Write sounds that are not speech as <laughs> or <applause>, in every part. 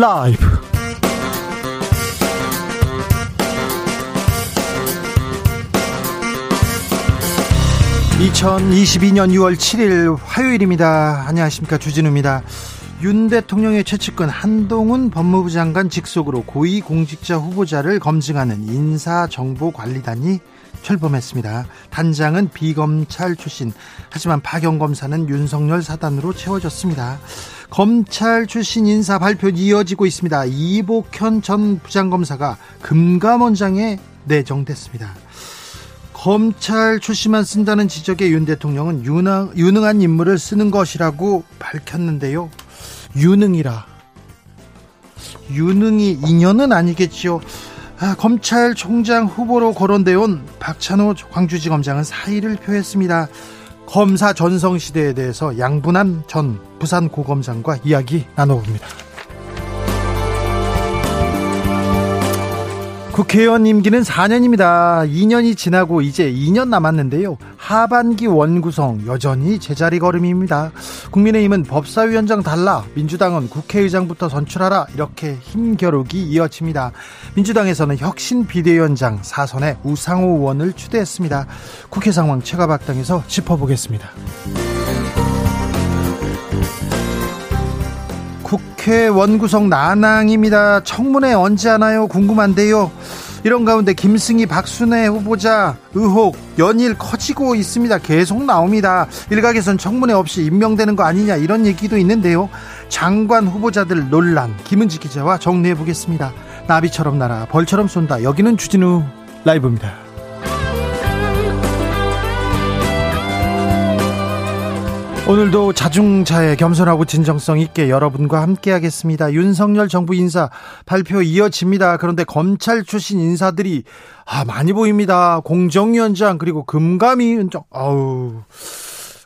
라이브. 2022년 6월 7일 화요일입니다. 안녕하십니까. 주진우입니다. 윤 대통령의 최측근 한동훈 법무부 장관 직속으로 고위공직자 후보자를 검증하는 인사정보관리단이 출범했습니다. 단장은 비검찰 출신. 하지만 박영 검사는 윤석열 사단으로 채워졌습니다. 검찰 출신 인사 발표 이어지고 있습니다. 이복현 전 부장검사가 금감원장에 내정됐습니다. 검찰 출신만 쓴다는 지적에 윤 대통령은 유능, 유능한 인물을 쓰는 것이라고 밝혔는데요. 유능이라. 유능이 인연은 아니겠지요. 아, 검찰총장 후보로 거론되온 박찬호 광주지검장은 사의를 표했습니다. 검사 전성시대에 대해서 양분한 전 부산고검장과 이야기 나눠봅니다. 국회의원 임기는 4년입니다. 2년이 지나고 이제 2년 남았는데요. 하반기 원구성 여전히 제자리 걸음입니다. 국민의힘은 법사위원장 달라, 민주당은 국회의장부터 선출하라 이렇게 힘겨루기 이어집니다. 민주당에서는 혁신 비대위원장 사선에 우상호 의원을 추대했습니다. 국회 상황 최가박당에서 짚어보겠습니다. 국회 원구성 난항입니다. 청문회 언제 하나요? 궁금한데요. 이런 가운데 김승희 박순애 후보자 의혹 연일 커지고 있습니다. 계속 나옵니다. 일각에선 청문회 없이 임명되는 거 아니냐 이런 얘기도 있는데요. 장관 후보자들 논란 김은지 기자와 정리해 보겠습니다. 나비처럼 날아 벌처럼 쏜다. 여기는 주진우 라이브입니다. 오늘도 자중차에 겸손하고 진정성 있게 여러분과 함께하겠습니다. 윤석열 정부 인사 발표 이어집니다. 그런데 검찰 출신 인사들이 아 많이 보입니다. 공정위원장 그리고 금감위원장 아우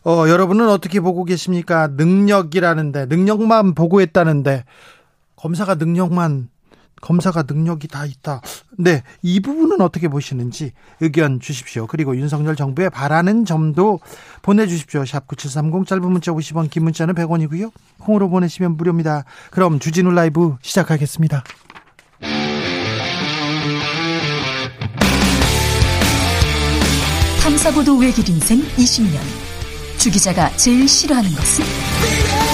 어, 여러분은 어떻게 보고 계십니까? 능력이라는데 능력만 보고했다는데 검사가 능력만 검사가 능력이 다 있다. 네, 이 부분은 어떻게 보시는지 의견 주십시오. 그리고 윤석열 정부에 바라는 점도 보내주십시오. 샵 9730 짧은 문자 50원, 긴 문자는 100원이고요. 콩으로 보내시면 무료입니다. 그럼 주진우 라이브 시작하겠습니다. 탐사보도 외길 인생 20년. 주 기자가 제일 싫어하는 것은?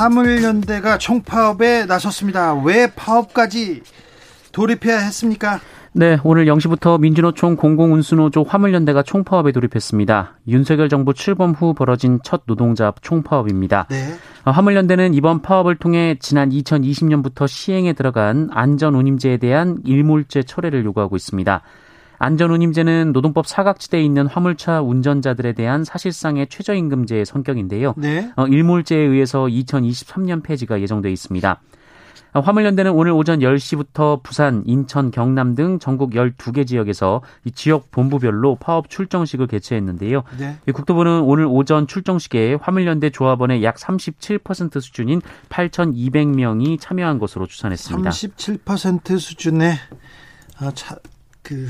화물연대가 총파업에 나섰습니다. 왜 파업까지 돌입해야 했습니까? 네, 오늘 0시부터 민주노총 공공운수노조 화물연대가 총파업에 돌입했습니다. 윤석열 정부 출범 후 벌어진 첫 노동자 총파업입니다. 네. 어, 화물연대는 이번 파업을 통해 지난 2020년부터 시행에 들어간 안전운임제에 대한 일몰제 철회를 요구하고 있습니다. 안전운임제는 노동법 사각지대에 있는 화물차 운전자들에 대한 사실상의 최저임금제의 성격인데요. 네. 어, 일몰제에 의해서 2023년 폐지가 예정돼 있습니다. 어, 화물연대는 오늘 오전 10시부터 부산, 인천, 경남 등 전국 12개 지역에서 이 지역 본부별로 파업 출정식을 개최했는데요. 네. 국토부는 오늘 오전 출정식에 화물연대 조합원의 약 37% 수준인 8,200명이 참여한 것으로 추산했습니다. 37% 수준의 아, 차, 그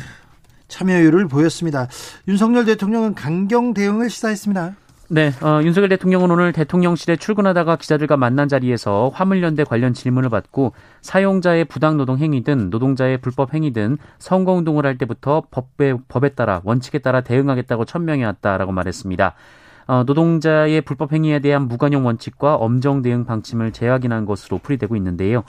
참여율을 보였습니다. 윤석열 대통령은 강경 대응을 시사했습니다. 네, 어, 윤석열 대통령은 오늘 대통령실에 출근하다가 기자들과 만난 자리에서 화물연대 관련 질문을 받고 사용자의 부당 노동 행위든 노동자의 불법 행위든 선거 운동을 할 때부터 법에, 법에 따라 원칙에 따라 대응하겠다고 천명해 왔다라고 말했습니다. 어, 노동자의 불법 행위에 대한 무관용 원칙과 엄정 대응 방침을 재확인한 것으로 풀이되고 있는데요.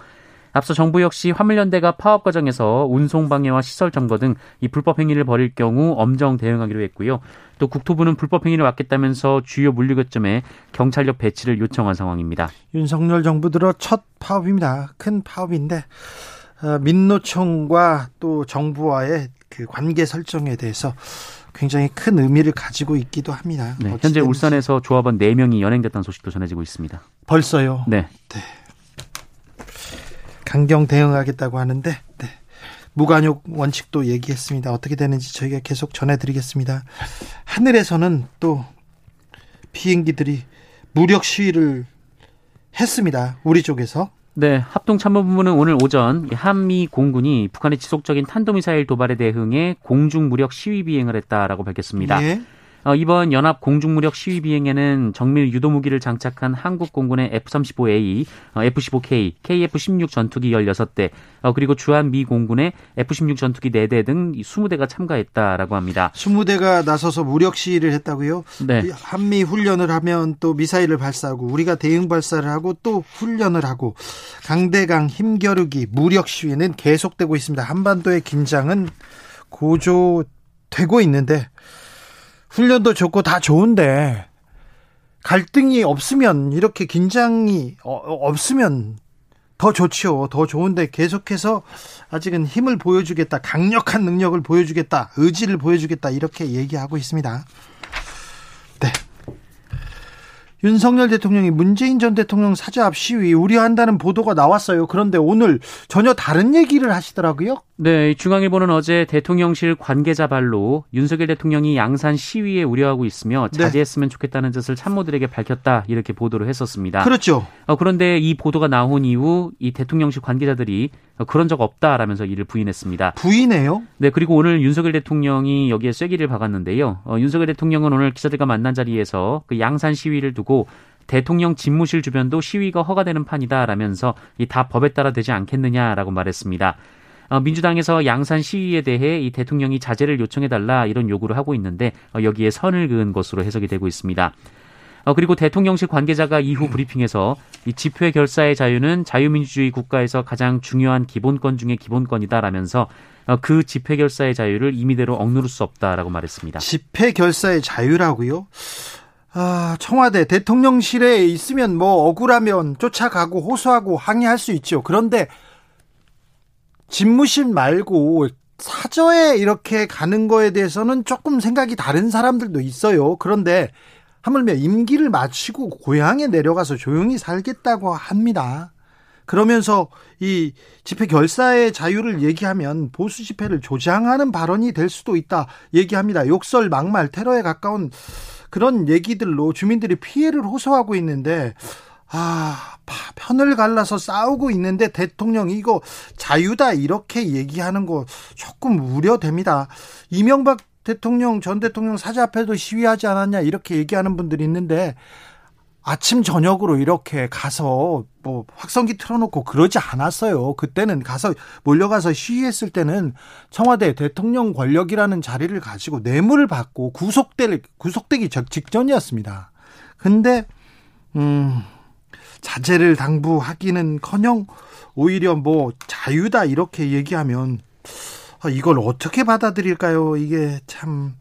앞서 정부 역시 화물연대가 파업 과정에서 운송 방해와 시설 점거 등 이 불법 행위를 벌일 경우 엄정 대응하기로 했고요. 또 국토부는 불법 행위를 막겠다면서 주요 물류거점에 경찰력 배치를 요청한 상황입니다. 윤석열 정부 들어 첫 파업입니다. 큰 파업인데 어, 민노총과 또 정부와의 그 관계 설정에 대해서 굉장히 큰 의미를 가지고 있기도 합니다. 네, 현재 울산에서 조합원 4명이 연행됐다는 소식도 전해지고 있습니다. 벌써요? 네. 네. 강경 대응하겠다고 하는데 네. 무관용 원칙도 얘기했습니다. 어떻게 되는지 저희가 계속 전해드리겠습니다. 하늘에서는 또 비행기들이 무력 시위를 했습니다. 우리 쪽에서. 네, 합동참모본부는 오늘 오전 한미 공군이 북한의 지속적인 탄도미사일 도발에 대응해 공중 무력 시위 비행을 했다라고 밝혔습니다. 예. 어, 이번 연합 공중무력 시위 비행에는 정밀 유도 무기를 장착한 한국 공군의 F-35A, 어, F-15K, KF-16 전투기 16대, 어, 그리고 주한 미 공군의 F-16 전투기 4대 등 20대가 참가했다라고 합니다. 20대가 나서서 무력 시위를 했다고요? 네. 한미 훈련을 하면 또 미사일을 발사하고 우리가 대응 발사를 하고 또 훈련을 하고 강대강 힘겨루기 무력 시위는 계속되고 있습니다. 한반도의 긴장은 고조되고 있는데 훈련도 좋고 다 좋은데 갈등이 없으면 이렇게 긴장이 어, 없으면 더 좋지요. 더 좋은데 계속해서 아직은 힘을 보여주겠다. 강력한 능력을 보여주겠다. 의지를 보여주겠다. 이렇게 얘기하고 있습니다. 네. 윤석열 대통령이 문재인 전 대통령 사저 앞 시위 우려한다는 보도가 나왔어요. 그런데 오늘 전혀 다른 얘기를 하시더라고요. 네, 중앙일보는 어제 대통령실 관계자 발로 윤석열 대통령이 양산 시위에 우려하고 있으며 네. 자제했으면 네. 좋겠다는 뜻을 참모들에게 밝혔다 이렇게 보도를 했었습니다. 그렇죠. 어, 그런데 이 보도가 나온 이후 이 대통령실 관계자들이 그런 적 없다라면서 이를 부인했습니다. 부인해요? 네, 그리고 오늘 윤석열 대통령이 여기에 쐐기를 박았는데요. 어, 윤석열 대통령은 오늘 기자들과 만난 자리에서 그 양산 시위를 두고 대통령 집무실 주변도 시위가 허가되는 판이다라면서 이 다 법에 따라 되지 않겠느냐라고 말했습니다. 어, 민주당에서 양산 시위에 대해 이 대통령이 자제를 요청해달라 이런 요구를 하고 있는데 어, 여기에 선을 그은 것으로 해석이 되고 있습니다. 어, 그리고 대통령실 관계자가 이후 브리핑에서 이 집회 결사의 자유는 자유민주주의 국가에서 가장 중요한 기본권 중의 기본권이다라면서 그 집회 결사의 자유를 임의대로 억누를 수 없다라고 말했습니다. 집회 결사의 자유라고요? 아, 청와대 대통령실에 있으면 뭐 억울하면 쫓아가고 호소하고 항의할 수 있죠. 그런데 집무실 말고 사저에 이렇게 가는 거에 대해서는 조금 생각이 다른 사람들도 있어요. 그런데 하물며 임기를 마치고 고향에 내려가서 조용히 살겠다고 합니다. 그러면서 이 집회 결사의 자유를 얘기하면 보수 집회를 조장하는 발언이 될 수도 있다 얘기합니다. 욕설, 막말, 테러에 가까운 그런 얘기들로 주민들이 피해를 호소하고 있는데 아, 편을 갈라서 싸우고 있는데 대통령이 이거 자유다 이렇게 얘기하는 거 조금 우려됩니다. 이명박 대통령 전 대통령 사자 앞에도 시위하지 않았냐 이렇게 얘기하는 분들이 있는데 아침 저녁으로 이렇게 가서 뭐 확성기 틀어놓고 그러지 않았어요. 그때는 가서 몰려가서 시위했을 때는 청와대 대통령 권력이라는 자리를 가지고 뇌물을 받고 구속될 구속되기 직전이었습니다. 근데 음 자제를 당부하기는커녕 오히려 뭐 자유다 이렇게 얘기하면 아, 이걸 어떻게 받아들일까요? 이게 참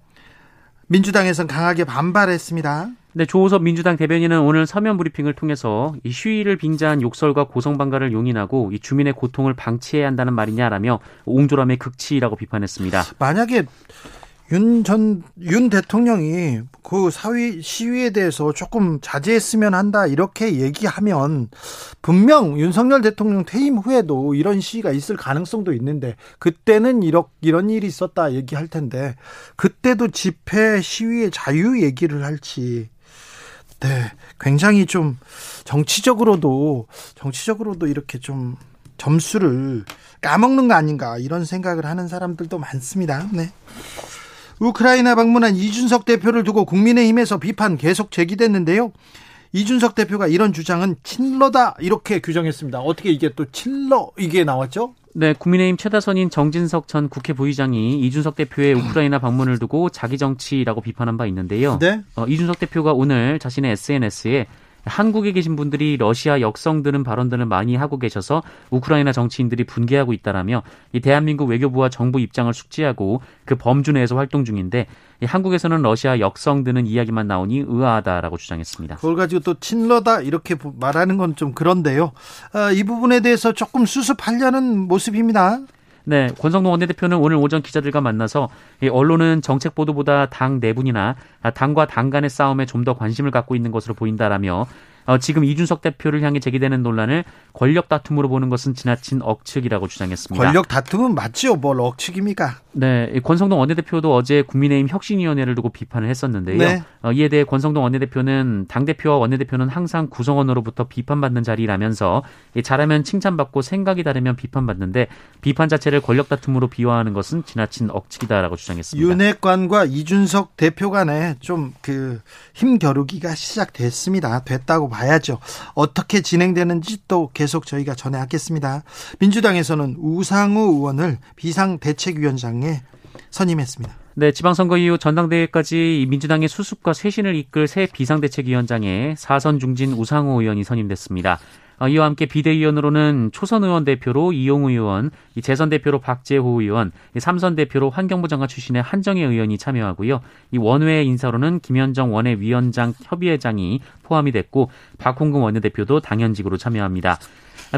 민주당에선 강하게 반발했습니다. 네, 조호섭 민주당 대변인은 오늘 서면 브리핑을 통해서 이 시위를 빙자한 욕설과 고성방가를 용인하고 이 주민의 고통을 방치해야 한다는 말이냐라며 옹졸함의 극치라고 비판했습니다. 만약에 윤 전, 윤 대통령이 그 사위, 시위에 대해서 조금 자제했으면 한다, 이렇게 얘기하면 분명 윤석열 대통령 퇴임 후에도 이런 시위가 있을 가능성도 있는데 그때는 이런, 이런 일이 있었다 얘기할 텐데 그때도 집회 시위의 자유 얘기를 할지 네, 굉장히 좀 정치적으로도 정치적으로도 이렇게 좀 점수를 까먹는 거 아닌가 이런 생각을 하는 사람들도 많습니다. 네. 우크라이나 방문한 이준석 대표를 두고 국민의힘에서 비판 계속 제기됐는데요. 이준석 대표가 이런 주장은 친러다 이렇게 규정했습니다. 어떻게 이게 또 친러 이게 나왔죠? 네, 국민의힘 최다선인 정진석 전 국회 부의장이 이준석 대표의 우크라이나 방문을 두고 자기 정치라고 비판한 바 있는데요. 네. 어, 이준석 대표가 오늘 자신의 SNS에 한국에 계신 분들이 러시아 역성 드는 발언들을 많이 하고 계셔서 우크라이나 정치인들이 분개하고 있다라며 이 대한민국 외교부와 정부 입장을 숙지하고 그 범주 내에서 활동 중인데 한국에서는 러시아 역성 드는 이야기만 나오니 의아하다라고 주장했습니다. 그걸 가지고 또 친러다 이렇게 말하는 건 좀 그런데요. 아, 이 부분에 대해서 조금 수습하려는 모습입니다. 네, 권성동 원내대표는 오늘 오전 기자들과 만나서 언론은 정책 보도보다 당 내분이나 당과 당 간의 싸움에 좀 더 관심을 갖고 있는 것으로 보인다라며 어, 지금 이준석 대표를 향해 제기되는 논란을 권력 다툼으로 보는 것은 지나친 억측이라고 주장했습니다. 권력 다툼은 맞죠. 뭘 억측입니까? 네, 권성동 원내대표도 어제 국민의힘 혁신위원회를 두고 비판을 했었는데요. 네. 어, 이에 대해 권성동 원내대표는 당 대표와 원내대표는 항상 구성원으로부터 비판받는 자리라면서 잘하면 칭찬받고 생각이 다르면 비판받는데 비판 자체를 권력 다툼으로 비화하는 것은 지나친 억측이다라고 주장했습니다. 윤핵관과 이준석 대표 간에 좀 그 힘겨루기가 시작됐습니다. 됐다고 봐 야죠. 어떻게 진행되는지 또 계속 저희가 전해하겠습니다. 민주당에서는 우상우 의원을 비상대책위원장에 선임했습니다. 네, 지방선거 이후 전당대회까지 민주당의 수습과 쇄신을 이끌 새 비상대책위원장에 사선 중진 우상호 의원이 선임됐습니다. 어, 이와 함께 비대위원으로는 초선 의원 대표로 이용우 의원, 재선 대표로 박재호 의원, 삼선 대표로 환경부 장관 출신의 한정혜 의원이 참여하고요. 이 원외 인사로는 김현정 원외위원장 협의회장이 포함이 됐고 박홍근 원내대표도 당연직으로 참여합니다.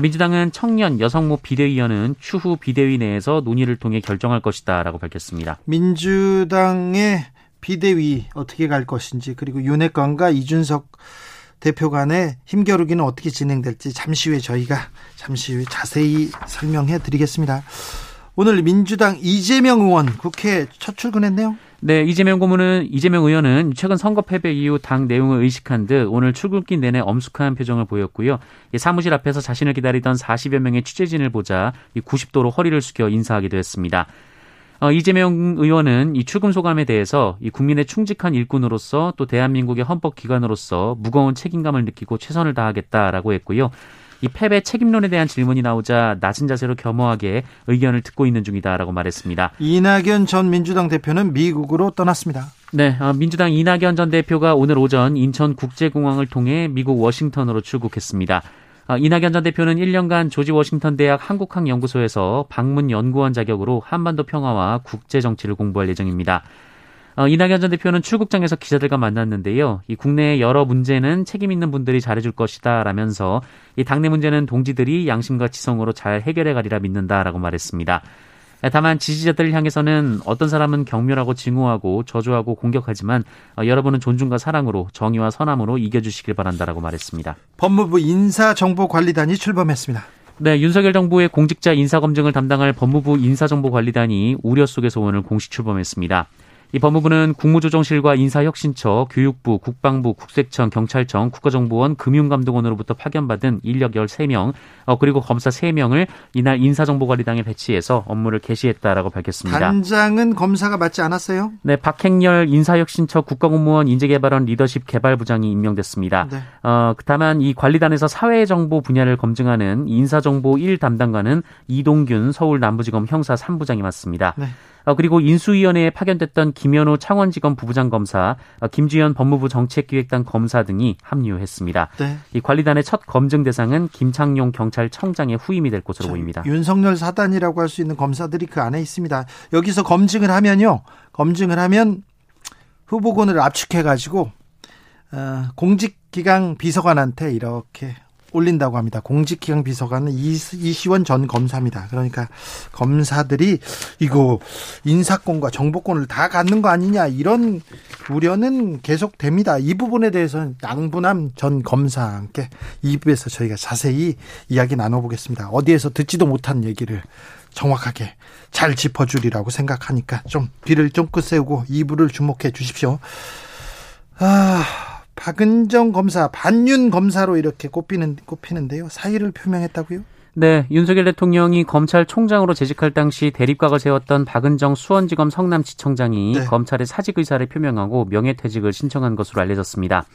민주당은 청년 여성모 비대위원은 추후 비대위 내에서 논의를 통해 결정할 것이다라고 밝혔습니다. 민주당의 비대위 어떻게 갈 것인지 그리고 윤핵관과 이준석 대표 간의 힘겨루기는 어떻게 진행될지 잠시 후에 저희가 잠시 후에 자세히 설명해 드리겠습니다. 오늘 민주당 이재명 의원 국회 첫 출근했네요. 네, 이재명 고문은 이재명 의원은 최근 선거 패배 이후 당 내용을 의식한 듯 오늘 출근길 내내 엄숙한 표정을 보였고요. 사무실 앞에서 자신을 기다리던 40여 명의 취재진을 보자 90도로 허리를 숙여 인사하기도 했습니다. 어, 이재명 의원은 이 출금 소감에 대해서 이 국민의 충직한 일꾼으로서 또 대한민국의 헌법 기관으로서 무거운 책임감을 느끼고 최선을 다하겠다라고 했고요. 이 패배 책임론에 대한 질문이 나오자 낮은 자세로 겸허하게 의견을 듣고 있는 중이다라고 말했습니다. 이낙연 전 민주당 대표는 미국으로 떠났습니다. 네, 어, 민주당 이낙연 전 대표가 오늘 오전 인천국제공항을 통해 미국 워싱턴으로 출국했습니다. 어, 이낙연 전 대표는 1년간 조지 워싱턴 대학 한국학 연구소에서 방문 연구원 자격으로 한반도 평화와 국제 정치를 공부할 예정입니다. 어, 이낙연 전 대표는 출국장에서 기자들과 만났는데요. 이 국내의 여러 문제는 책임 있는 분들이 잘해줄 것이다 라면서 이 당내 문제는 동지들이 양심과 지성으로 잘 해결해 가리라 믿는다라고 말했습니다. 다만 지지자들을 향해서는 어떤 사람은 경멸하고 증오하고 저주하고 공격하지만 어, 여러분은 존중과 사랑으로 정의와 선함으로 이겨주시길 바란다라고 말했습니다. 법무부 인사정보관리단이 출범했습니다. 네, 윤석열 정부의 공직자 인사검증을 담당할 법무부 인사정보관리단이 우려 속에서 오늘 공식 출범했습니다. 이 법무부는 국무조정실과 인사혁신처, 교육부, 국방부, 국세청, 경찰청, 국가정보원, 금융감독원으로부터 파견받은 인력 13명, 어, 그리고 검사 3명을 이날 인사정보관리당에 배치해서 업무를 개시했다라고 밝혔습니다. 단장은 검사가 맞지 않았어요? 네, 박행렬 인사혁신처 국가공무원 인재개발원 리더십 개발부장이 임명됐습니다. 네. 어, 다만 이 관리단에서 사회정보 분야를 검증하는 인사정보 1 담당관은 이동균 서울 남부지검 형사 3부장이 맡습니다. 네. 어, 그리고 인수위원회에 파견됐던 김현우 창원지검 부부장 검사, 어, 김주현 법무부 정책기획단 검사 등이 합류했습니다. 네. 이 관리단의 첫 검증 대상은 김창용 경찰청장의 후임이 될 것으로 자, 보입니다. 윤석열 사단이라고 할 수 있는 검사들이 그 안에 있습니다. 여기서 검증을 하면요, 검증을 하면 후보군을 압축해 가지고 어, 공직기강 비서관한테 이렇게 올린다고 합니다. 공직기강 비서관은 이시원 전 검사입니다. 그러니까 검사들이 이거 인사권과 정보권을 다 갖는 거 아니냐 이런 우려는 계속됩니다. 이 부분에 대해서는 양분함 전 검사와 함께 2부에서 저희가 자세히 이야기 나눠보겠습니다. 어디에서 듣지도 못한 얘기를 정확하게 잘 짚어주리라고 생각하니까 좀 귀를 쫑긋 세우고 2부를 주목해 주십시오. 아... 박은정 검사 반윤 검사로 이렇게 꼽히는 꼽히는데요. 사의를 표명했다고요? 네, 윤석열 대통령이 검찰총장으로 재직할 당시 대립각을 세웠던 박은정 수원지검 성남지청장이 네. 검찰의 사직 의사를 표명하고 명예퇴직을 신청한 것으로 알려졌습니다.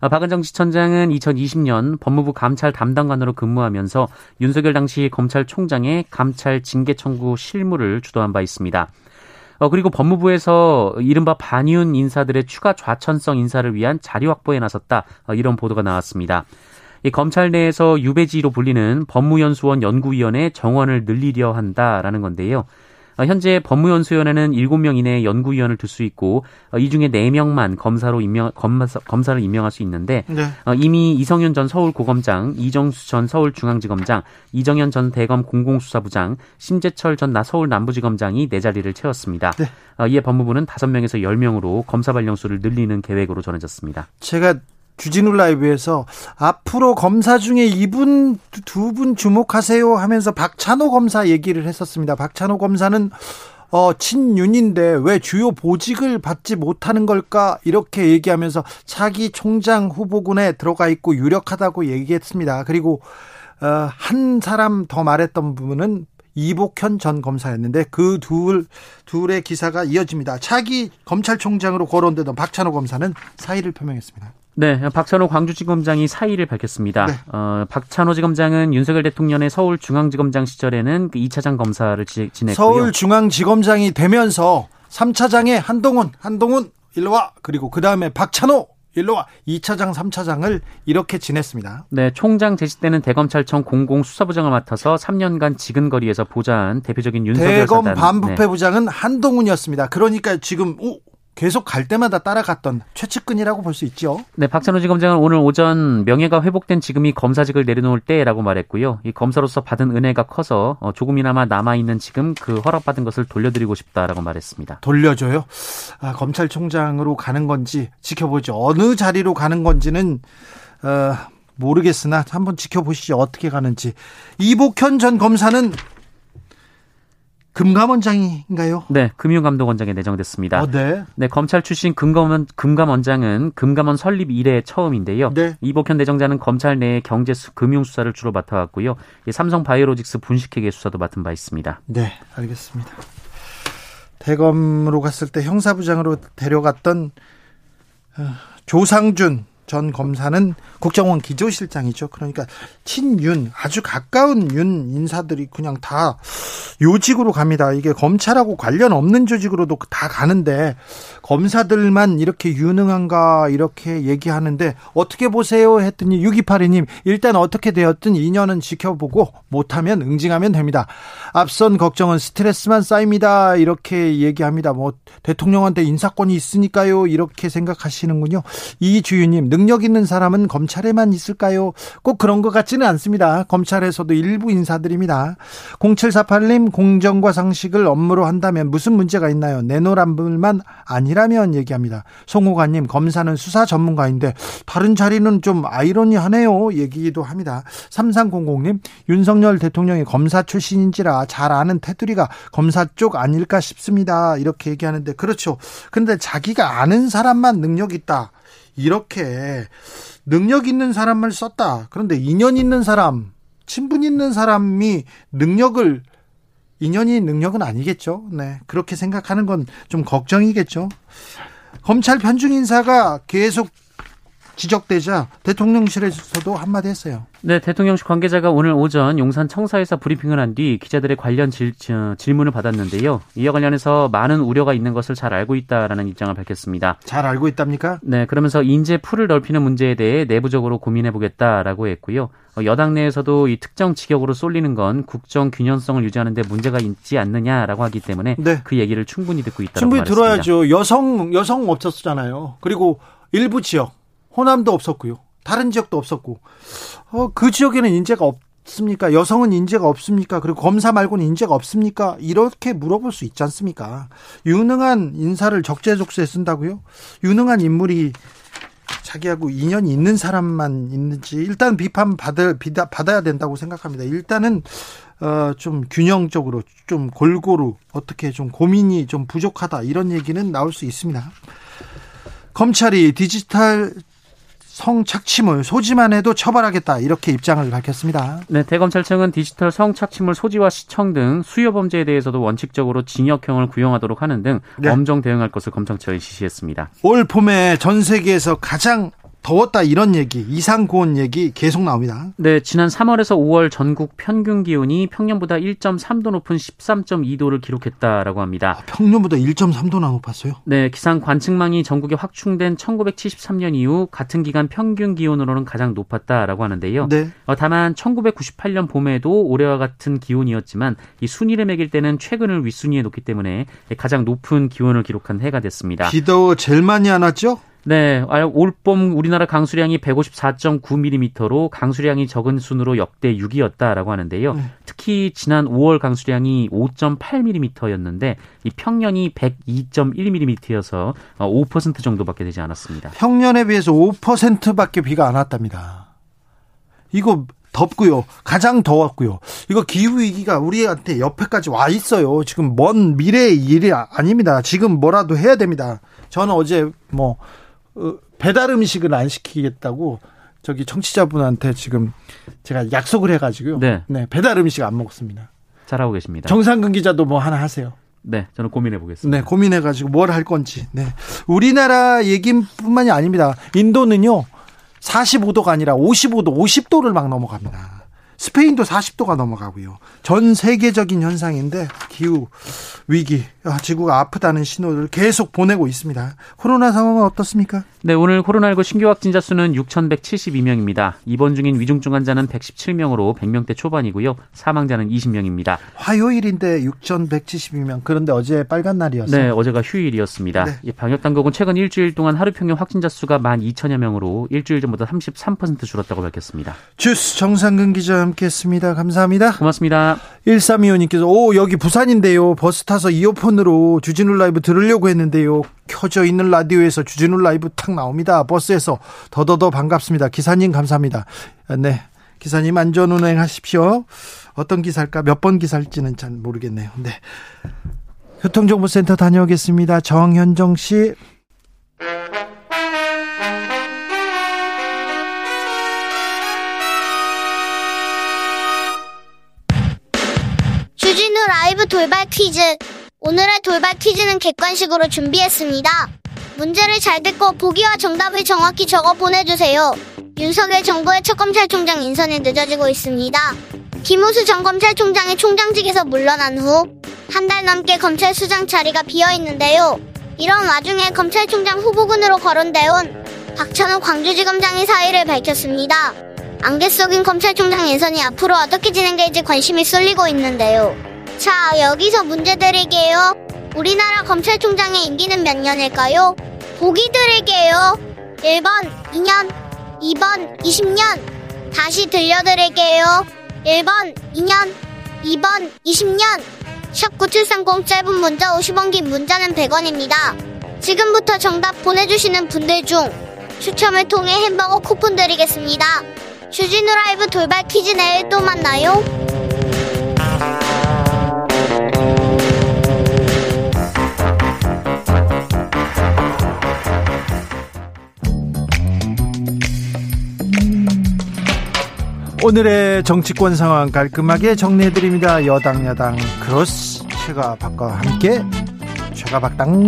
아, 박은정 지청장은 2020년 법무부 감찰 담당관으로 근무하면서 윤석열 당시 검찰총장의 감찰 징계 청구 실무를 주도한 바 있습니다. 어, 그리고 법무부에서 이른바 반윤 인사들의 추가 좌천성 인사를 위한 자료 확보에 나섰다. 어, 이런 보도가 나왔습니다. 이 검찰 내에서 유배지로 불리는 법무연수원 연구위원회 정원을 늘리려 한다라는 건데요. 어, 현재 법무연수위원회는 7명 이내의 연구위원을 둘 수 있고 어, 이 중에 4명만 검사로 임명 검사, 검사를 임명할 수 있는데 네. 어, 이미 이성윤 전 서울고검장, 이정수 전 서울중앙지검장, 이정현 전 대검 공공수사부장, 심재철 전 서울 남부지검장이 네 자리를 채웠습니다. 네. 이에 법무부는 5명에서 10명으로 검사 발령수를 늘리는 계획으로 전해졌습니다. 제가 주진우 라이브에서 앞으로 검사 중에 이분 두 분 주목하세요 하면서 박찬호 검사 얘기를 했었습니다. 박찬호 검사는 어, 친윤인데 왜 주요 보직을 받지 못하는 걸까? 이렇게 얘기하면서 차기 총장 후보군에 들어가 있고 유력하다고 얘기했습니다. 그리고 어, 한 사람 더 말했던 부분은 이복현 전 검사였는데 그 둘 둘의 기사가 이어집니다. 차기 검찰총장으로 거론되던 박찬호 검사는 사의를 표명했습니다. 네, 박찬호 광주지검장이 사의를 밝혔습니다. 네. 어, 박찬호 지검장은 윤석열 대통령의 서울중앙지검장 시절에는 그 2차장 검사를 지, 지냈고요. 서울중앙지검장이 되면서 3차장에 한동훈, 한동훈 일로 와. 그리고 그 다음에 박찬호 일로 와 2차장, 3차장을 이렇게 지냈습니다. 네, 총장 재직 때는 대검찰청 공공수사부장을 맡아서 3년간 지근거리에서 보좌한 대표적인 윤석열 대검 사단. 반부패 네. 부장은 한동훈이었습니다. 그러니까 지금 오, 계속 갈 때마다 따라갔던 최측근이라고 볼 수 있죠. 네, 박찬호 지검장은 오늘 오전 명예가 회복된 지금이 검사직을 내려놓을 때라고 말했고요. 이 검사로서 받은 은혜가 커서 어, 조금이나마 남아 있는 지금 그 허락받은 것을 돌려드리고 싶다라고 말했습니다. 돌려줘요? 아, 검찰총장으로 가는 건지 지켜보죠. 어느 자리로 가는 건지는 어, 모르겠으나 한번 지켜보시죠. 어떻게 가는지. 이복현 전 검사는 금감원장인가요? 네, 금융감독원장에 내정됐습니다. 어, 네. 네, 검찰 출신 금감원 금감원장은 금감원 설립 이래 처음인데요. 네. 이복현 내정자는 검찰 내의 경제 금융 수사를 주로 맡아왔고요. 삼성 바이오로직스 분식회계 수사도 맡은 바 있습니다. 네, 알겠습니다. 대검으로 갔을 때 형사부장으로 데려갔던 어, 조상준 전 검사는 국정원 기조실장이죠. 그러니까 친윤 아주 가까운 윤 인사들이 그냥 다 요직으로 갑니다. 이게 검찰하고 관련 없는 조직으로도 다 가는데 검사들만 이렇게 유능한가 이렇게 얘기하는데 어떻게 보세요 했더니 6282님 일단 어떻게 되었든 2년은 지켜보고 못하면 응징하면 됩니다. 앞선 걱정은 스트레스만 쌓입니다. 이렇게 얘기합니다. 뭐 대통령한테 인사권이 있으니까요. 이렇게 생각하시는군요. 이 주유님 능력 있는 사람은 검찰에만 있을까요? 꼭 그런 것 같지는 않습니다. 검찰에서도 일부 인사들입니다. 0748님 공정과 상식을 업무로 한다면 무슨 문제가 있나요? 내노란불만 아니라 면 얘기합니다. 송호관님 검사는 수사 전문가인데 다른 자리는 좀 아이러니하네요. 얘기도 합니다. 3300님 윤석열 대통령이 검사 출신인지라 잘 아는 테두리가 검사 쪽 아닐까 싶습니다. 이렇게 얘기하는데 그렇죠. 근데 자기가 아는 사람만 능력 있다. 이렇게 능력 있는 사람을 썼다. 그런데 인연 있는 사람, 친분 있는 사람이 능력을 인연이 능력은 아니겠죠. 네. 그렇게 생각하는 건 좀 걱정이겠죠. 검찰 편중 인사가 계속 지적되자 대통령실에서도 한마디 했어요. 네, 대통령실 관계자가 오늘 오전 용산 청사에서 브리핑을 한 뒤 기자들의 관련 질, 질문을 받았는데요. 이와 관련해서 많은 우려가 있는 것을 잘 알고 있다라는 입장을 밝혔습니다. 잘 알고 있답니까? 네, 그러면서 인재 풀을 넓히는 문제에 대해 내부적으로 고민해 보겠다라고 했고요. 어, 여당 내에서도 이 특정 직역으로 쏠리는 건 국정 균형성을 유지하는 데 문제가 있지 않느냐라고 하기 때문에 네. 그 얘기를 충분히 듣고 있다고 충분히 말했습니다. 들어야죠. 여성 여성 없었잖아요. 그리고 일부 지역 호남도 없었고요. 다른 지역도 없었고 어, 그 지역에는 인재가 없습니까? 여성은 인재가 없습니까? 그리고 검사 말고는 인재가 없습니까? 이렇게 물어볼 수 있지 않습니까? 유능한 인사를 적재적소에 쓴다고요? 유능한 인물이 자기하고 인연이 있는 사람만 있는지 일단 비판 받을 받아야 된다고 생각합니다. 일단은 어, 좀 균형적으로 좀 골고루 어떻게 좀 고민이 좀 부족하다 이런 얘기는 나올 수 있습니다. 검찰이 디지털 성착취물 소지만 해도 처벌하겠다 이렇게 입장을 밝혔습니다. 네, 대검찰청은 디지털 성착취물 소지와 시청 등 수요 범죄에 대해서도 원칙적으로 징역형을 구형하도록 하는 등 네. 엄정 대응할 것을 검찰청에 지시했습니다. 올 봄에 전 세계에서 가장 더웠다 이런 얘기, 이상 고온 얘기 계속 나옵니다. 네, 지난 3월에서 5월 전국 평균 기온이 평년보다 1.3도 높은 13.2도를 기록했다라고 합니다. 아, 평년보다 1.3도나 높았어요? 네, 기상 관측망이 전국에 확충된 1973년 이후 같은 기간 평균 기온으로는 가장 높았다라고 하는데요. 네. 어, 다만 1998년 봄에도 올해와 같은 기온이었지만 이 순위를 매길 때는 최근을 윗순위에 놓기 때문에 가장 높은 기온을 기록한 해가 됐습니다. 비도 제일 많이 안 왔죠? 네, 올봄 우리나라 강수량이 154.9mm로 강수량이 적은 순으로 역대 6위였다라고 하는데요. 음. 특히 지난 5월 강수량이 5.8mm였는데 이 평년이 102.1mm여서 5% 정도밖에 되지 않았습니다. 평년에 비해서 5%밖에 비가 안 왔답니다. 이거 덥고요. 가장 더웠고요. 이거 기후 위기가 우리한테 옆에까지 와 있어요. 지금 먼 미래의 일이 아닙니다. 지금 뭐라도 해야 됩니다. 저는 어제 뭐 어, 배달 음식을 안 시키겠다고 저기 청취자분한테 지금 제가 약속을 해가지고요. 네. 네 배달 음식 안 먹었습니다. 잘하고 계십니다. 정상근 기자도 뭐 하나 하세요. 네, 저는 고민해 보겠습니다. 네, 고민해 가지고 뭘 할 건지. 네, 우리나라 얘기뿐만이 아닙니다. 인도는요 45도가 아니라 55도, 50도를 막 넘어갑니다. 스페인도 40도가 넘어가고요. 전 세계적인 현상인데 기후 위기, 아, 지구가 아프다는 신호를 계속 보내고 있습니다. 코로나 상황은 어떻습니까? 네, 오늘 코로나19 신규 확진자 수는 6,172명입니다. 입원 중인 위중증 환자는 117명으로 100명대 초반이고요. 사망자는 20명입니다. 화요일인데 6,172명. 그런데 어제 빨간 날이었어요. 네, 어제가 휴일이었습니다. 네. 방역 당국은 최근 일주일 동안 하루 평균 확진자 수가 12,000여 명으로 일주일 전보다 33% 줄었다고 밝혔습니다. 주스 정상근 기자 함께했습니다. 감사합니다. 고맙습니다. 1325님께서 오 여기 부산인데요. 버스 타서 이어폰으로 주진우 라이브 들으려고 했는데요. 켜져 있는 라디오에서 주진우 라이브 탁 나옵니다. 버스에서 더더더 반갑습니다. 기사님 감사합니다. 네. 기사님 안전 운행하십시오. 어떤 기사일까? 몇 번 기사일지는 잘 모르겠네요. 네. 교통정보센터 다녀오겠습니다. 정현정 씨. 라이브 돌발 퀴즈. 오늘의 돌발 퀴즈는 객관식으로 준비했습니다. 문제를 잘 듣고 보기와 정답을 정확히 적어 보내주세요. 윤석열 정부의 첫 검찰총장 인선이 늦어지고 있습니다. 김호수 전 검찰총장이 총장직에서 물러난 후 한 달 넘게 검찰 수장 자리가 비어 있는데요. 이런 와중에 검찰총장 후보군으로 거론되온 박찬호 광주지검장이 사의를 밝혔습니다. 안개 속인 검찰총장 인선이 앞으로 어떻게 진행될지 관심이 쏠리고 있는데요. 자, 여기서 문제 드릴게요. 우리나라 검찰총장의 임기는 몇 년일까요? 보기 드릴게요. 1번 2년, 2번 20년. 다시 들려드릴게요. 1번 2년, 2번 20년. 샵 9730 짧은 문자 50원 긴 문자는 100원입니다. 지금부터 정답 보내주시는 분들 중 추첨을 통해 햄버거 쿠폰 드리겠습니다. 주진우 라이브 돌발 퀴즈 내일 또 만나요. 오늘의 정치권 상황 깔끔하게 정리해드립니다. 여당 야당 cross 최가 박과 함께 최가박당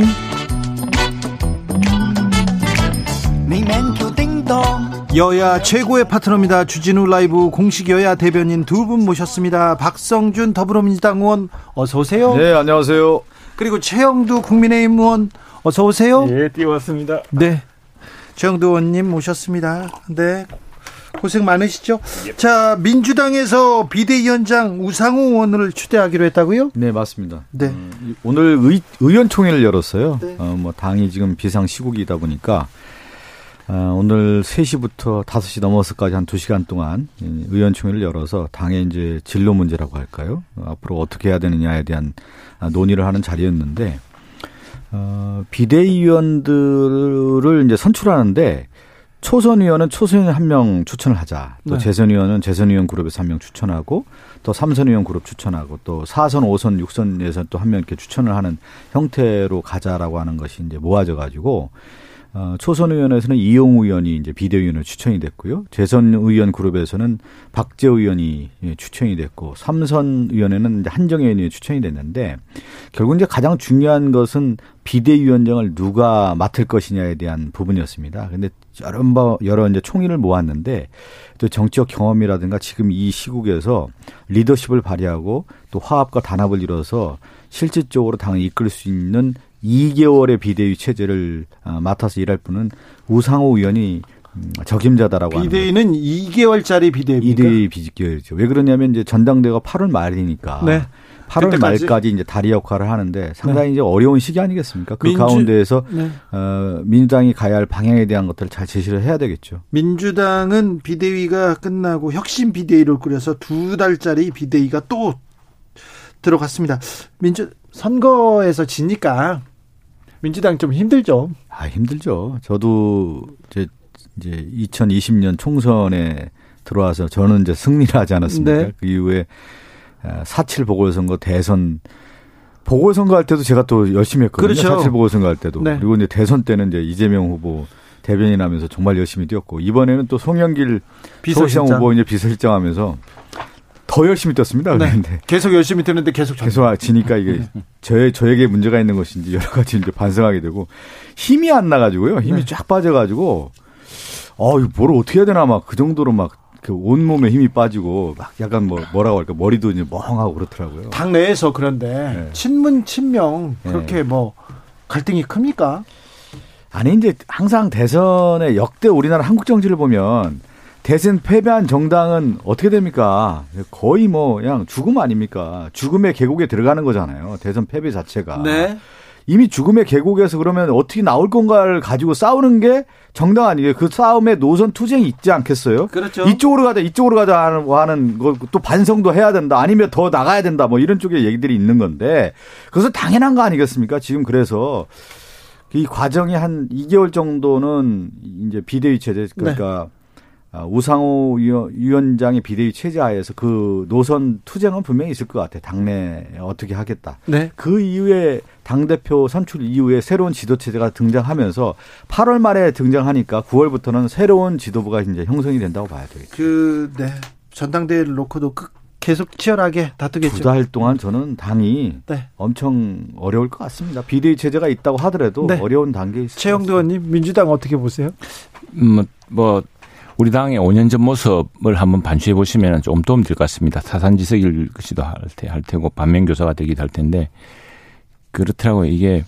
여야 최고의 파트너입니다. 주진우 라이브 공식 여야 대변인 두 분 모셨습니다. 박성준 더불어민주당 의원 어서 오세요. 네, 안녕하세요. 그리고 최형두 국민의힘 의원 어서 오세요. 네, 띄웠습니다. 네. 최영두 의원님 모셨습니다. 네. 고생 많으시죠? 예. 자, 민주당에서 비대위원장 우상호 의원을 추대하기로 했다고요? 네, 맞습니다. 네. 어, 오늘 의, 의원총회를 열었어요. 네. 어, 뭐 당이 지금 비상 시국이다 보니까 어, 오늘 3시부터 5시 넘어서까지 한 2시간 동안 의원총회를 열어서 당의 이제 진로 문제라고 할까요? 어, 앞으로 어떻게 해야 되느냐에 대한 논의를 하는 자리였는데 어, 비대위원들을 이제 선출하는데 초선 의원은 초선 의원 한 명 추천을 하자. 또 네. 재선 의원은 재선 의원 그룹에서 한 명 추천하고 또 삼선 의원 그룹 추천하고 또 사선, 오선, 육선에서 또 한 명 이렇게 추천을 하는 형태로 가자라고 하는 것이 이제 모아져 가지고 어, 초선 의원에서는 이용우 의원이 이제 비대위원으로 추천이 됐고요. 재선 의원 그룹에서는 박재 의원이 예, 추천이 됐고 삼선 의원에는 이제 한정혜 의원이 추천이 됐는데 결국 이제 가장 중요한 것은 비대위원장을 누가 맡을 것이냐에 대한 부분이었습니다. 근데 여러 여러 이제 총의를 모았는데 또 정치적 경험이라든가 지금 이 시국에서 리더십을 발휘하고 또 화합과 단합을 이뤄서 실질적으로 당을 이끌 수 있는 2개월의 비대위 체제를 어, 맡아서 일할 분은 우상호 의원이 음, 적임자다라고 하는 비대위는 2개월짜리 비대위입니까? 비대위 비대위죠. 왜 그러냐면 이제 전당대가 8월 말이니까 네. 8월 그때까지? 말까지 이제 다리 역할을 하는데 상당히 네. 이제 어려운 시기 아니겠습니까? 그 민주, 가운데에서 네. 어, 민주당이 가야 할 방향에 대한 것들을 잘 제시를 해야 되겠죠. 민주당은 비대위가 끝나고 혁신 비대위를 꾸려서 두 달짜리 비대위가 또 들어갔습니다. 민주 선거에서 지니까 민주당 좀 힘들죠. 아 힘들죠. 저도 이제 이제 2020년 총선에 들어와서 저는 이제 승리를 하지 않았습니까? 네. 그 이후에 4.7 보궐선거 대선 보궐선거 할 때도 제가 또 열심히 했거든요. 그렇죠. 4.7 보궐선거 할 때도. 네. 그리고 이제 대선 때는 이제 이재명 후보 대변인 하면서 정말 열심히 뛰었고 이번에는 또 송영길 비서실장 후보 이제 비서실장 하면서 더 열심히 뛰었습니다. 네. 그런데 계속 열심히 뛰는데 계속 계속 지니까 이게 저 저에게 문제가 있는 것인지 여러 가지 이제 반성하게 되고 힘이 안 나가지고요. 힘이 네. 쫙 빠져가지고 어, 이거 뭘 어떻게 해야 되나 막 그 정도로 막 그 온몸에 힘이 빠지고 막 약간 뭐 뭐라고 할까 머리도 이제 멍하고 그렇더라고요. 당 내에서 그런데 네. 친문 친명 그렇게 네. 뭐 갈등이 큽니까? 아니 이제 항상 대선의 역대 우리나라 한국 정치를 보면 대선 패배한 정당은 어떻게 됩니까? 거의 뭐 그냥 죽음 아닙니까? 죽음의 계곡에 들어가는 거잖아요. 대선 패배 자체가. 네. 이미 죽음의 계곡에서 그러면 어떻게 나올 건가를 가지고 싸우는 게 정당 아니에요. 그 싸움에 노선 투쟁이 있지 않겠어요? 그렇죠. 이쪽으로 가자, 이쪽으로 가자 하는, 하는 또 반성도 해야 된다. 아니면 더 나가야 된다. 뭐 이런 쪽의 얘기들이 있는 건데 그것은 당연한 거 아니겠습니까? 지금 그래서 이 과정이 한 2개월 정도는 이제 비대위 체제 그러니까 네. 아, 우상호 위원장의 비대위 체제하에서 그 노선 투쟁은 분명히 있을 것 같아요. 당내 어떻게 하겠다. 네. 그 이후에 당대표 선출 이후에 새로운 지도체제가 등장하면서 8월 말에 등장하니까 9월부터는 새로운 지도부가 이제 형성이 된다고 봐야 되겠죠. 그, 네. 전당대회를 놓고도 끝 계속 치열하게 다투겠죠. 두 달 동안 저는 당이 네. 엄청 어려울 것 같습니다. 비대위 체제가 있다고 하더라도 네. 어려운 단계에 있습니다. 최영도 의원님 민주당 어떻게 보세요? 음, 뭐 우리 당의 5년 전 모습을 한번 반추해 보시면 좀 도움 될 것 같습니다. 사산지석일 것이도 할, 테, 할 테고 반면교사가 되기도 할 텐데 그렇더라고요. 이게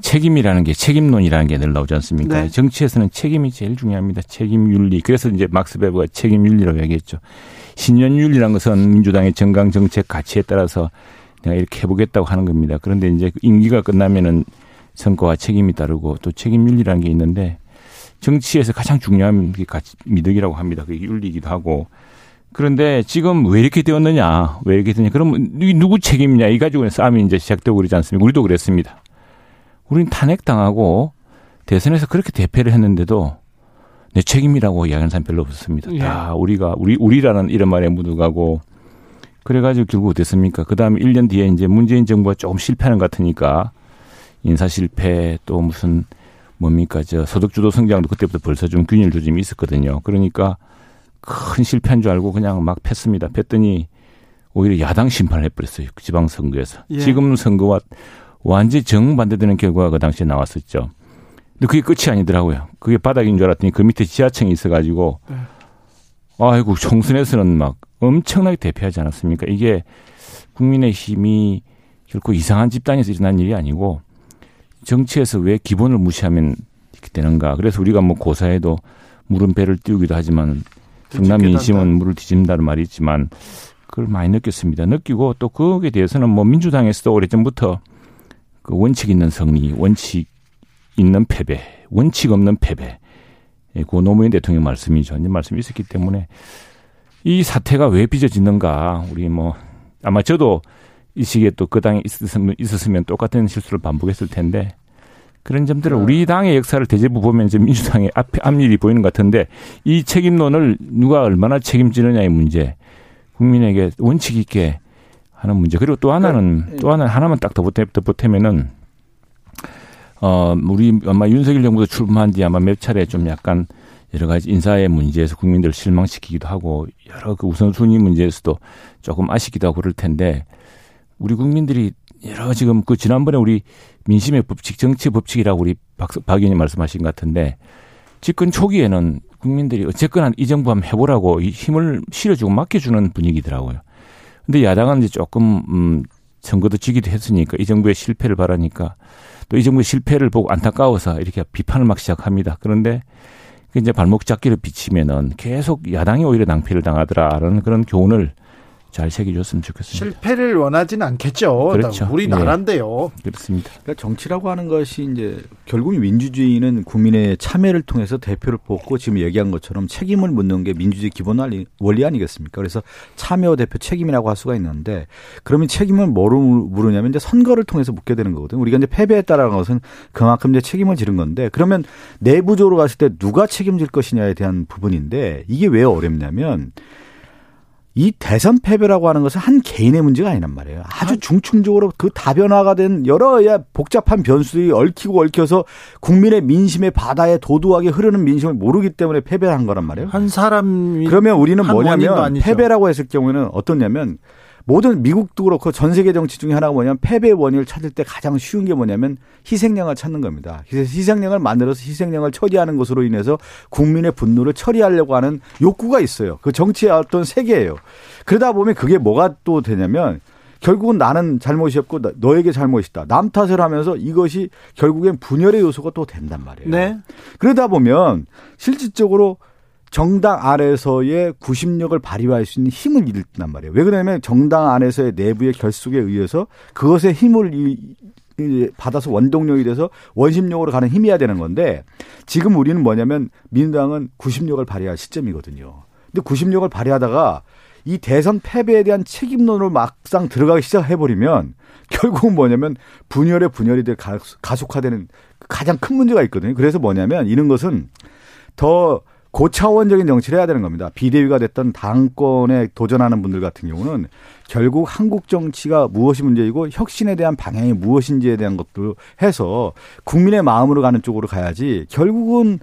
책임이라는 게 책임론이라는 게 늘 나오지 않습니까? 네. 정치에서는 책임이 제일 중요합니다. 책임 윤리. 그래서 이제 막스 베버가 책임 윤리라고 얘기했죠. 신년 윤리라는 것은 민주당의 정강 정책 가치에 따라서 내가 이렇게 해보겠다고 하는 겁니다. 그런데 이제 임기가 끝나면은 성과와 책임이 따르고 또 책임 윤리라는 게 있는데 정치에서 가장 중요한 게 미덕이라고 합니다. 그게 윤리이기도 하고. 그런데 지금 왜 이렇게 되었느냐? 왜 이렇게 되냐? 그럼 누구 책임이냐? 이 가지고 싸움이 이제 시작되고 그러지 않습니까? 우리도 그랬습니다. 우리는 탄핵당하고 대선에서 그렇게 대패를 했는데도 내 책임이라고 이야기하는 사람 별로 없었습니다. 예. 다 우리가, 우리, 우리라는 이런 말에 묻어가고 그래가지고 결국 어땠습니까? 그 다음에 1년 뒤에 이제 문재인 정부가 조금 실패하는 것 같으니까 인사 실패 또 무슨 뭡니까 저 소득 주도 성장도 그때부터 벌써 좀 균일 조짐이 있었거든요. 그러니까 큰 실패한 줄 알고 그냥 막 팼습니다. 팼더니 오히려 야당 심판을 해버렸어요. 그 지방선거에서. 예. 지금 선거와 완전히 정반대되는 결과가 그 당시에 나왔었죠. 근데 그게 끝이 아니더라고요. 그게 바닥인 줄 알았더니 그 밑에 지하층이 있어가지고 네. 아이고 총선에서는 막 엄청나게 대표하지 않았습니까? 이게 국민의 힘이 결코 이상한 집단에서 일어난 일이 아니고 정치에서 왜 기본을 무시하면 되는가. 그래서 우리가 뭐 고사에도 물은 배를 띄우기도 하지만 성남 민심은 물을 뒤집는다는 말이 있지만 그걸 많이 느꼈습니다. 느끼고 또 거기에 대해서는 뭐 민주당에서도 오래전부터 그 원칙 있는 승리, 원칙 있는 패배, 원칙 없는 패배. 예, 고 노무현 대통령 말씀이죠. 이제 말씀이 있었기 때문에 이 사태가 왜 빚어지는가. 우리 뭐 아마 저도 이 시기에 또 그 당에 있었으면, 있었으면 똑같은 실수를 반복했을 텐데 그런 점들을 네. 우리 당의 역사를 대제부 보면 이제 민주당의 앞에 앞일이 보이는 것 같은데 이 책임론을 누가 얼마나 책임지느냐의 문제, 국민에게 원칙 있게 하는 문제. 그리고 또 하나는 네. 또 하나 하나만 딱 덧보태면은 어 우리 아마 윤석열 정부도 출범한 뒤 아마 몇 차례 좀 약간 여러 가지 인사의 문제에서 국민들을 실망시키기도 하고 여러 그 우선순위 문제에서도 조금 아쉽기도 하고 그럴 텐데 우리 국민들이 여러 지금 그 지난번에 우리 민심의 법칙, 정치 법칙이라고 우리 박, 박 의원님 말씀하신 것 같은데 집권 초기에는 국민들이 어쨌거나 이 정부 한번 해보라고 이 힘을 실어주고 맡겨주는 분위기더라고요. 근데 야당은 이제 조금, 음, 선거도 지기도 했으니까 이 정부의 실패를 바라니까 또 이 정부의 실패를 보고 안타까워서 이렇게 비판을 막 시작합니다. 그런데 그 이제 발목 잡기를 비치면은 계속 야당이 오히려 낭패를 당하더라라는 그런 교훈을 잘 새겨줬으면 좋겠습니다. 실패를 원하지는 않겠죠. 그렇죠. 우리 네. 나라인데요. 네. 그렇습니다. 그러니까 정치라고 하는 것이 이제 결국 민주주의는 국민의 참여를 통해서 대표를 뽑고 지금 얘기한 것처럼 책임을 묻는 게 민주주의 기본 원리 아니겠습니까? 그래서 참여 대표 책임이라고 할 수가 있는데 그러면 책임을 뭐로 물으냐면 이제 선거를 통해서 묻게 되는 거거든요. 우리가 이제 패배했다라는 것은 그만큼 이제 책임을 지른 건데 그러면 내부적으로 갔을 때 누가 책임질 것이냐에 대한 부분인데 이게 왜 어렵냐면 이 대선 패배라고 하는 것은 한 개인의 문제가 아니란 말이에요. 아주 중층적으로 그 다변화가 된 여러 복잡한 변수들이 얽히고 얽혀서 국민의 민심의 바다에 도도하게 흐르는 민심을 모르기 때문에 패배한 거란 말이에요. 한 사람이 그러면 우리는 뭐냐면 패배라고 했을 경우에는 어떻냐면 모든 미국도 그렇고 전 세계 정치 중에 하나가 뭐냐면 패배 원인을 찾을 때 가장 쉬운 게 뭐냐면 희생양을 찾는 겁니다. 희생양을 만들어서 희생양을 처리하는 것으로 인해서 국민의 분노를 처리하려고 하는 욕구가 있어요. 그 정치의 어떤 세계예요. 그러다 보면 그게 뭐가 또 되냐면 결국은 나는 잘못이었고 너에게 잘못이다. 남 탓을 하면서 이것이 결국엔 분열의 요소가 또 된단 말이에요. 네. 그러다 보면 실질적으로 정당 안에서의 구심력을 발휘할 수 있는 힘을 잃단 말이에요. 왜 그러냐면 정당 안에서의 내부의 결속에 의해서 그것의 힘을 받아서 원동력이 돼서 원심력으로 가는 힘이어야 되는 건데 지금 우리는 뭐냐면 민주당은 구심력을 발휘할 시점이거든요. 근데 구심력을 발휘하다가 이 대선 패배에 대한 책임론으로 막상 들어가기 시작해버리면 결국은 뭐냐면 분열의 분열이 될 가속화되는 가장 큰 문제가 있거든요. 그래서 뭐냐면 이런 것은 더 고차원적인 정치를 해야 되는 겁니다. 비대위가 됐던 당권에 도전하는 분들 같은 경우는 결국 한국 정치가 무엇이 문제이고 혁신에 대한 방향이 무엇인지에 대한 것도 해서 국민의 마음으로 가는 쪽으로 가야지 결국은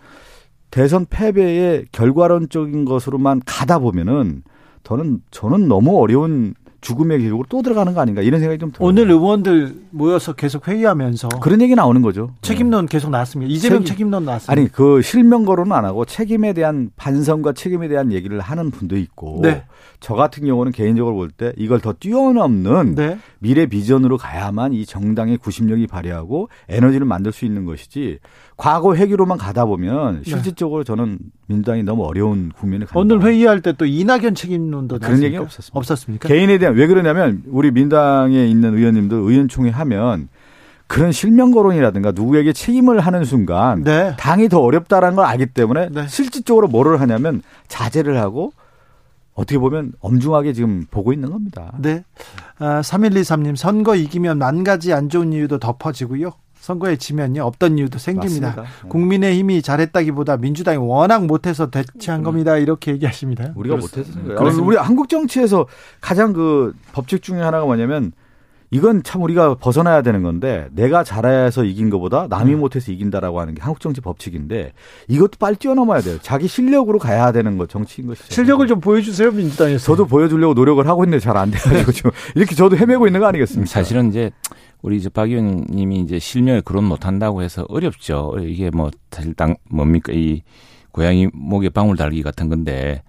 대선 패배의 결과론적인 것으로만 가다 보면은 저는 저는 너무 어려운 죽음의 길로 또 들어가는 거 아닌가 이런 생각이 좀 들어요. 오늘 의원들 모여서 계속 회의하면서 그런 얘기 나오는 거죠. 책임론 계속 나왔습니다. 이재명 책임, 론 나왔습니다. 아니 그 실명 거론은 안 하고 책임에 대한 반성과 책임에 대한 얘기를 하는 분도 있고 네. 저 같은 경우는 개인적으로 볼 때 이걸 더 뛰어넘는 네. 미래 비전으로 가야만 이 정당의 구심력이 발휘하고 에너지를 만들 수 있는 것이지 과거 회기로만 가다 보면 네. 실질적으로 네. 저는 민주당이 너무 어려운 국면에 간다. 오늘 회의할 때 또 이낙연 책임론도 그런 얘기 없었습니다. 없었습니까? 개인에 대한 왜 그러냐면 우리 민당에 있는 의원님들 의원총회 하면 그런 실명 거론이라든가 누구에게 책임을 하는 순간 네. 당이 더 어렵다라는 걸 알기 때문에 네. 실질적으로 뭐를 하냐면 자제를 하고 어떻게 보면 엄중하게 지금 보고 있는 겁니다. 네. 아, 3123님, 선거 이기면 만 가지 안 좋은 이유도 덮어지고요. 선거에 지면요 없던 이유도 생깁니다. 네. 국민의힘이 잘했다기보다 민주당이 워낙 못해서 대체한 네. 겁니다. 이렇게 얘기하십니다. 우리가 못해서 우리 한국 정치에서 가장 그 법칙 중에 하나가 뭐냐면 이건 참 우리가 벗어나야 되는 건데 내가 잘해서 이긴 것보다 남이 음. 못해서 이긴다라고 하는 게 한국 정치 법칙인데 이것도 빨리 뛰어넘어야 돼요. 자기 실력으로 가야 되는 거 정치인 것이죠. 실력을 좀 보여주세요 민주당에서. 저도 보여주려고 노력을 하고 있는데 잘 안 돼가지고 <laughs> 좀 이렇게 저도 헤매고 있는 거 아니겠습니까? 사실은 이제 우리 이제 박 의원님이 이제 실명을 그런 못한다고 해서 어렵죠. 이게 뭐 사실 땅 뭡니까 이 고양이 목에 방울 달기 같은 건데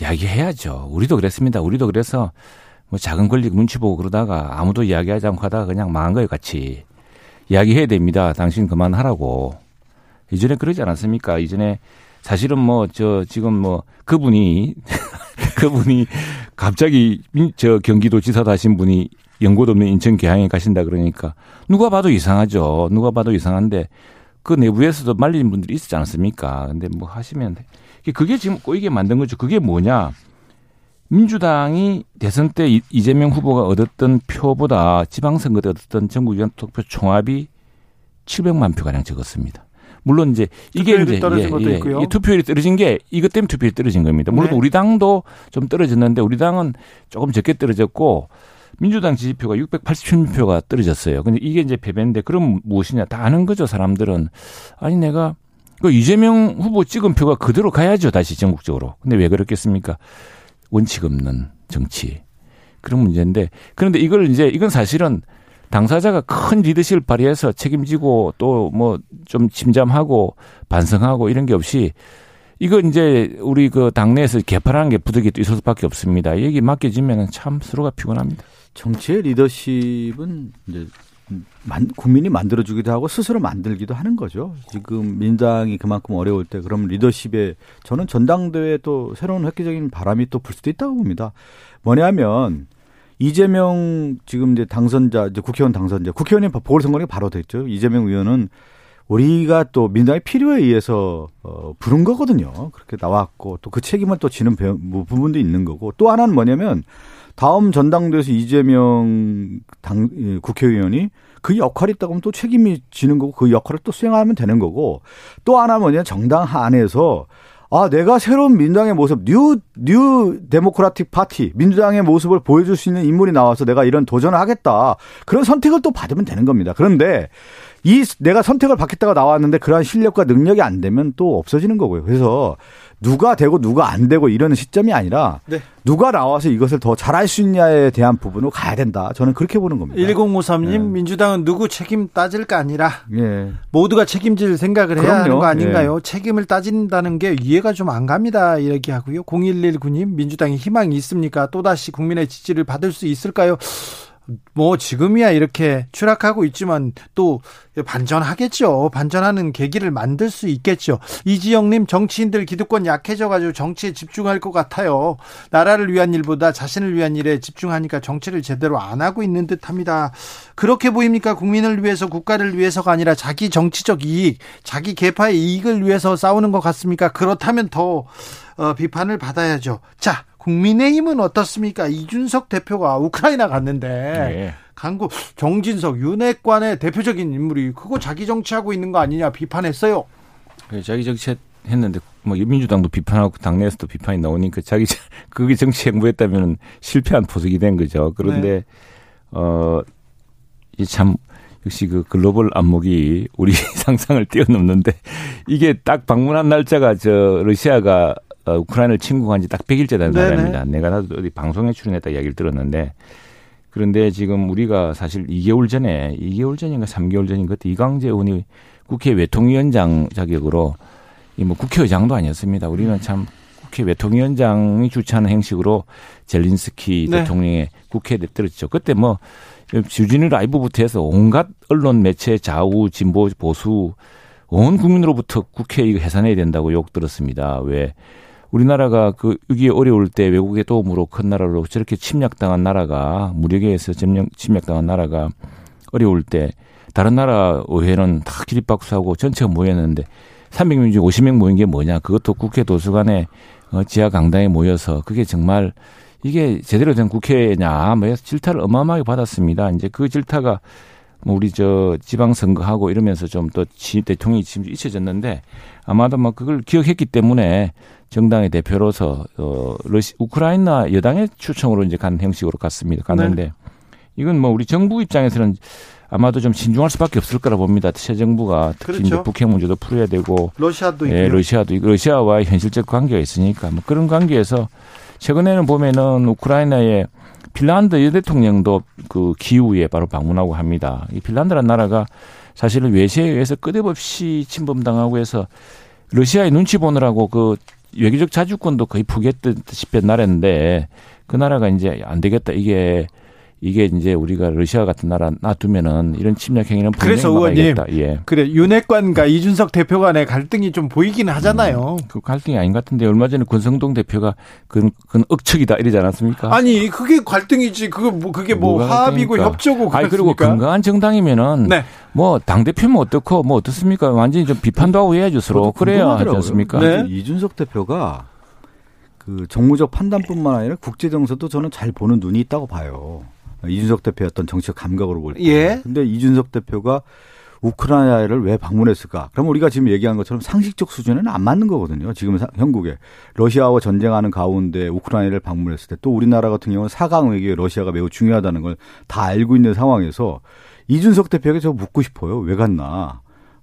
이야기해야죠. 우리도 그랬습니다. 우리도 그래서 뭐 작은 권리 눈치 보고 그러다가 아무도 이야기하지 않고 하다가 그냥 망한 거예요, 같이. 이야기해야 됩니다. 당신 그만하라고. 이전에 그러지 않았습니까? 이전에 사실은 뭐 저 지금 뭐 그분이 <laughs> 그분이 갑자기 저 경기도지사 하신 분이 연고도 없는 인천 계양에 가신다 그러니까 누가 봐도 이상하죠. 누가 봐도 이상한데 그 내부에서도 말리는 분들이 있었지 않았습니까? 근데 뭐 하시면 그게 지금 꼬이게 만든 거죠. 그게 뭐냐? 민주당이 대선 때 이재명 후보가 얻었던 표보다 지방선거 때 얻었던 전국위원 투표 총합이 700만 표가량 적었습니다. 물론 이제 이게 이제 떨어진 예, 예, 투표율이 떨어진 게 이것 때문에 투표율이 떨어진 겁니다. 물론 네. 우리 당도 좀 떨어졌는데 우리 당은 조금 적게 떨어졌고 민주당 지지표가 687표가 떨어졌어요. 근데 이게 이제 패배인데 그럼 무엇이냐 다 아는 거죠 사람들은 아니 내가 그 이재명 후보 찍은 표가 그대로 가야죠 다시 전국적으로. 근데 왜 그렇겠습니까? 원칙 없는 정치 그런 문제인데 그런데 이걸 이제 이건 사실은 당사자가 큰 리더십을 발휘해서 책임지고 또 뭐 좀 침잠하고 반성하고 이런 게 없이 이거 이제 우리 그 당내에서 개판하는 게 부득이 또 있을 수밖에 없습니다. 여기 맡겨지면 참 서로가 피곤합니다. 정치의 리더십은 이제 국민이 만들어주기도 하고 스스로 만들기도 하는 거죠. 지금 민당이 그만큼 어려울 때 그럼 리더십에 저는 전당대회 또 새로운 획기적인 바람이 또 불 수도 있다고 봅니다. 뭐냐면 이재명 지금 이제 당선자 이제 국회의원 당선자 국회의원이 보궐선거가 바로 됐죠. 이재명 의원은 우리가 또 민당의 필요에 의해서 어 부른 거거든요. 그렇게 나왔고 또 그 책임을 또 지는 뭐 부분도 있는 거고 또 하나는 뭐냐면 다음 전당대회에서 이재명 당 국회의원이 그 역할이 있다고 하면 또 책임이 지는 거고 그 역할을 또 수행하면 되는 거고 또 하나 뭐냐 정당 안에서 아, 내가 새로운 민주당의 모습, new, new Democratic Party, 민주당의 모습을 보여줄 수 있는 인물이 나와서 내가 이런 도전을 하겠다. 그런 선택을 또 받으면 되는 겁니다. 그런데 이 내가 선택을 받겠다가 나왔는데 그러한 실력과 능력이 안 되면 또 없어지는 거고요. 그래서 누가 되고 누가 안 되고 이러는 시점이 아니라 네. 누가 나와서 이것을 더 잘할 수 있냐에 대한 부분으로 가야 된다. 저는 그렇게 보는 겁니다. 1053님 네. 민주당은 누구 책임 따질까 아니라 네. 모두가 책임질 생각을 해야 그럼요. 하는 거 아닌가요? 네. 책임을 따진다는 게 이해가 좀 안 갑니다. 이야기하고요. 0119님 민주당에 희망이 있습니까? 또다시 국민의 지지를 받을 수 있을까요? 뭐 지금이야 이렇게 추락하고 있지만 또 반전하겠죠. 반전하는 계기를 만들 수 있겠죠. 이지영님 정치인들 기득권 약해져가지고 정치에 집중할 것 같아요. 나라를 위한 일보다 자신을 위한 일에 집중하니까 정치를 제대로 안 하고 있는 듯합니다. 그렇게 보입니까? 국민을 위해서 국가를 위해서가 아니라 자기 정치적 이익, 자기 개파의 이익을 위해서 싸우는 것 같습니까? 그렇다면 더 어, 비판을 받아야죠. 자, 국민의힘은 어떻습니까? 이준석 대표가 우크라이나 갔는데 네. 강구 정진석 윤핵관의 대표적인 인물이 그거 자기 정치하고 있는 거 아니냐 비판했어요. 네, 자기 정치 했는데 뭐 민주당도 비판하고 당내에서도 비판이 나오니까 자기 그게 정치 행보했다면 실패한 포석이 된 거죠. 그런데 네. 어이참 역시 그 글로벌 안목이 우리 <laughs> 상상을 뛰어넘는데 이게 딱 방문한 날짜가 저 러시아가 어, 우크라이나를 침공한 지 딱 100일째 되는 네네. 나라입니다. 내가 나도 어디 방송에 출연했다 이야기를 들었는데 그런데 지금 우리가 사실 2개월 전에 2개월 전인가 3개월 전인 그때 이광재 의원이 국회 외통위원장 자격으로 이 뭐 국회의장도 아니었습니다. 우리는 참 국회 외통위원장이 주최하는 행식으로 젤린스키 네. 대통령의 국회에 들었죠. 그때 뭐 주진우 라이브부터 해서 온갖 언론 매체 좌우 진보 보수 온 국민으로부터 국회 이거 해산해야 된다고 욕 들었습니다. 왜 우리나라가 그 위기에 어려울 때 외국의 도움으로 큰 나라로 저렇게 침략당한 나라가 무력에 의해서 침략당한 나라가 어려울 때 다른 나라 의회는 다 기립박수하고 전체가 모였는데 300명 중 50명 모인 게 뭐냐 그것도 국회 도서관에 어, 지하 강당에 모여서 그게 정말 이게 제대로 된 국회냐 뭐 질타를 어마어마하게 받았습니다. 이제 그 질타가 뭐 우리 저 지방 선거하고 이러면서 좀 또 대통령이 지금 잊혀졌는데 아마도 뭐 그걸 기억했기 때문에 정당의 대표로서 어 러시 우크라이나 여당의 추천으로 이제 간 형식으로 갔습니다. 갔는데 네. 이건 뭐 우리 정부 입장에서는 아마도 좀 신중할 수밖에 없을 거라 봅니다. 새 정부가 특히 그렇죠. 이제 북핵 문제도 풀어야 되고 러시아도 예, 있고요. 러시아도 러시아와의 현실적 관계가 있으니까 뭐 그런 관계에서 최근에는 보면은 우크라이나의 핀란드 여 대통령도 그 기후에 바로 방문하고 합니다. 이 핀란드라는 나라가 사실은 외세에 의해서 끝없이 침범당하고 해서 러시아의 눈치 보느라고 그 외교적 자주권도 거의 포기했듯이 한 나라인데 그 나라가 이제 안 되겠다. 이게 이게 이제 우리가 러시아 같은 나라 놔두면은 이런 침략 행위는 그래서 의원님 예. 그래 윤핵관과 이준석 대표 간의 갈등이 좀 보이긴 하잖아요. 음, 그 갈등이 아닌 것 같은데 얼마 전에 권성동 대표가 그건, 그건 억측이다 이러지 않았습니까? 아니 그게 갈등이지 그거 뭐 그게 뭐 합의고 협조고 아니 그리고 건강한 정당이면은 네. 뭐당 대표면 어떻고 뭐 어떻습니까? 완전히 좀 비판도 하고 해야죠 서로 그래야 하지 않습니까? 네. 이준석 대표가 그 정무적 판단뿐만 아니라 국제 정서도 저는 잘 보는 눈이 있다고 봐요. 이준석 대표의 어떤 정치적 감각으로 볼 때. 예. 근데 이준석 대표가 우크라이나를 왜 방문했을까? 그럼 우리가 지금 얘기한 것처럼 상식적 수준에는 안 맞는 거거든요. 지금 형국에 러시아와 전쟁하는 가운데 우크라이나를 방문했을 때 또 우리나라 같은 경우는 사강 외교에 러시아가 매우 중요하다는 걸 다 알고 있는 상황에서 이준석 대표에게 저 묻고 싶어요. 왜 갔나?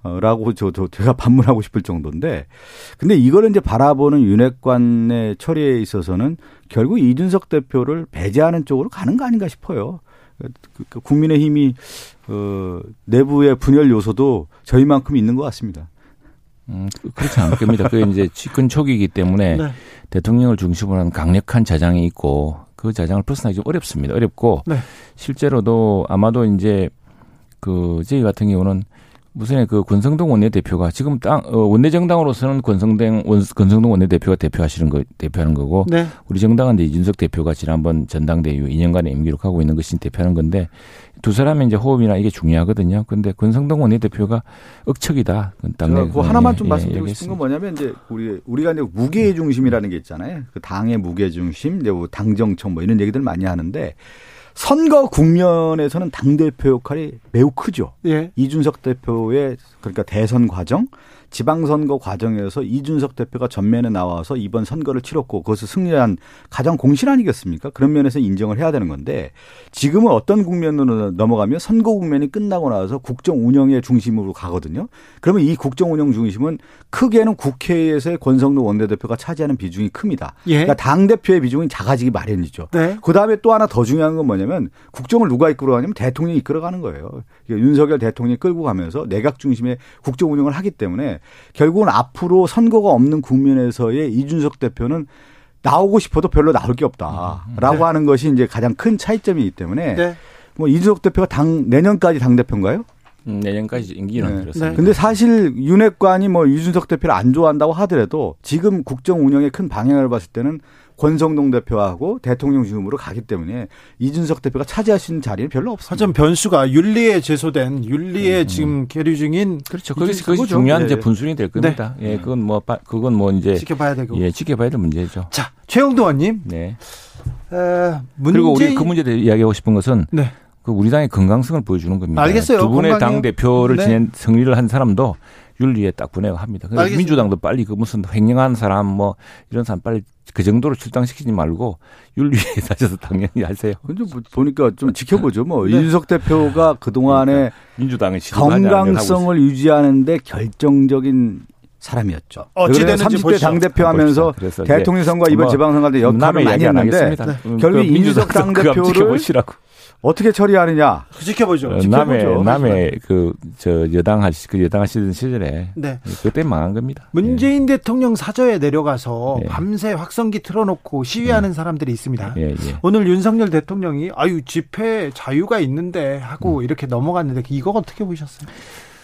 어, 라고 저, 저, 제가 반문하고 싶을 정도인데. 근데 이거를 이제 바라보는 윤핵관의 처리에 있어서는 결국 이준석 대표를 배제하는 쪽으로 가는 거 아닌가 싶어요. 그, 그 국민의힘이, 어, 내부의 분열 요소도 저희만큼 있는 것 같습니다. 음, 그, 그렇지 않을 겁니다. 그게 이제 집권 초기이기 때문에 네. 대통령을 중심으로 하는 강력한 자장이 있고 그 자장을 벗어나기 좀 어렵습니다. 어렵고 네. 실제로도 아마도 이제 그 저희 같은 경우는 무슨 그 권성동 원내대표가 지금 땅 어, 원내정당으로서는 권성동 원, 권성동 원내대표가 대표하시는 거 대표하는 거고 네. 우리 정당은 이제 이준석 대표가 지난번 전당대회 2년간의 임기를 하고 있는 것이 대표하는 건데 두 사람의 이제 호흡이나 이게 중요하거든요. 근데 권성동 원내대표가 억척이다. 당내 그 하나만 좀 예, 말씀드리고 싶은 건 뭐냐면 이제 우리 우리가 이제 무게 중심이라는 게 있잖아요. 그 당의 무게 중심, 뭐 당정청 뭐 이런 얘기들 많이 하는데 선거 국면에서는 당 대표 역할이 매우 크죠. 예. 이준석 대표의 그러니까 대선 과정 지방선거 과정에서 이준석 대표가 전면에 나와서 이번 선거를 치렀고 그것을 승리한 가장 공신 아니겠습니까? 그런 면에서 인정을 해야 되는 건데 지금은 어떤 국면으로 넘어가면 선거 국면이 끝나고 나서 국정 운영의 중심으로 가거든요. 그러면 이 국정 운영 중심은 크게는 국회에서의 권성도 원내대표가 차지하는 비중이 큽니다. 예. 그러니까 당 대표의 비중이 작아지기 마련이죠. 네. 그 다음에 또 하나 더 중요한 건 뭐냐면 국정을 누가 이끌어가냐면 대통령이 이끌어가는 거예요. 그러니까 윤석열 대통령이 끌고 가면서 내각 중심의 국정 운영을 하기 때문에 결국은 앞으로 선거가 없는 국면에서의 이준석 대표는 나오고 싶어도 별로 나올 게 없다라고 네. 하는 것이 이제 가장 큰 차이점이기 때문에 네. 뭐 이준석 대표가 당 내년까지 당 대표인가요? 음, 내년까지 임기는 네. 그렇습니다. 근데 사실 윤핵관이 뭐 이준석 대표를 안 좋아한다고 하더라도 지금 국정 운영의 큰 방향을 봤을 때는 권성동 대표하고 대통령 중심으로 가기 때문에 이준석 대표가 차지할 수 있는 자리는 별로 없습니다. 하여튼 변수가 윤리에 제소된 윤리에 음. 지금 계류 중인 그렇죠. 그것이, 그것이 중요한 네. 이제 분순이 될 겁니다. 네. 예, 그건 뭐 그건 뭐 이제 지켜봐야 되고 예, 지켜봐야 될 문제죠. 자, 최영도 의원님. 네. 에, 문제... 그리고 우리 그 문제에 대해 이야기하고 싶은 것은 네. 그 우리 당의 건강성을 보여주는 겁니다. 알겠어요. 두 분의 당 대표를 네. 지낸 승리를 한 사람도 윤리에 딱 분해가 합니다. 그래서 민주당도 빨리 그 무슨 횡령한 사람 뭐 이런 사람 빨리 그 정도로 출당시키지 말고 윤리에 <laughs> 따져서 당연히 하세요. 근데 뭐 보니까 좀 지켜보죠. 뭐 네. 이준석 대표가 그 동안에 그러니까 민주당의 건강성을 유지하는데 결정적인 사람이었죠. 어찌되는지 30대 당 대표 하면서 대통령 선거 이번 뭐 지방선거 때 역할을 많이 했는데 네. 결국 그 이준석 당대표를 어떻게 처리하느냐 지켜보죠. 어, 남의 지켜보죠. 남의 그저 여당 하시 그 여당 하시던 시절에 네. 그때 망한 겁니다. 문재인 예. 대통령 사저에 내려가서 예. 밤새 확성기 틀어놓고 시위하는 예. 사람들이 있습니다. 예, 예. 오늘 윤석열 대통령이 아유 집회 자유가 있는데 하고 음. 이렇게 넘어갔는데 이거 어떻게 보셨어요?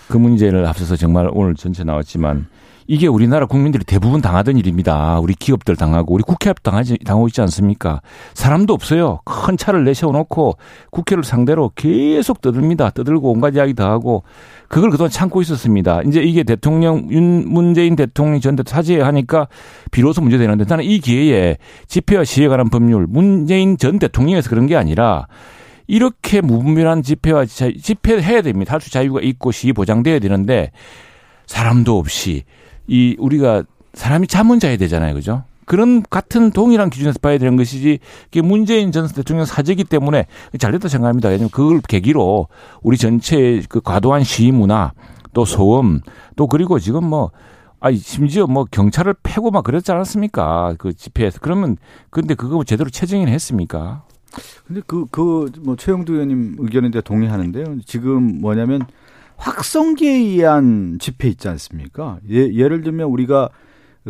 그 문제를 앞서서 정말 오늘 전체 나왔지만 이게 우리나라 국민들이 대부분 당하던 일입니다. 우리 기업들 당하고 우리 국회 앞 당하지 당하고 있지 않습니까? 사람도 없어요. 큰 차를 내세워 놓고 국회를 상대로 계속 떠듭니다. 떠들고 온갖 이야기 다 하고 그걸 그동안 참고 있었습니다. 이제 이게 대통령 윤 문재인 대통령 전 대통령 사죄하니까 비로소 문제되는데 나는 이 기회에 집회와 시위에 관한 법률 문재인 전 대통령에서 그런 게 아니라 이렇게 무분별한 집회와 집회해야 됩니다. 할수 자유가 있고 시위 보장돼야 되는데 사람도 없이 이 우리가 사람이 자문자야 되잖아요. 그죠? 그런 같은 동일한 기준에서 봐야 되는 것이지 이게 문재인 전 대통령 사제기 때문에 잘됐다 생각합니다. 왜냐하면 그걸 계기로 우리 전체의 그 과도한 시위 문화 또 소음 또 그리고 지금 뭐 아니 심지어 뭐 경찰을 패고 막 그랬지 않았습니까? 그 집회에서 그러면 근데 그거 뭐 제대로 체증인 했습니까? 근데 그 그 뭐 최영두 의원님 의견에 대해 동의하는데요. 지금 뭐냐면 확성기에 의한 집회 있지 않습니까? 예, 예를 들면 우리가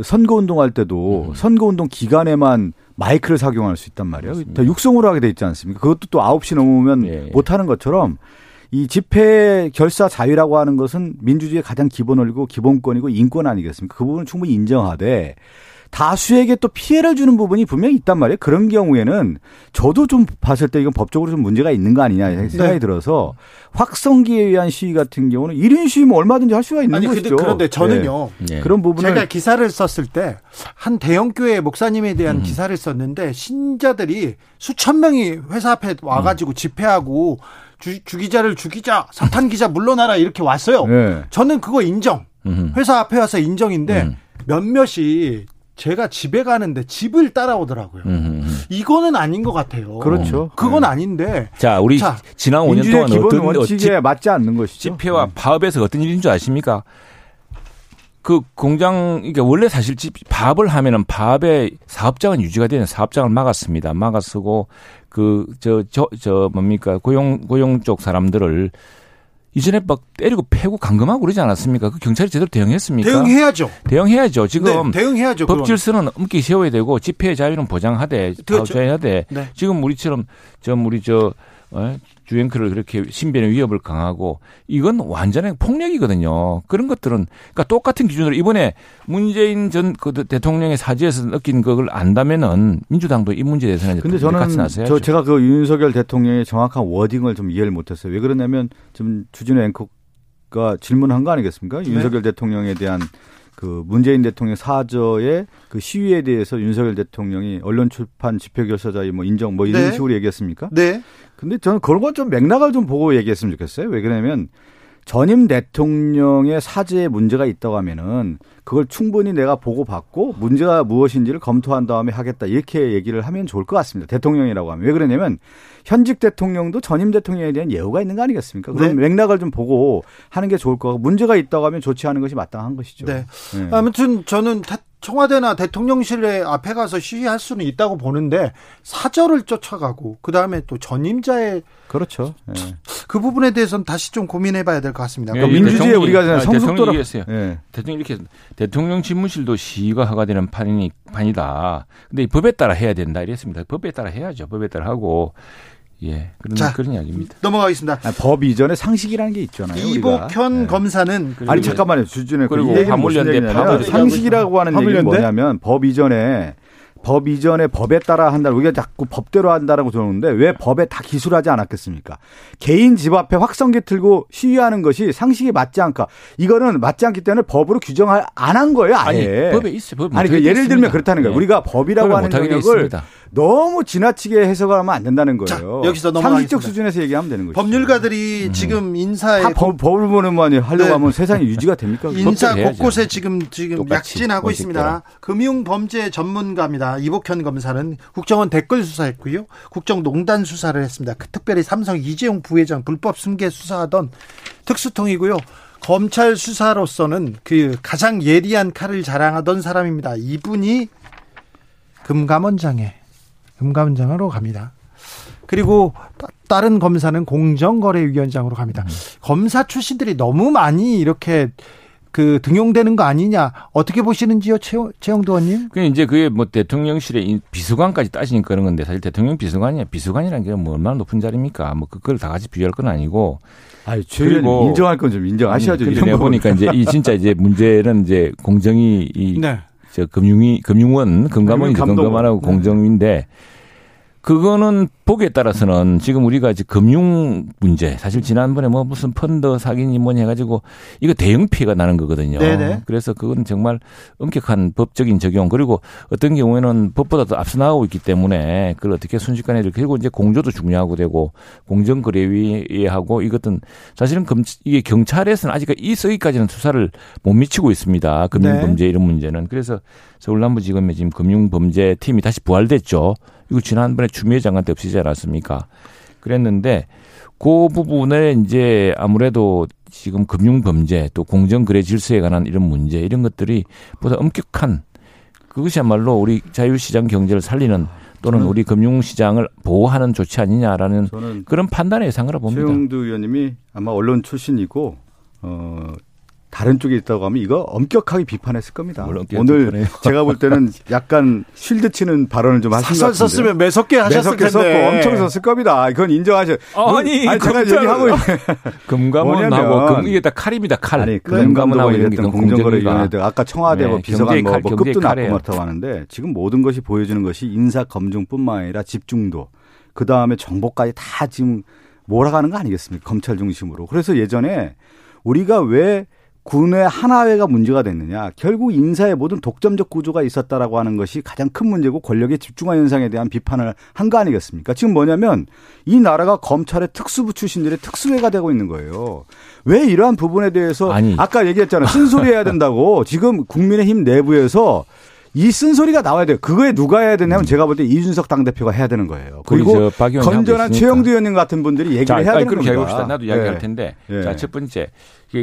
선거 운동할 때도 음. 선거 운동 기간에만 마이크를 착용할 수 있단 말이에요. 다 육성으로 하게 돼 있지 않습니까? 그것도 또 9시 넘으면 예. 못 하는 것처럼 이 집회 결사 자유라고 하는 것은 민주주의의 가장 기본 원리고 기본권이고 인권 아니겠습니까? 그 부분은 충분히 인정하되 다수에게 또 피해를 주는 부분이 분명히 있단 말이에요. 그런 경우에는 저도 좀 봤을 때 이건 법적으로 좀 문제가 있는 거 아니냐 생각이 네. 들어서 확성기에 의한 시위 같은 경우는 1인 시위 면 얼마든지 할 수가 있는 아니, 것이죠. 그런데 저는요. 네. 그런 부분을 제가 기사를 썼을 때 한 대형 교회 목사님에 대한 음. 기사를 썼는데 신자들이 수천 명이 회사 앞에 와 가지고 음. 집회하고 주, 주 기자를 죽이자 사탄 기자 물러나라 이렇게 왔어요. 네. 저는 그거 인정. 음. 회사 앞에 와서 인정인데 음. 몇몇이 제가 집에 가는데 집을 따라오더라고요. 음흠. 이거는 아닌 것 같아요. 그렇죠. 그건 네. 아닌데. 자, 우리 자, 지난 5년 동안 어떤 원칙에 맞지 않는 것이죠. 집회와 네. 파업에서 어떤 일인 줄 아십니까? 그 공장 이게 원래 사실 집 파업을 하면은 파업의 사업장은 유지가 되는 사업장을 막았습니다. 막아쓰고 그 저 저 저 뭡니까 고용 고용 쪽 사람들을 이전에 막 때리고 패고 감금하고 그러지 않았습니까? 그 경찰이 제대로 대응했습니까? 대응해야죠. 대응해야죠. 지금 네, 대응해야죠. 법 질서는 엄기 세워야 되고 집회 자유는 보장하되 보장하되 네. 지금 우리처럼 저 우리 저 어? 주행크를 그렇게 신변의 위협을 강하고 이건 완전히 폭력이거든요. 그런 것들은 그러니까 똑같은 기준으로 이번에 문재인 전 그 대통령의 사지에서 느낀 그걸 안다면은 민주당도 이 문제에 대해서는 근데 저는 같이 나서야죠. 저 제가 그 윤석열 대통령의 정확한 워딩을 좀 이해를 못했어요. 왜 그러냐면 지금 주진우 앵커가 질문한 거 아니겠습니까? 네. 윤석열 대통령에 대한 그 문재인 대통령 사저의 그 시위에 대해서 윤석열 대통령이 언론 출판 집회 결사자의 뭐 인정 뭐 이런 네. 식으로 얘기했습니까? 네. 근데 저는 그런 건 좀 맥락을 좀 보고 얘기했으면 좋겠어요. 왜 그러냐면 전임 대통령의 사제에 문제가 있다고 하면은 그걸 충분히 내가 보고받고 문제가 무엇인지를 검토한 다음에 하겠다 이렇게 얘기를 하면 좋을 것 같습니다. 대통령이라고 하면 왜 그러냐면 현직 대통령도 전임 대통령에 대한 예우가 있는 거 아니겠습니까? 그럼 네. 맥락을 좀 보고 하는 게 좋을 거고 문제가 있다고 하면 조치하는 것이 마땅한 것이죠. 네. 네. 아무튼 저는 청와대나 대통령실 앞에 가서 시위할 수는 있다고 보는데 사절을 쫓아가고 그 다음에 또 전임자의 그렇죠. 네. 그 부분에 대해서는 다시 좀 고민해 봐야 될 것 같습니다. 그러니까 민주주의 우리가 성숙도로 했어요. 네. 대통령 이렇게 대통령 집무실도 시위가 허가되는 판이 판이다. 근데 법에 따라 해야 된다 이랬습니다. 법에 따라 해야죠. 법에 따라 하고 예, 그런 자, 그런 이야기입니다. 넘어가겠습니다. 아, 법 이전에 상식이라는 게 있잖아요. 이복현 네. 검사는 아니 잠깐만요, 주진우 그리고 화물연대 상식이라고 하는 얘기는 뭐냐면 법 이전에 법 이전에 법에 따라 한다. 우리가 자꾸 법대로 한다라고 들었는데 왜 법에 다 기술하지 않았겠습니까? 개인 집 앞에 확성기 틀고 시위하는 것이 상식에 맞지 않까? 이거는 맞지 않기 때문에 법으로 규정을 안 한 거예요. 아예. 아니, 법에 있어요. 법 아니 그 예를 들면 그렇다는 거예요. 네. 우리가 법이라고 하는 영역을 너무 지나치게 해석을 하면 안 된다는 거예요. 자, 여기서 상식적 수준에서 얘기하면 되는 거죠. 법률가들이 음. 지금 인사에 법, 법을 보는 만이 하려고 네. 하면 세상이 유지가 됩니까? 인사 곳곳에 지금 지금 약진하고 있습니다. 금융 범죄 전문가입니다. 이복현 검사는 국정원 댓글 수사했고요. 국정농단 수사를 했습니다. 그 특별히 삼성 이재용 부회장 불법 승계 수사하던 특수통이고요. 검찰 수사로서는 그 가장 예리한 칼을 자랑하던 사람입니다. 이분이 금감원장에 금감원장으로 갑니다. 그리고 다른 검사는 공정거래위원장으로 갑니다. 음. 검사 출신들이 너무 많이 이렇게 그 등용되는 거 아니냐 어떻게 보시는지요, 최영, 최영도 의원님? 그 이제 그게 뭐 대통령실의 비서관까지 따지니까 그런 건데 사실 대통령 비서관이야 비서관이라는 게 뭐 얼마나 높은 자리입니까? 뭐 그걸 다 같이 비교할 건 아니고. 아, 그리고 인정할 건 좀 인정하셔야죠. 근데 내가 보니까 이제 이 진짜 이제 문제는 이제 공정이 이 네. 저 금융위 금융원 금감원이죠 금감원하고 네. 공정위인데 그거는 보기에 따라서는 지금 우리가 이제 금융 문제 사실 지난번에 뭐 무슨 펀드 사기니 뭐니 해가지고 이거 대형 피해가 나는 거거든요. 네네. 그래서 그건 정말 엄격한 법적인 적용 그리고 어떤 경우에는 법보다 도 앞서 나가고 있기 때문에 그걸 어떻게 순식간에 이렇게 그리고 이제 공조도 중요하고 되고 공정거래위하고 이것은 사실은 검 이게 경찰에서는 아직 이 서기까지는 수사를 못 미치고 있습니다. 금융범죄 네. 이런 문제는 그래서 서울남부지검에 지금 금융범죄 팀이 다시 부활됐죠. 이거 지난번에 추미애 장관 때 없이지 않았습니까? 그랬는데 그 부분에 이제 아무래도 지금 금융 범죄 또 공정 거래 질서에 관한 이런 문제 이런 것들이 보다 엄격한 그것이야말로 우리 자유시장 경제를 살리는 또는 우리 금융시장을 보호하는 조치 아니냐라는 그런 판단에 예상을 봅니다. 최영두 의원님이 아마 언론 출신이고 어 다른 쪽에 있다고 하면 이거 엄격하게 비판했을 겁니다. 오늘 비판해요. <laughs> 제가 볼 때는 약간 쉴드 치는 발언을 좀 하신 것 같은데. 썼으면 매섭게 하셨을 매섭게 텐데. 썼고 엄청 썼을 겁니다. 그건 인정하셔. 아니, 아니 제가 얘기하고 <laughs> 금감원하고 금, 이게 다 칼입니다. 칼. 아니, 금감원하고 이랬던 공정거래위원회들 아까 청와대 뭐 비서관 뭐, 뭐 급도 낮고 그렇다고 하는데 지금 모든 것이 보여주는 것이 인사 검증뿐만 아니라 집중도 그 다음에 정보까지 다 지금 몰아가는 거 아니겠습니까? 검찰 중심으로. 그래서 예전에 우리가 왜 군의 하나회가 문제가 됐느냐. 결국 인사의 모든 독점적 구조가 있었다라고 하는 것이 가장 큰 문제고 권력의 집중화 현상에 대한 비판을 한 거 아니겠습니까? 지금 뭐냐면 이 나라가 검찰의 특수부 출신들의 특수회가 되고 있는 거예요. 왜 이러한 부분에 대해서 아니. 아까 얘기했잖아요. 쓴소리 해야 된다고 지금 국민의힘 내부에서 이 쓴소리가 나와야 돼요. 그거에 누가 해야 되냐면 음. 제가 볼 때 이준석 당대표가 해야 되는 거예요. 그리고 건전한 최영두 의원님 같은 분들이 얘기를 자, 해야 되는 겁니다. 그렇게 해봅시다. 나도 이야기할 네. 텐데. 네. 자, 첫 번째.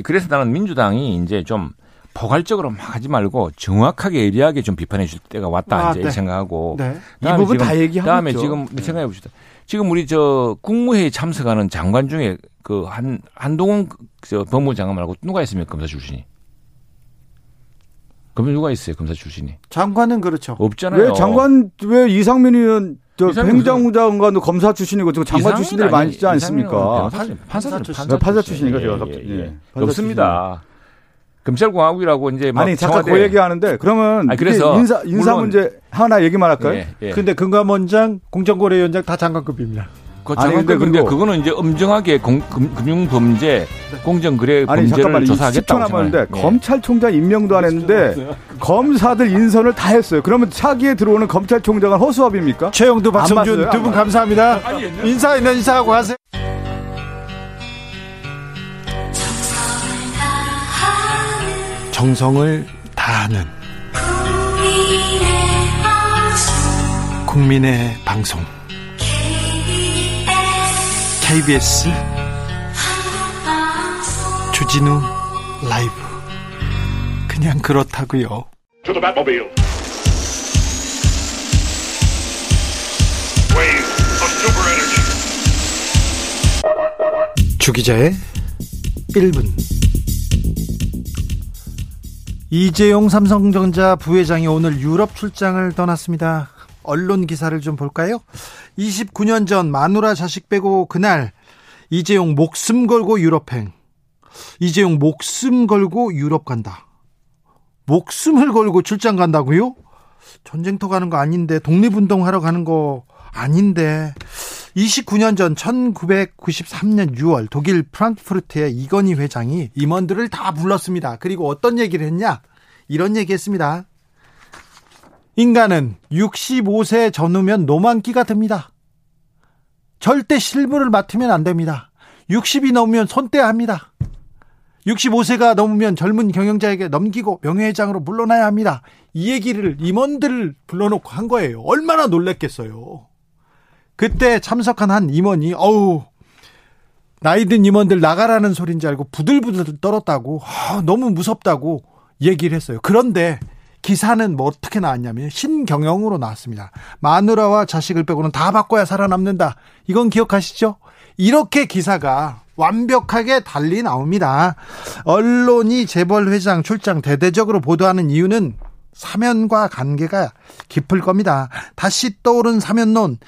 그래서 나는 민주당이 이제 좀 포괄적으로 막 하지 말고 정확하게 예리하게 좀 비판해 줄 때가 왔다 아, 이제 네. 생각하고 네. 이 부분 다 얘기하고 다음에. 지금 네. 생각해 봅시다. 지금 우리 저 국무회의 참석하는 장관 중에 그 한 한동훈 저 법무장관 말고 누가 있습니까 검사 출신이? 그러면 누가 있어요 검사 출신이? 장관은 그렇죠. 없잖아요. 왜 장관 왜 이상민 의원 저 행정장관도 검사 출신이고 지금 장관 출신들이 많이 있지 않습니까? 판사, 판사, 판사, 판사 출신이니까 제가 갑자기 예, 예. 없습니다. 검찰공화국이라고 이제 아니 잠깐 그 얘기하는데 그러면 아니, 그래서 인사 인사 문제 하나 얘기만 할까요? 예, 예. 근데 금감원장, 공정거래위원장 다 장관급입니다. 그 장관급인데 근데 그거는 이제 엄정하게 공, 금, 금융범죄, 공정 거래 아니, 범죄를 잠깐만, 조사하겠다고 남았는데 예. 검찰총장 임명도 안 했는데 <laughs> 검사들 인선을 다 했어요. 그러면 차기에 들어오는 검찰총장은 허수아비입니까? 최영두, 박성준 두 분 감사합니다. 인사 있는 인사하고 하세요. 정성을 다하는 국민의 방송 KBS 주진우 라이브 그냥 그렇다고요. 주기자의 1분 이재용 삼성전자 부회장이 오늘 유럽 출장을 떠났습니다. 언론 기사를 좀 볼까요? 29년 전 마누라 자식 빼고 그날 이재용 목숨 걸고 유럽행. 이재용 목숨 걸고 유럽 간다. 목숨을 걸고 출장 간다고요? 전쟁터 가는 거 아닌데 독립운동 하러 가는 거 아닌데 29년 전 1993년 6월 독일 프랑크푸르트의 이건희 회장이 임원들을 다 불렀습니다. 그리고 어떤 얘기를 했냐? 이런 얘기 했습니다. 인간은 65세 전후면 노만기가 됩니다. 절대 실무를 맡으면 안 됩니다. 60이 넘으면 손떼야 합니다. 65세가 넘으면 젊은 경영자에게 넘기고 명예회장으로 물러나야 합니다. 이 얘기를 임원들을 불러놓고 한 거예요. 얼마나 놀랬겠어요. 그때 참석한 한 임원이 어우 나이든 임원들 나가라는 소리인지 알고 부들부들 떨었다고 아, 너무 무섭다고 얘기를 했어요. 그런데 기사는 뭐 어떻게 나왔냐면 신경영으로 나왔습니다. 마누라와 자식을 빼고는 다 바꿔야 살아남는다. 이건 기억하시죠? 이렇게 기사가 완벽하게 달리 나옵니다. 언론이 재벌 회장 출장 대대적으로 보도하는 이유는 사면과 관계가 깊을 겁니다. 다시 떠오른 사면론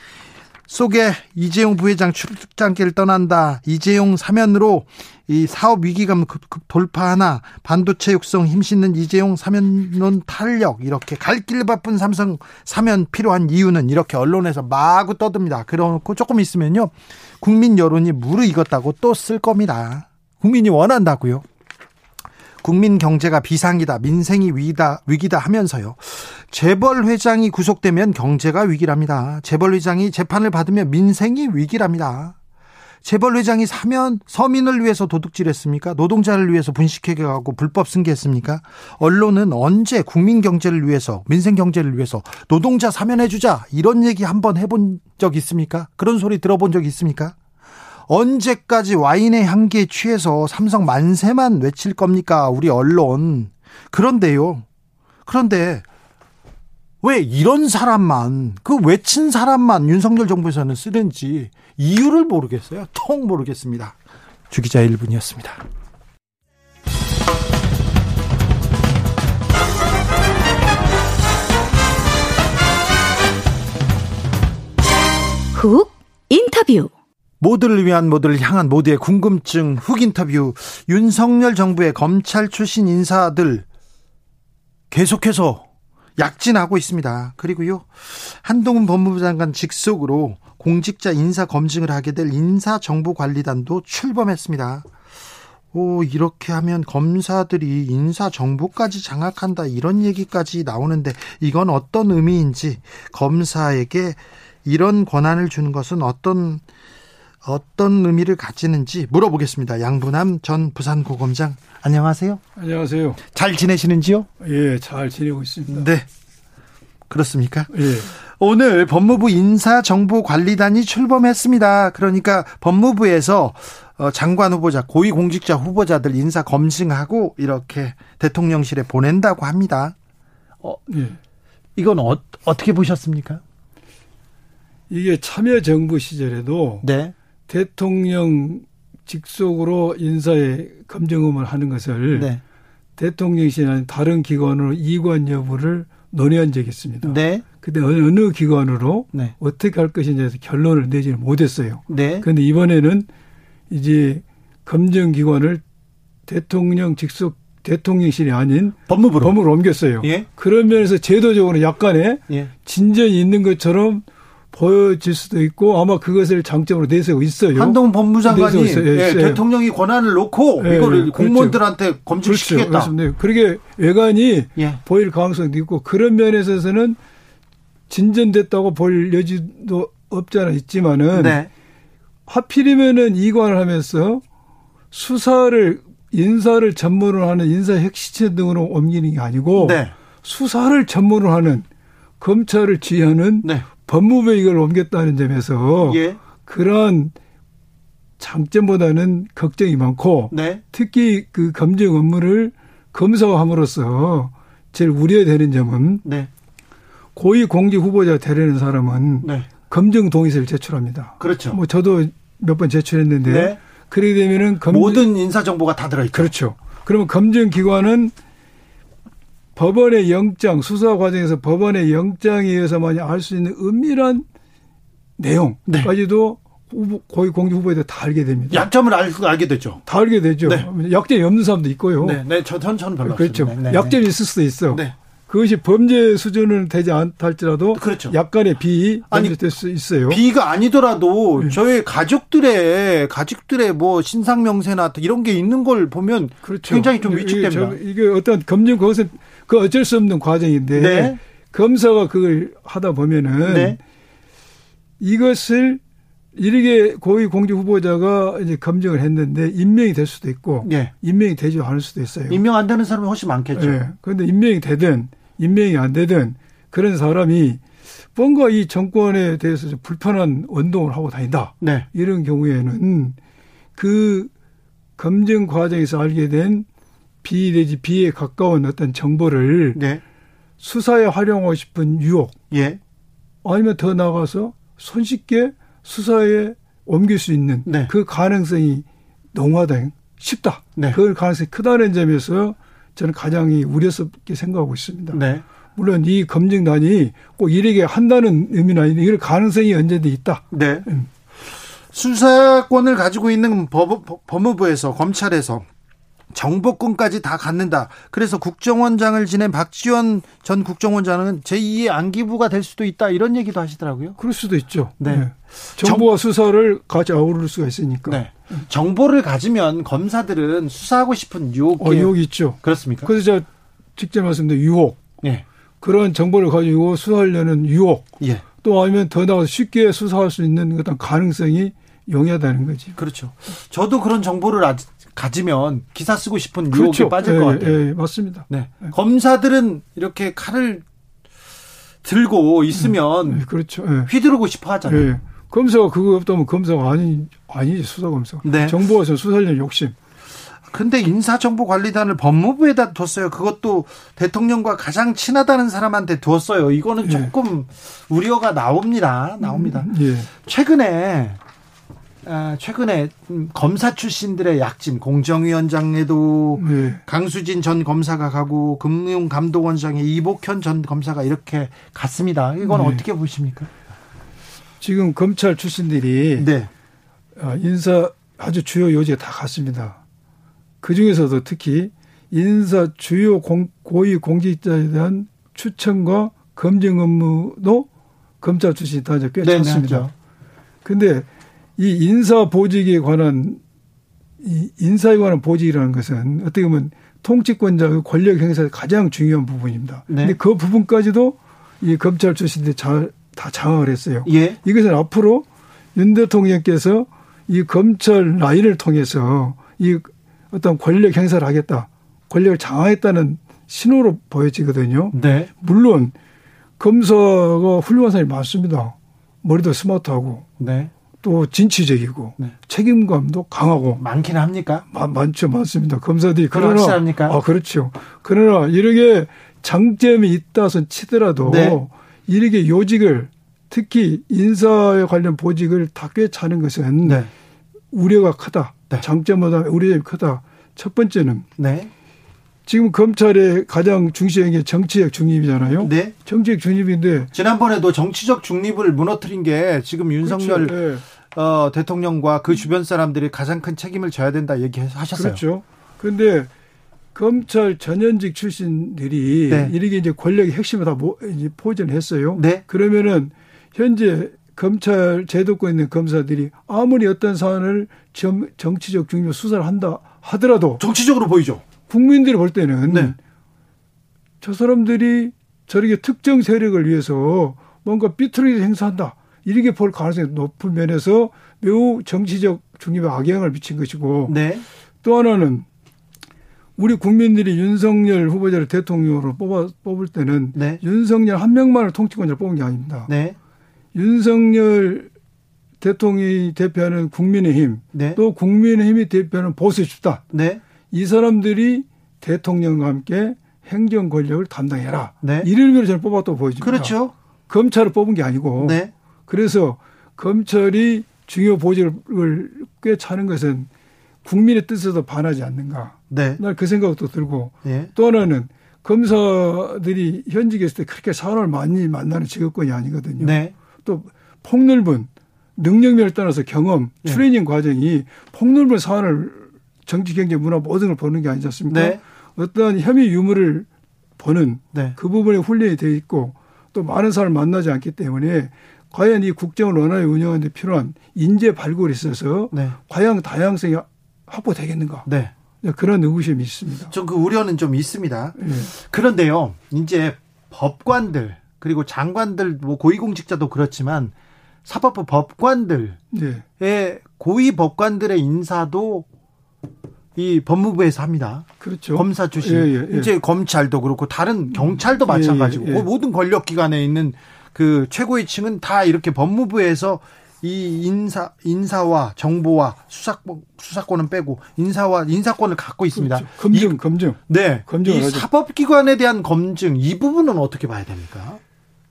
속에 이재용 부회장 출장길 떠난다. 이재용 사면으로 이 사업 위기감 돌파하나 반도체 육성 힘싣는 이재용 사면론 탄력 이렇게 갈 길 바쁜 삼성 사면 필요한 이유는 이렇게 언론에서 마구 떠듭니다. 그러고 조금 있으면요 국민 여론이 무르익었다고 또 쓸 겁니다. 국민이 원한다고요. 국민 경제가 비상이다, 민생이 위기다, 위기다 하면서요. 재벌 회장이 구속되면 경제가 위기랍니다. 재벌 회장이 재판을 받으면 민생이 위기랍니다. 재벌 회장이 사면 서민을 위해서 도둑질했습니까? 노동자를 위해서 분식회계하고 불법 승계했습니까? 언론은 언제 국민 경제를 위해서 민생 경제를 위해서 노동자 사면해주자 이런 얘기 한번 해본 적 있습니까? 그런 소리 들어본 적 있습니까? 언제까지 와인의 향기에 취해서 삼성 만세만 외칠 겁니까? 우리 언론. 그런데요. 그런데 왜 이런 사람만, 그 외친 사람만 윤석열 정부에서는 쓰는지 이유를 모르겠어요. 통 모르겠습니다. 주기자 1분이었습니다. 훅 인터뷰 모두를 위한 모두를 향한 모두의 궁금증 훅 인터뷰 윤석열 정부의 검찰 출신 인사들 계속해서 약진하고 있습니다. 그리고요 한동훈 법무부 장관 직속으로 공직자 인사 검증을 하게 될 인사정보관리단도 출범했습니다. 오, 이렇게 하면 검사들이 인사 정보까지 장악한다 이런 얘기까지 나오는데 이건 어떤 의미인지 검사에게 이런 권한을 주는 것은 어떤 어떤 의미를 가지는지 물어보겠습니다. 양분함 전 부산고검장 안녕하세요. 안녕하세요. 잘 지내시는지요? 예, 잘 지내고 있습니다. 네. 그렇습니까? 예. 오늘 법무부 인사정보관리단이 출범했습니다. 그러니까 법무부에서 어, 장관 후보자, 고위공직자 후보자들 인사 검증하고 이렇게 대통령실에 보낸다고 합니다. 어, 예. 이건 어, 어떻게 보셨습니까? 이게 참여정부 시절에도 네. 대통령 직속으로 인사에 검증음을 하는 것을 네. 대통령실이나 다른 기관으로 이관 여부를 논의한 적이 있습니다. 네. 근데 어느 기관으로 네. 어떻게 할 것인지에 서 결론을 내지는 못했어요. 네. 그런데 이번에는 이제 검증 기관을 대통령 직속 대통령실이 아닌 법무부로 법무로 옮겼어요. 예? 그런 면에서 제도적으로 약간의 예. 진전이 있는 것처럼 보여질 수도 있고 아마 그것을 장점으로 내세우고 있어요. 한동훈 법무장관이 예, 예, 대통령이 권한을 놓고 예, 이거를 그렇죠. 공무원들한테 검증시키겠다. 그렇죠. 그러게 외관이 예. 보일 가능성도 있고 그런 면에서는 진전됐다고 볼 여지도 없잖아 있지만은 네. 하필이면은 이관을 하면서 수사를 인사를 전문으로 하는 인사 핵시체 등으로 옮기는 게 아니고 네. 수사를 전문으로 하는 검찰을 지휘하는 네. 법무부에 이걸 옮겼다는 점에서 예. 그런 장점보다는 걱정이 많고 네. 특히 그 검증 업무를 검사함으로써 제일 우려되는 점은 네. 고위 공직 후보자 되려는 사람은 네. 검증 동의서를 제출합니다. 그렇죠. 뭐 저도 몇 번 제출했는데 네. 그렇게 되면은 검증, 모든 인사 정보가 다 들어 있죠. 그렇죠. 그러면 검증 기관은 법원의 영장 수사 과정에서 법원의 영장에 의해서만 알 수 있는 은밀한 내용까지도 네. 후보, 고위 공직 후보에 다 알게 됩니다. 약점을 알, 알게 되죠. 다 알게 되죠. 네. 약점이 없는 사람도 있고요. 네, 네, 저, 전, 저는 별로 그렇죠. 없습니다. 네, 약점이 네. 있을 수도 있어. 네. 그것이 범죄 수준은 되지 않다 할지라도 그렇죠. 약간의 비 아니 될수 있어요. 비가 아니더라도 네. 저희 가족들의 가족들의 뭐 신상 명세나 이런 게 있는 걸 보면 그렇죠. 굉장히 좀 위축됩니다. 이게, 어떤 검증 그것은 그 어쩔 수 없는 과정인데 네. 검사가 그걸 하다 보면은 네. 이것을 이렇게 고위 공직 후보자가 이제 검증을 했는데 임명이 될 수도 있고 네. 임명이 되지 않을 수도 있어요. 임명 안 되는 사람이 훨씬 많겠죠. 네. 그런데 임명이 되든 임명이 안 되든 그런 사람이 뭔가 이 정권에 대해서 좀 불편한 운동을 하고 다닌다. 네. 이런 경우에는 그 검증 과정에서 알게 된 비 내지 비에 가까운 어떤 정보를 네. 수사에 활용하고 싶은 유혹. 예. 아니면 더 나가서 손쉽게 수사에 옮길 수 있는 네. 그 가능성이 농화다 쉽다. 네. 그 가능성이 크다는 점에서 저는 가장 우려스럽게 생각하고 있습니다. 네. 물론 이 검증단이 꼭 이렇게 한다는 의미는 아닌데 이럴 가능성이 언제든 있다. 네. 음. 수사권을 가지고 있는 법, 법무부에서 검찰에서 정보권까지 다 갖는다. 그래서 국정원장을 지낸 박지원 전 국정원장은 제2의 안기부가 될 수도 있다. 이런 얘기도 하시더라고요. 그럴 수도 있죠. 네. 네. 정보와 정... 수사를 같이 아우를 수가 있으니까. 네. 정보를 가지면 검사들은 수사하고 싶은 유혹이 어, 유혹이 있죠. 그렇습니까? 그래서 제가 직접 말씀드린 유혹. 네. 그런 정보를 가지고 수사하려는 유혹. 예. 또 아니면 더 나아가서 쉽게 수사할 수 있는 어떤 가능성이 용이하다는 거지. 그렇죠. 저도 그런 정보를 아직 가지면 기사 쓰고 싶은 유혹에 그렇죠. 빠질 예, 것 같아요. 예, 맞습니다. 네. 예. 검사들은 이렇게 칼을 들고 있으면 음, 예, 그렇죠. 예. 휘두르고 싶어 하잖아요. 예. 검사가 그거 없다면 검사가 아니 아니지 수사 검사. 네. 정보에서 수사하려는 욕심. 근데 인사정보관리단을 법무부에다 뒀어요. 그것도 대통령과 가장 친하다는 사람한테 두었어요. 이거는 조금 우려가 나옵니다. 나옵니다. 음, 예. 최근에 아, 최근에 검사 출신들의 약진 공정위원장에도 네. 강수진 전 검사가 가고 금융감독원장에 이복현 전 검사가 이렇게 갔습니다. 이건 네. 어떻게 보십니까? 지금 검찰 출신들이 네. 아, 인사 아주 주요 요지에 다 갔습니다. 그 중에서도 특히 인사 주요 공, 고위 공직자에 대한 추천과 검증 업무도 검찰 출신이 다 꽤 네, 찼습니다. 그런데 이 인사 보직에 관한 이 인사에 관한 보직이라는 것은 어떻게 보면 통치권자의 권력 행사의 가장 중요한 부분입니다. 네. 근데 그 부분까지도 이 검찰 출신들이 잘, 다 장악을 했어요. 예. 이것은 앞으로 윤 대통령께서 이 검찰 라인을 통해서 이 어떤 권력 행사를 하겠다. 권력을 장악했다는 신호로 보여지거든요. 네. 물론 검사가 훌륭한 사람이 많습니다. 머리도 스마트하고. 네. 또 진취적이고 네. 책임감도 강하고 많기는 합니까? 마, 많죠, 많습니다. 검사들이 그러나 확실합니까? 아 그렇죠. 그러나 이렇게 장점이 있다선 치더라도 네. 이렇게 요직을 특히 인사에 관련 보직을 다 꿰차는 것은 네. 우려가 크다. 네. 장점보다 우려점이 크다. 첫 번째는 네. 지금 검찰의 가장 중시한 게 정치적 중립이잖아요. 네. 정치적 중립인데 지난번에도 정치적 중립을 무너뜨린 게 지금 윤석열 그렇죠. 네. 어, 대통령과 그 주변 사람들이 가장 큰 책임을 져야 된다 얘기하셨어요. 그렇죠. 그런데 검찰 전현직 출신들이 네. 이렇게 이제 권력의 핵심을 다 이제 포전했어요. 네. 그러면은 현재 검찰 제도권에 있는 검사들이 아무리 어떤 사안을 정, 정치적 중립 수사를 한다 하더라도 정치적으로 보이죠. 국민들이 볼 때는 네. 저 사람들이 저렇게 특정 세력을 위해서 뭔가 삐뚤어게 행사한다. 이렇게 볼 가능성이 높은 면에서 매우 정치적 중립에 악영향을 미친 것이고 네. 또 하나는 우리 국민들이 윤석열 후보자를 대통령으로 뽑아, 뽑을 때는 네. 윤석열 한 명만을 통치권자로 뽑은 게 아닙니다. 네. 윤석열 대통령이 대표하는 국민의힘 네. 또 국민의힘이 대표하는 보수 집단 네. 이 사람들이 대통령과 함께 행정 권력을 담당해라. 네. 이를 위해서 저는 뽑았다고 보여집니다. 그렇죠. 검찰을 뽑은 게 아니고. 네. 그래서 검찰이 중요 보직을 꽤 차는 것은 국민의 뜻에도 반하지 않는가. 네. 날그 생각도 들고 네. 또 하나는 검사들이 현직에 있을 때 그렇게 사람을 많이 만나는 직업권이 아니거든요. 네. 또 폭넓은 능력면을 떠나서 경험, 네. 트레이닝 과정이 폭넓은 사안을 정치, 경제, 문화 모든 걸 보는 게 아니지 않습니까? 네. 어떤 혐의 유무를 보는 네. 그 부분에 훈련이 돼 있고 또 많은 사람을 만나지 않기 때문에 과연 이 국정을 원활히 운영하는 데 필요한 인재 발굴이 있어서 네. 과연 다양성이 확보되겠는가? 네. 그런 의구심이 있습니다. 좀 그 우려는 좀 있습니다. 네. 그런데요, 이제 법관들 그리고 장관들 뭐 고위공직자도 그렇지만 사법부 법관들의 네. 고위 법관들의 인사도 이 법무부에서 합니다. 그렇죠. 검사 출신. 예, 예, 예. 이제 검찰도 그렇고 다른 경찰도 음. 예, 마찬가지고 예, 그 모든 권력 기관에 있는 그 최고위층은 다 이렇게 법무부에서 이 인사 인사와 정보와 수사권 수사권은 빼고 인사와 인사권을 갖고 있습니다. 그렇죠. 검증 이, 검증. 네. 검증 이 사법기관에 대한 검증 이 부분은 어떻게 봐야 됩니까?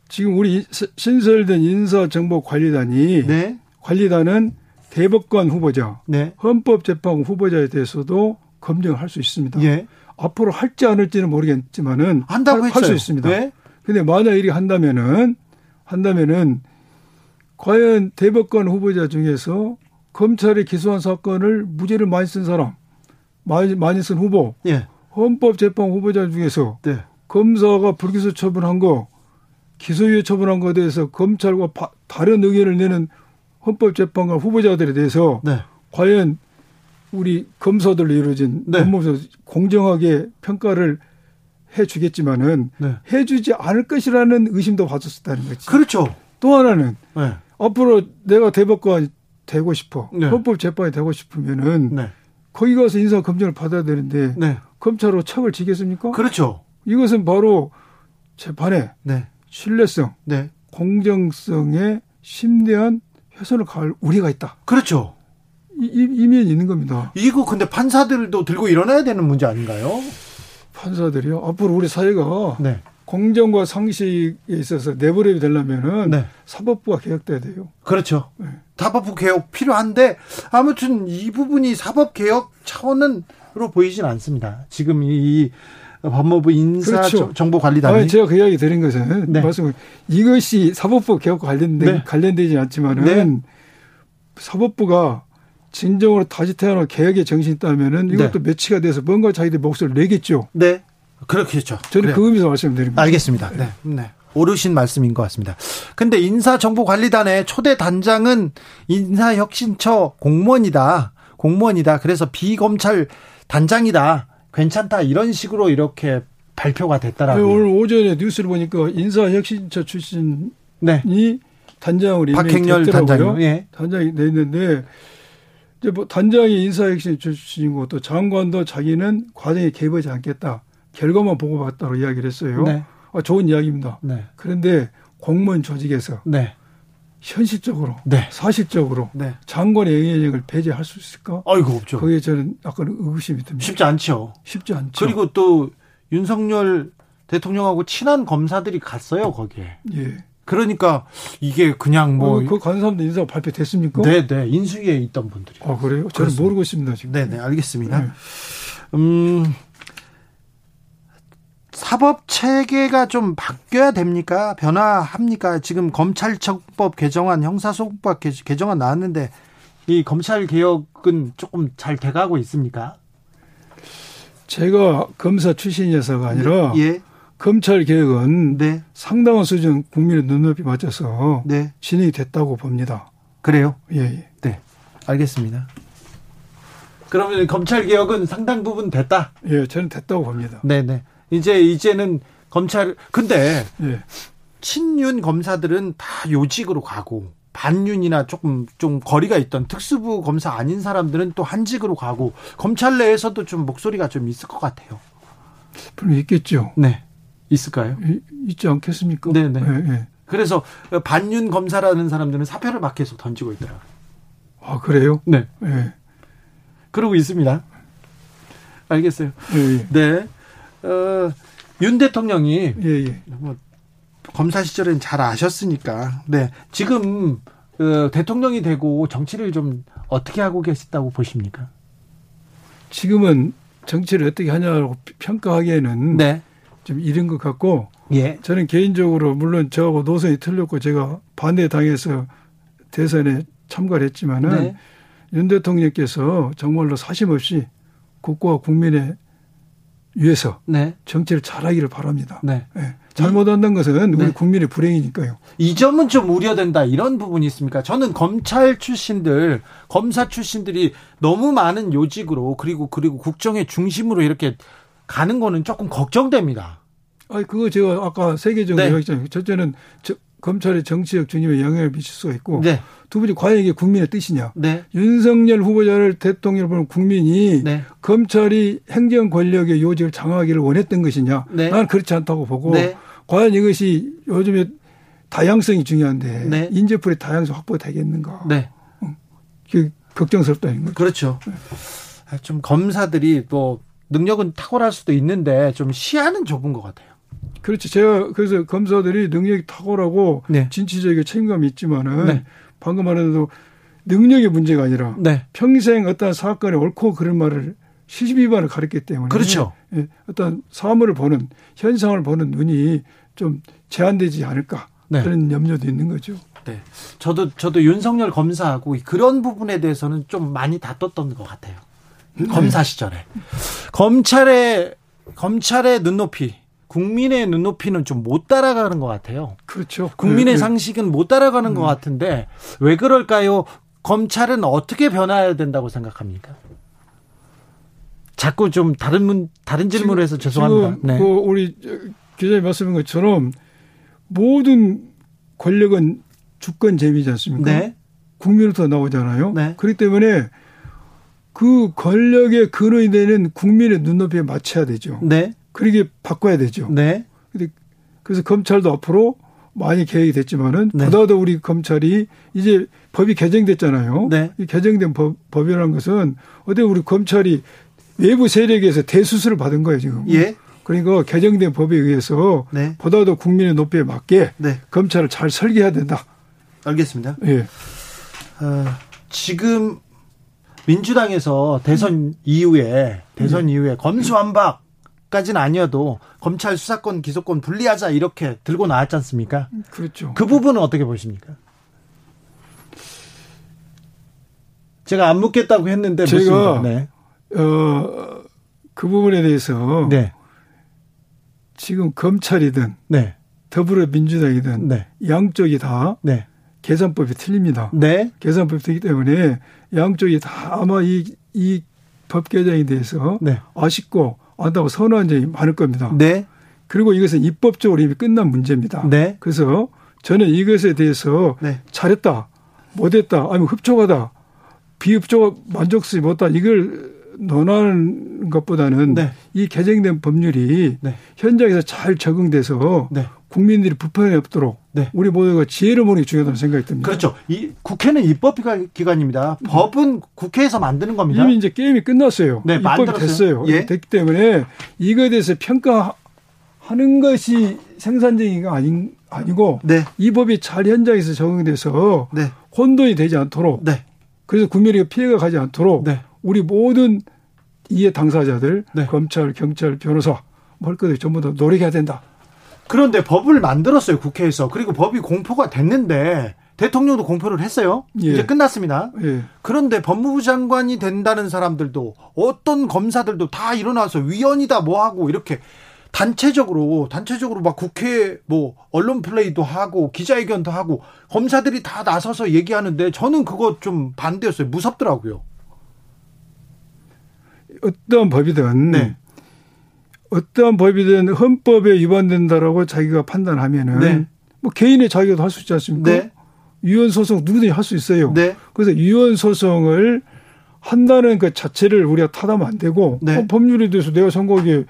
지금 우리 신설된 인사정보관리단이 네. 관리단은 대법관 후보자, 네. 헌법재판관 후보자에 대해서도 검증을 할수 있습니다. 예. 앞으로 할지 않을지는 모르겠지만은 한다고 할 수 있습니다. 네. 근데 만약 이렇게 한다면은 한다면은 과연 대법관 후보자 중에서 검찰이 기소한 사건을 무죄를 많이 쓴 사람, 많이 많이 쓴 후보, 예. 헌법재판 후보자 중에서 네. 검사가 불기소 처분한 거, 기소유예 처분한 거에 대해서 검찰과 바, 다른 의견을 내는 헌법재판관 후보자들에 대해서 네. 과연 우리 검사들로 이루어진 네. 법무부 공정하게 평가를 해주겠지만은 네. 해주지 않을 것이라는 의심도 받았었다는 거지. 그렇죠. 또 하나는 네. 앞으로 내가 대법관 되고 싶어 네. 헌법 재판이 되고 싶으면은 네. 거기 가서 인사 검증을 받아야 되는데 네. 검찰로 척을 지겠습니까? 그렇죠. 이것은 바로 재판의 신뢰성, 공정성에 심대한 훼손을 가할 우리가 있다. 그렇죠. 이, 이, 면 있는 겁니다. 이거 근데 판사들도 들고 일어나야 되는 문제 아닌가요? 판사들이요? 앞으로 우리 사회가 네. 공정과 상식에 있어서 내버려 되려면은 네. 사법부가 개혁돼야 돼요. 그렇죠. 네. 사법부 개혁 필요한데 아무튼 이 부분이 사법 개혁 차원은로 보이진 않습니다. 지금 이 법무부 인사정보관리단이 그렇죠. 제가 그 이야기 드린 것은 네. 말씀 이것이 사법부 개혁과 관련된 네. 관련되지 않지만은 네. 사법부가 진정으로 다시 태어나 개혁의 정신이 있다면은 이것도 네. 매치가 돼서 뭔가 자기들 목소리를 내겠죠. 네. 그렇겠죠. 저는 그래요. 그 의미에서 말씀드립니다. 알겠습니다. 네. 네. 오르신 말씀인 것 같습니다. 근데 인사정보관리단의 초대 단장은 인사혁신처 공무원이다. 공무원이다. 그래서 비검찰 단장이다. 괜찮다 이런 식으로 이렇게 발표가 됐다라고요. 네, 오늘 오전에 뉴스를 보니까 인사혁신처 출신이 네. 단장을 박행렬 단장이요. 예. 단장이 됐는데 이제 뭐 단장이 인사혁신 출신이고 또 장관도 자기는 과정에 개입하지 않겠다. 결과만 보고받다고 이야기를 했어요. 네. 아, 좋은 이야기입니다. 네. 그런데 공무원 조직에서 네. 현실적으로 네. 사실적으로 네. 장관의 영향력을 배제할 수 있을까? 아이고 없죠. 거기에 저는 약간 의구심이 듭니다. 쉽지 않죠. 쉽지 않죠. 그리고 또 윤석열 대통령하고 친한 검사들이 갔어요 거기에. 예. 그러니까 이게 그냥 뭐. 어, 그간 사람들 인사 발표됐습니까? 네, 네. 인수위에 있던 분들이. 아, 그래요? 저는 그렇습니다. 모르고 있습니다, 지금. 네, 네. 알겠습니다. 네. 음, 사법 체계가 좀 바뀌어야 됩니까? 변화합니까? 지금 검찰청법 개정안, 형사소송법 개정안 나왔는데 이 검찰 개혁은 조금 잘 돼가고 있습니까? 제가 검사 출신이어서가 아니라 네. 예. 검찰 개혁은 네. 상당한 수준 국민의 눈높이 맞춰서 네. 진행이 됐다고 봅니다. 그래요? 예, 예. 네. 알겠습니다. 그러면 검찰 개혁은 상당 부분 됐다. 예, 저는 됐다고 봅니다. 네, 네. 이제 이제는 검찰 근데 예. 친윤 검사들은 다 요직으로 가고 반윤이나 조금 좀 거리가 있던 특수부 검사 아닌 사람들은 또 한직으로 가고 검찰 내에서도 좀 목소리가 좀 있을 것 같아요. 분명 있겠죠. 네. 있을까요? 이, 있지 않겠습니까? 네네. 네. 네, 네. 그래서 반윤 검사라는 사람들은 사표를 막 계속 던지고 있더라고요. 아, 그래요? 네. 네. 그러고 있습니다. 알겠어요. 예, 예. 네. 어, 윤 대통령이 예, 예. 뭐 검사 시절엔 잘 아셨으니까. 네. 지금 어, 대통령이 되고 정치를 좀 어떻게 하고 계시다고 보십니까? 지금은 정치를 어떻게 하냐고 평가하기에는 네. 좀 이른 것 같고 예. 저는 개인적으로 물론 저하고 노선이 틀렸고 제가 반대 당해서 대선에 참가를 했지만은 네. 윤 대통령께서 정말로 사심 없이 국가와 국민의 위해서 네. 정치를 잘하기를 바랍니다. 네. 네. 잘못한다는 것은 우리 네. 국민의 불행이니까요. 이 점은 좀 우려된다 이런 부분이 있습니까? 저는 검찰 출신들, 검사 출신들이 너무 많은 요직으로 그리고 그리고 국정의 중심으로 이렇게 가는 거는 조금 걱정됩니다. 아니 그거 제가 아까 세계적으로 네. 얘기했잖아요. 첫째는 저, 검찰의 정치적 중심에 영향을 미칠 수가 있고 네. 두 번째 과연 이게 국민의 뜻이냐. 네. 윤석열 후보자를 대통령을 보는 국민이 네. 검찰이 행정 권력의 요직을 장악하기를 원했던 것이냐. 네. 나는 그렇지 않다고 보고 네. 과연 이것이 요즘에 다양성이 중요한데 네. 인재풀의 다양성 확보가 되겠는가. 네. 어, 걱정스럽다는 거죠. 그렇죠. 좀 검사들이 또 능력은 탁월할 수도 있는데 좀 시야는 좁은 것 같아요. 그렇죠. 제가 그래서 검사들이 능력이 탁월하고 네. 진취적인 책임감이 있지만은 네. 방금 말한 대로 능력의 문제가 아니라 네. 평생 어떤 사건에 옳고 그런 말을 시시비반을 가렸기 때문에 그렇죠. 예, 어떤 사물을 보는 현상을 보는 눈이 좀 제한되지 않을까 네. 그런 염려도 있는 거죠. 네. 저도 저도 윤석열 검사하고 그런 부분에 대해서는 좀 많이 다퉜던 것 같아요. 네. 검사 시절에 검찰의 검찰의 눈높이 국민의 눈높이는 좀 못 따라가는 것 같아요. 그렇죠. 국민의 네, 네. 상식은 못 따라가는 음. 것 같은데 왜 그럴까요? 검찰은 어떻게 변화해야 된다고 생각합니까? 자꾸 좀 다른 문 다른 질문을 해서 죄송합니다. 네. 그 우리 기자님 말씀인 것처럼 모든 권력은 주권 재미지 않습니까? 네. 국민으로부터 나오잖아요. 네. 그렇기 때문에 그 권력의 근원이 되는 국민의 눈높이에 맞춰야 되죠. 네. 그러게 바꿔야 되죠. 네. 그래서 검찰도 앞으로 많이 계획이 됐지만은 네. 보다 더 우리 검찰이 이제 법이 개정됐잖아요. 네. 이 개정된 법, 법이라는 것은 어디 우리 검찰이 외부 세력에서 대수술을 받은 거예요 지금. 예. 그러니까 개정된 법에 의해서 네. 보다 더 국민의 높이에 맞게 네. 검찰을 잘 설계해야 된다. 알겠습니다. 예. 어, 지금 민주당에서 대선 이후에 대선 네. 이후에 검수완박 까지는 아니어도 검찰 수사권 기소권 분리하자 이렇게 들고 나왔지 않습니까? 그렇죠. 그 부분은 어떻게 보십니까? 제가 안 묻겠다고 했는데 제가 네. 어그 부분에 대해서 네. 지금 검찰이든 네. 더불어민주당이든 네. 양쪽이 다 네. 계산법이 틀립니다. 네. 계산법이 틀리기 때문에 양쪽이 다 아마 이, 이 법 개정에 대해서 네. 아쉽고 안다고 점이 많을 겁니다. 네. 그리고 이것은 입법적으로 이미 끝난 문제입니다. 네. 그래서 저는 이것에 대해서 네. 잘했다, 못했다, 아니면 흡족하다, 비흡족 만족스럽지 못하다 이걸 논하는 것보다는 네. 이 개정된 법률이 네. 현장에서 잘 적응돼서 네. 국민들이 불편이 없도록 네. 우리 모두가 지혜를 모는 게 중요하다는 생각이 듭니다. 그렇죠. 이 국회는 입법 기관입니다. 법은 국회에서 만드는 겁니다. 이미 이제 게임이 끝났어요. 네, 입법이 만들었어요. 됐어요. 예. 됐기 때문에 이거에 대해서 평가하는 것이 생산적인가 아닌 아니고 네. 이 법이 잘 현장에서 적용돼서 네. 혼돈이 되지 않도록 네. 그래서 국민에게 피해가 가지 않도록 네. 우리 모든 이해 당사자들 네. 검찰, 경찰, 변호사 뭘 것들 전부 다 노력해야 된다. 그런데 법을 만들었어요 국회에서 그리고 법이 공포가 됐는데 대통령도 공표를 했어요. 예. 이제 끝났습니다. 예. 그런데 법무부 장관이 된다는 사람들도 어떤 검사들도 다 일어나서 위원이다 뭐 하고 이렇게 단체적으로 단체적으로 막 국회 뭐 언론 플레이도 하고 기자회견도 하고 검사들이 다 나서서 얘기하는데 저는 그거 좀 반대였어요. 무섭더라고요. 어떤 법이든 네. 어떠한 법이든 헌법에 위반된다라고 자기가 판단하면은 네. 뭐 개인의 자기가 할수 있지 않습니까? 네. 위헌 소송 누구든지 할 수 있어요. 네. 그래서 위헌 소송을 한다는 그 자체를 우리가 타다면 안 되고 네. 어, 법률에 대해서 내가 선거하기에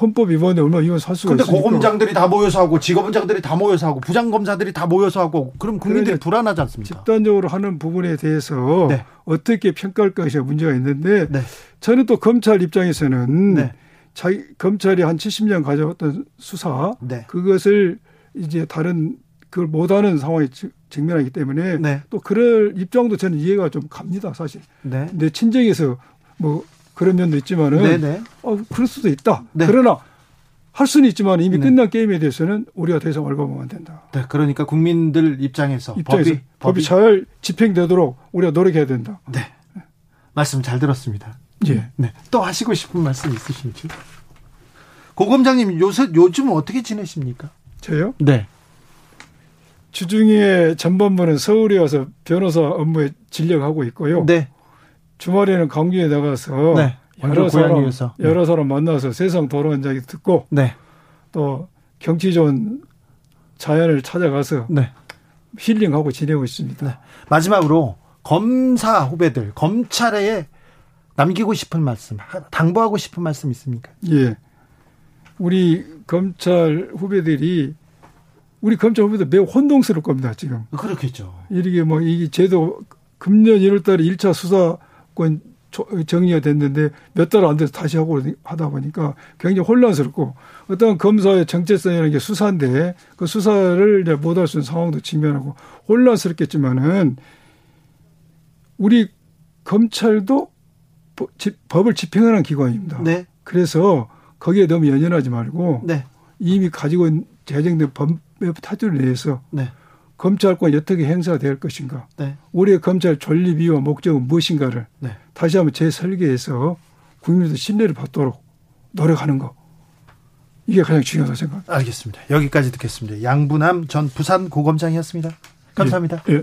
헌법 위반에 얼마 위헌 살 수가 있습니까? 근데 고검장들이 다 모여서 하고 직업원장들이 다 모여서 하고 부장 검사들이 다 모여서 하고 그럼 국민들이 불안하지 않습니까? 집단적으로 하는 부분에 대해서 네. 어떻게 평가할 것이 문제가 있는데 네. 저는 또 검찰 입장에서는 네. 자기 검찰이 한 70년 가져왔던 수사 네. 그것을 이제 다른 그걸 못하는 상황에 직면하기 때문에 네. 또 그럴 입장도 저는 이해가 좀 갑니다 사실. 네. 근데 친정에서 뭐 그런 면도 있지만은 네네. 네. 어 그럴 수도 있다. 네. 그러나 할 수는 있지만 이미 네. 끝난 게임에 대해서는 우리가 더 이상 얼버무면 안 된다. 네, 그러니까 국민들 입장에서, 입장에서 법이, 법이, 법이 잘 집행되도록 우리가 노력해야 된다. 네, 말씀 잘 들었습니다. 예. 네. 또 하시고 싶은 말씀 있으신지? 고검장님 요새 요즘 어떻게 지내십니까? 저요? 네. 주중에 전반부는 서울에 와서 변호사 업무에 진력하고 있고요. 네. 주말에는 강주에 나가서 네. 여러 사람 네. 여러 사람 만나서 세상 돌아온 이야기 듣고 네. 또 경치 좋은 자연을 찾아가서 네. 힐링하고 지내고 있습니다. 네. 마지막으로 검사 후배들 검찰에 남기고 싶은 말씀, 당부하고 싶은 말씀 있습니까? 예. 우리 검찰 후배들이 우리 검찰 후배들 매우 혼동스러울 겁니다, 지금. 그렇겠죠. 이렇게 뭐, 이 제도 금년 1월 달에 1차 수사권 정리가 됐는데 몇 달 안 돼서 다시 하고 하다 보니까 굉장히 혼란스럽고 어떤 검사의 정체성이라는 게 수사인데 그 수사를 이제 못할 수 있는 상황도 직면하고 혼란스럽겠지만은 우리 검찰도 법을 집행하는 기관입니다. 네. 그래서 거기에 너무 연연하지 말고 네. 이미 가지고 있는 제정된 법의 타주를 내서 네. 검찰권이 어떻게 행사될 것인가, 네. 우리의 검찰 존립 이유와 목적은 무엇인가를 네. 다시 한번 재설계해서 국민들 신뢰를 받도록 노력하는 거. 이게 가장 중요하다고 생각합니다. 알겠습니다. 여기까지 듣겠습니다. 양분함 전 부산 고검장이었습니다. 감사합니다. 예. 예.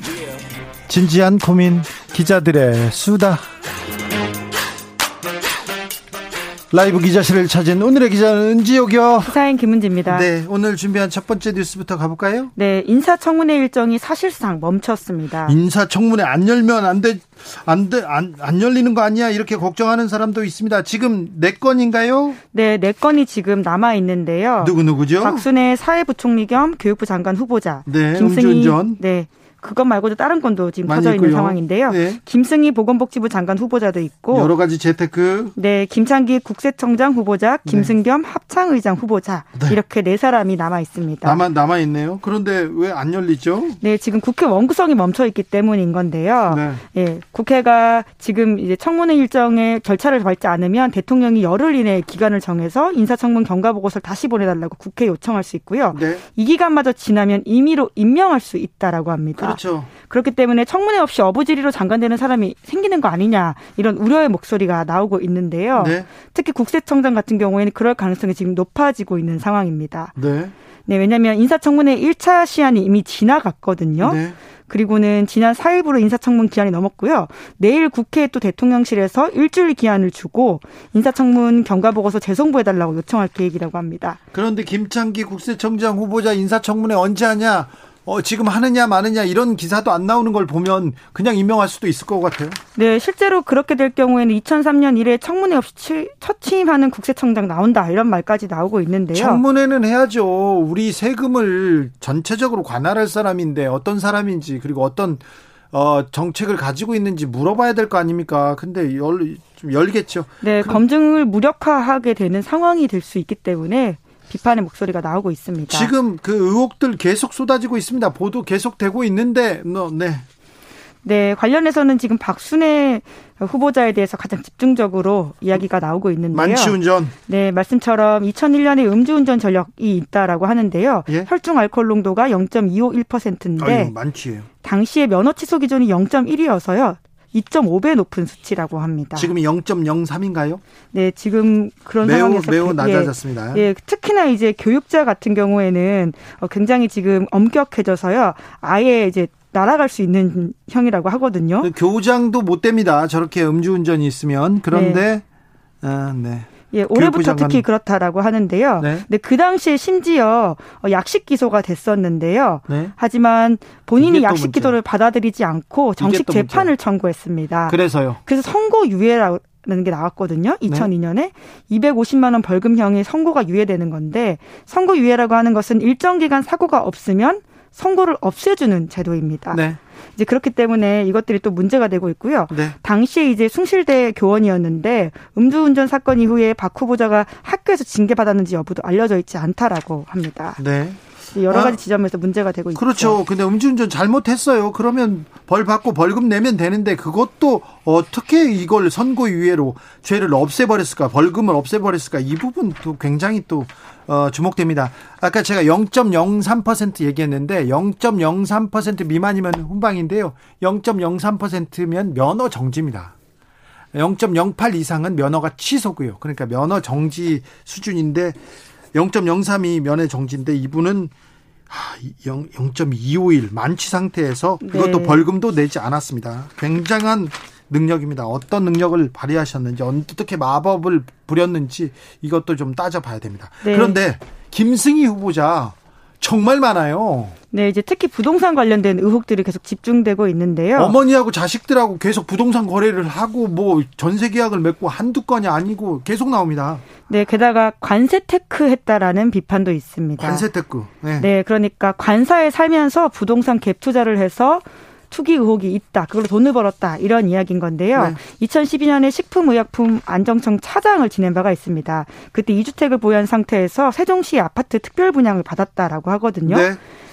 진지한 고민 기자들의 수다. 라이브 기자실을 찾은 오늘의 기자는 은지옥이요. 기사인 김은지입니다. 네, 오늘 준비한 첫 번째 뉴스부터 가볼까요? 네, 인사청문회 일정이 사실상 멈췄습니다. 인사청문회 안 열면 안 돼, 안 돼, 안, 안 열리는 거 아니야? 이렇게 걱정하는 사람도 있습니다. 지금 네 건인가요? 네, 네 건이 지금 남아 있는데요. 누구 누구죠? 박순애 사회부총리 겸 교육부 장관 후보자. 네, 김승희. 음주운전. 네. 그것 말고도 다른 건도 지금 터져 있는 상황인데요. 네. 김승희 보건복지부 장관 후보자도 있고 여러 가지 재테크. 네, 김창기 국세청장 후보자, 네. 김승겸 네. 합창의장 후보자 네. 이렇게 네 사람이 남아 있습니다. 남아 남아 있네요. 그런데 왜 안 열리죠? 네, 지금 국회 원구성이 멈춰 있기 때문인 건데요. 네. 예, 국회가 지금 이제 청문회 일정에 절차를 밟지 않으면 대통령이 열흘 이내 기간을 정해서 인사청문 경과 보고서를 다시 보내달라고 국회에 요청할 수 있고요. 네. 이 기간마저 지나면 임의로 임명할 수 있다라고 합니다. 그렇죠. 그렇기 때문에 청문회 없이 어부지리로 장관되는 사람이 생기는 거 아니냐 이런 우려의 목소리가 나오고 있는데요. 네. 특히 국세청장 같은 경우에는 그럴 가능성이 지금 높아지고 있는 상황입니다. 네. 네, 왜냐하면 인사청문회 1차 시한이 이미 지나갔거든요. 네. 그리고는 지난 4일부로 인사청문 기한이 넘었고요. 내일 국회에 또 대통령실에서 일주일 기한을 주고 인사청문 경과보고서 재송부해달라고 요청할 계획이라고 합니다. 그런데 김창기 국세청장 후보자 인사청문회 언제 하냐? 어, 지금 하느냐 마느냐 이런 기사도 안 나오는 걸 보면 그냥 임명할 수도 있을 것 같아요. 네, 실제로 그렇게 될 경우에는 2003년 이래 청문회 없이 첫 취임하는 국세청장 나온다 이런 말까지 나오고 있는데요. 청문회는 해야죠. 우리 세금을 전체적으로 관할할 사람인데 어떤 사람인지 그리고 어떤 어, 정책을 가지고 있는지 물어봐야 될 거 아닙니까? 근데 열, 좀 열겠죠. 네, 그럼, 검증을 무력화하게 되는 상황이 될 수 있기 때문에 비판의 목소리가 나오고 있습니다. 지금 그 의혹들 계속 쏟아지고 있습니다. 보도 계속 되고 있는데, 네. 네, 관련해서는 지금 박순애 후보자에 대해서 가장 집중적으로 이야기가 나오고 있는데요. 만취운전. 네, 말씀처럼 2001년에 음주운전 전력이 있다라고 하는데요. 예? 혈중 알코올 농도가 0.251%인데 아유, 만취예요. 당시에 면허 취소 기준이 0.1이어서요. 2.5배 높은 수치라고 합니다. 지금이 0.03인가요? 네, 지금 그런 매우, 상황에서 매우 그, 예, 낮아졌습니다. 예, 예, 특히나 이제 교육자 같은 경우에는 어, 굉장히 지금 엄격해져서요. 아예 이제 날아갈 수 있는 형이라고 하거든요. 그 교장도 못 됩니다. 저렇게 음주운전이 있으면 그런데 네. 아, 네. 예, 올해부터 특히 그렇다라고 하는데요. 네. 근데 그 당시에 심지어 어, 약식 기소가 됐었는데요. 네. 하지만 본인이 약식 기소를 받아들이지 않고 정식 재판을 문제. 청구했습니다. 그래서요. 그래서 선고 유예라 라는 게 나왔거든요. 2002년에 네. 250만 원 벌금형이 선고가 유예되는 건데 선고 유예라고 하는 것은 일정 기간 사고가 없으면 선고를 없애주는 제도입니다. 네. 이제 그렇기 때문에 이것들이 또 문제가 되고 있고요. 네. 당시에 이제 숭실대 교원이었는데 음주운전 사건 이후에 박 후보자가 학교에서 징계받았는지 여부도 알려져 있지 않다라고 합니다. 네. 여러 가지 아, 지점에서 문제가 되고 있죠. 그렇죠. 근데 음주운전 잘못했어요. 그러면 벌 받고 벌금 내면 되는데 그것도 어떻게 이걸 선고유예로 죄를 없애버렸을까? 벌금을 없애버렸을까? 이 부분도 굉장히 또 어, 주목됩니다. 아까 제가 0.03% 얘기했는데 0.03% 미만이면 훈방인데요. 0.03%면 면허 정지입니다. 0.08 이상은 면허가 취소고요. 그러니까 면허 정지 수준인데 0.03이 면허 정지인데 이분은 0.251 만취 상태에서 그것도 네. 벌금도 내지 않았습니다. 굉장한 능력입니다. 어떤 능력을 발휘하셨는지 어떻게 마법을 부렸는지 이것도 좀 따져봐야 됩니다. 네. 그런데 김승희 후보자 정말 많아요. 네, 이제 특히 부동산 관련된 의혹들이 계속 집중되고 있는데요. 어머니하고 자식들하고 계속 부동산 거래를 하고 뭐 전세 계약을 맺고 한두 건이 아니고 계속 나옵니다. 네, 게다가 관사 테크 했다라는 비판도 있습니다. 관사 테크. 네. 네, 그러니까 관사에 살면서 부동산 갭 투자를 해서 투기 의혹이 있다. 그걸로 돈을 벌었다. 이런 이야기인 건데요. 네. 2012년에 식품의약품 안전청 차장을 지낸 바가 있습니다. 그때 2주택을 보유한 상태에서 세종시 아파트 특별 분양을 받았다라고 하거든요. 네.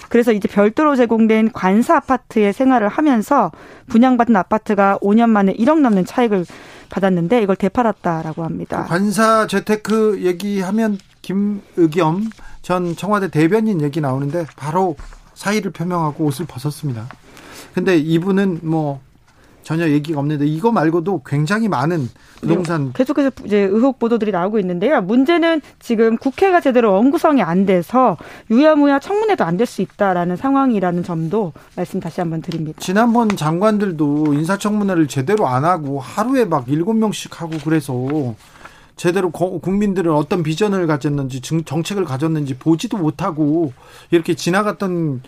그래서 이제 별도로 제공된 관사 아파트에 생활을 하면서 분양받은 아파트가 5년 만에 1억 넘는 차익을 받았는데 이걸 되팔았다라고 합니다. 관사 재테크 얘기하면 김의겸 전 청와대 대변인 얘기 나오는데 바로 사의를 표명하고 옷을 벗었습니다. 근데 이분은 뭐 전혀 얘기가 없는데 이거 말고도 굉장히 많은 부동산 네, 계속해서 이제 의혹 보도들이 나오고 있는데요. 문제는 지금 국회가 제대로 원구성이 안 돼서 유야무야 청문회도 안 될 수 있다라는 상황이라는 점도 말씀 다시 한번 드립니다. 지난번 장관들도 인사청문회를 제대로 안 하고 하루에 막 일곱 명씩 하고 그래서 제대로 국민들은 어떤 비전을 가졌는지 정책을 가졌는지 보지도 못하고 이렇게 지나갔던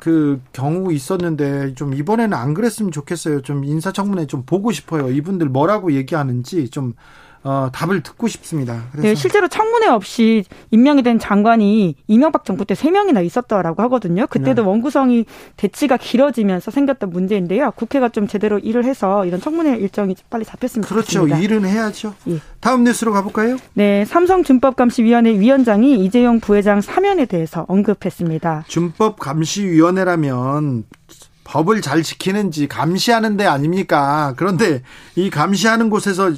그 경우 있었는데 좀 이번에는 안 그랬으면 좋겠어요. 좀 인사청문회 좀 보고 싶어요. 이분들 뭐라고 얘기하는지 좀 어, 답을 듣고 싶습니다. 네, 실제로 청문회 없이 임명이 된 장관이 이명박 정부 때 3명이나 있었다라고 하거든요. 그때도 네. 원구성이 대치가 길어지면서 생겼던 문제인데요. 국회가 좀 제대로 일을 해서 이런 청문회 일정이 빨리 잡혔으면 그렇죠. 좋겠습니다. 그렇죠. 일은 해야죠. 예. 다음 뉴스로 가볼까요? 네, 삼성준법감시위원회 위원장이 이재용 부회장 사면에 대해서 언급했습니다. 준법감시위원회라면 법을 잘 지키는지 감시하는 데 아닙니까? 그런데 이 감시하는 곳에서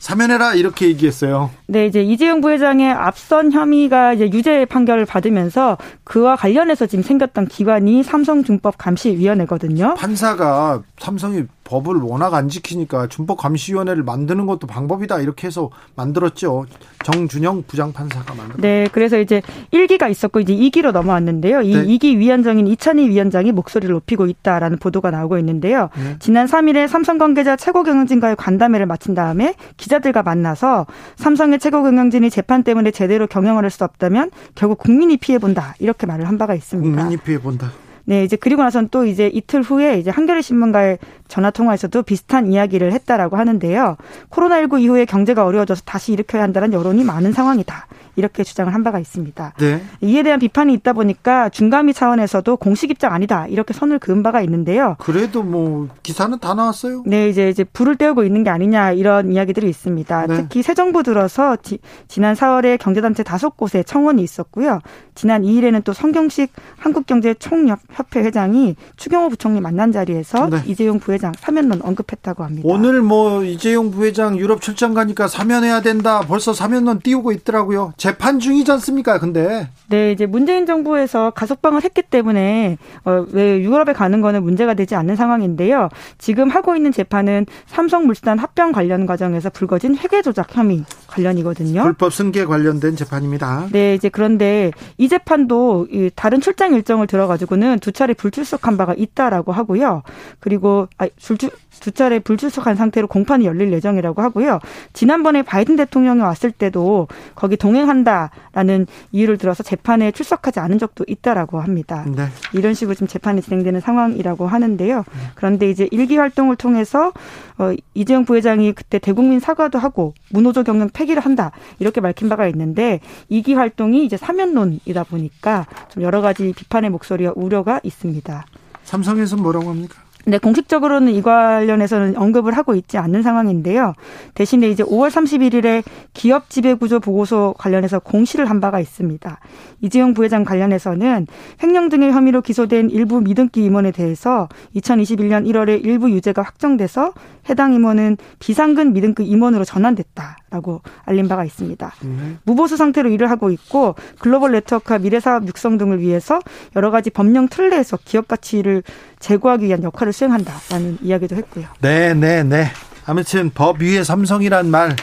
사면해라 이렇게 얘기했어요. 네, 이제 이재용 부회장의 앞선 혐의가 이제 유죄 판결을 받으면서 그와 관련해서 지금 생겼던 기관이 삼성중법 감시위원회거든요. 판사가 삼성이 법을 워낙 안 지키니까 준법 감시위원회를 만드는 것도 방법이다 이렇게 해서 만들었죠. 정준영 부장판사가 만든. 네, 그래서 이제 1기가 있었고 이제 2기로 넘어왔는데요. 이 네. 2기 위원장인 이찬희 위원장이 목소리를 높이고 있다라는 보도가 나오고 있는데요. 네. 지난 3일에 삼성 관계자 최고 경영진과의 간담회를 마친 다음에 기자들과 만나서 삼성의 최고 경영진이 재판 때문에 제대로 경영을 할 수 없다면 결국 국민이 피해 본다 이렇게 말을 한 바가 있습니다. 국민이 피해 본다. 네, 이제 그리고 나선 또 이제 이틀 후에 이제 한겨레 신문과의 전화 통화에서도 비슷한 이야기를 했다라고 하는데요. 코로나19 이후에 경제가 어려워져서 다시 일으켜야 한다는 여론이 많은 상황이다. 이렇게 주장을 한 바가 있습니다. 네. 이에 대한 비판이 있다 보니까 중감위 차원에서도 공식 입장 아니다 이렇게 선을 그은 바가 있는데요. 그래도 뭐 기사는 다 나왔어요. 네, 이제 이제 불을 때우고 있는 게 아니냐 이런 이야기들이 있습니다. 네. 특히 새 정부 들어서 지, 지난 4월에 경제단체 다섯 곳에 청원이 있었고요. 지난 2일에는 또 성경식 한국경제총협회 회장이 추경호 부총리 만난 자리에서 네. 이재용 부회 장 사면론 언급했다고 합니다. 오늘 뭐 이재용 부회장 유럽 출장 가니까 사면해야 된다. 벌써 사면론 띄우고 있더라고요. 재판 중이지 않습니까? 근데 네, 이제 문재인 정부에서 가석방을 했기 때문에 어, 왜 유럽에 가는 거는 문제가 되지 않는 상황인데요. 지금 하고 있는 재판은 삼성물산 합병 관련 과정에서 불거진 회계 조작 혐의 관련이거든요. 불법 승계 관련된 재판입니다. 네, 이제 그런데 이 재판도 다른 출장 일정을 들어가지고는 두 차례 불출석한 바가 있다라고 하고요. 그리고 아, 출주, 두 차례 불출석한 상태로 공판이 열릴 예정이라고 하고요. 지난번에 바이든 대통령이 왔을 때도 거기 동행한다라는 이유를 들어서 재판에 출석하지 않은 적도 있다라고 합니다. 네. 이런 식으로 지금 재판이 진행되는 상황이라고 하는데요. 그런데 이제 일기 활동을 통해서 어, 이재용 부회장이 그때 대국민 사과도 하고 문호조 경영 폐기를 한다 이렇게 밝힌 바가 있는데 이기 활동이 이제 사면론이다 보니까 좀 여러 가지 비판의 목소리와 우려가 있습니다. 삼성에서 뭐라고 합니까? 네, 공식적으로는 이 관련해서는 언급을 하고 있지 않는 상황인데요. 대신에 이제 5월 31일에 기업 지배 구조 보고서 관련해서 공시를 한 바가 있습니다. 이재용 부회장 관련해서는 횡령 등의 혐의로 기소된 일부 미등기 임원에 대해서 2021년 1월에 일부 유죄가 확정돼서 해당 임원은 비상근 미등급 임원으로 전환됐다 라고 알린 바가 있습니다. 네. 무보수 상태로 일을 하고 있고 글로벌 네트워크와 미래사업 육성 등을 위해서 여러 가지 법령 틀 내에서 기업 가치를 제고하기 위한 역할을 수행한다라는 이야기도 했고요. 네, 네, 네. 아무튼 법 위에 삼성이란 말,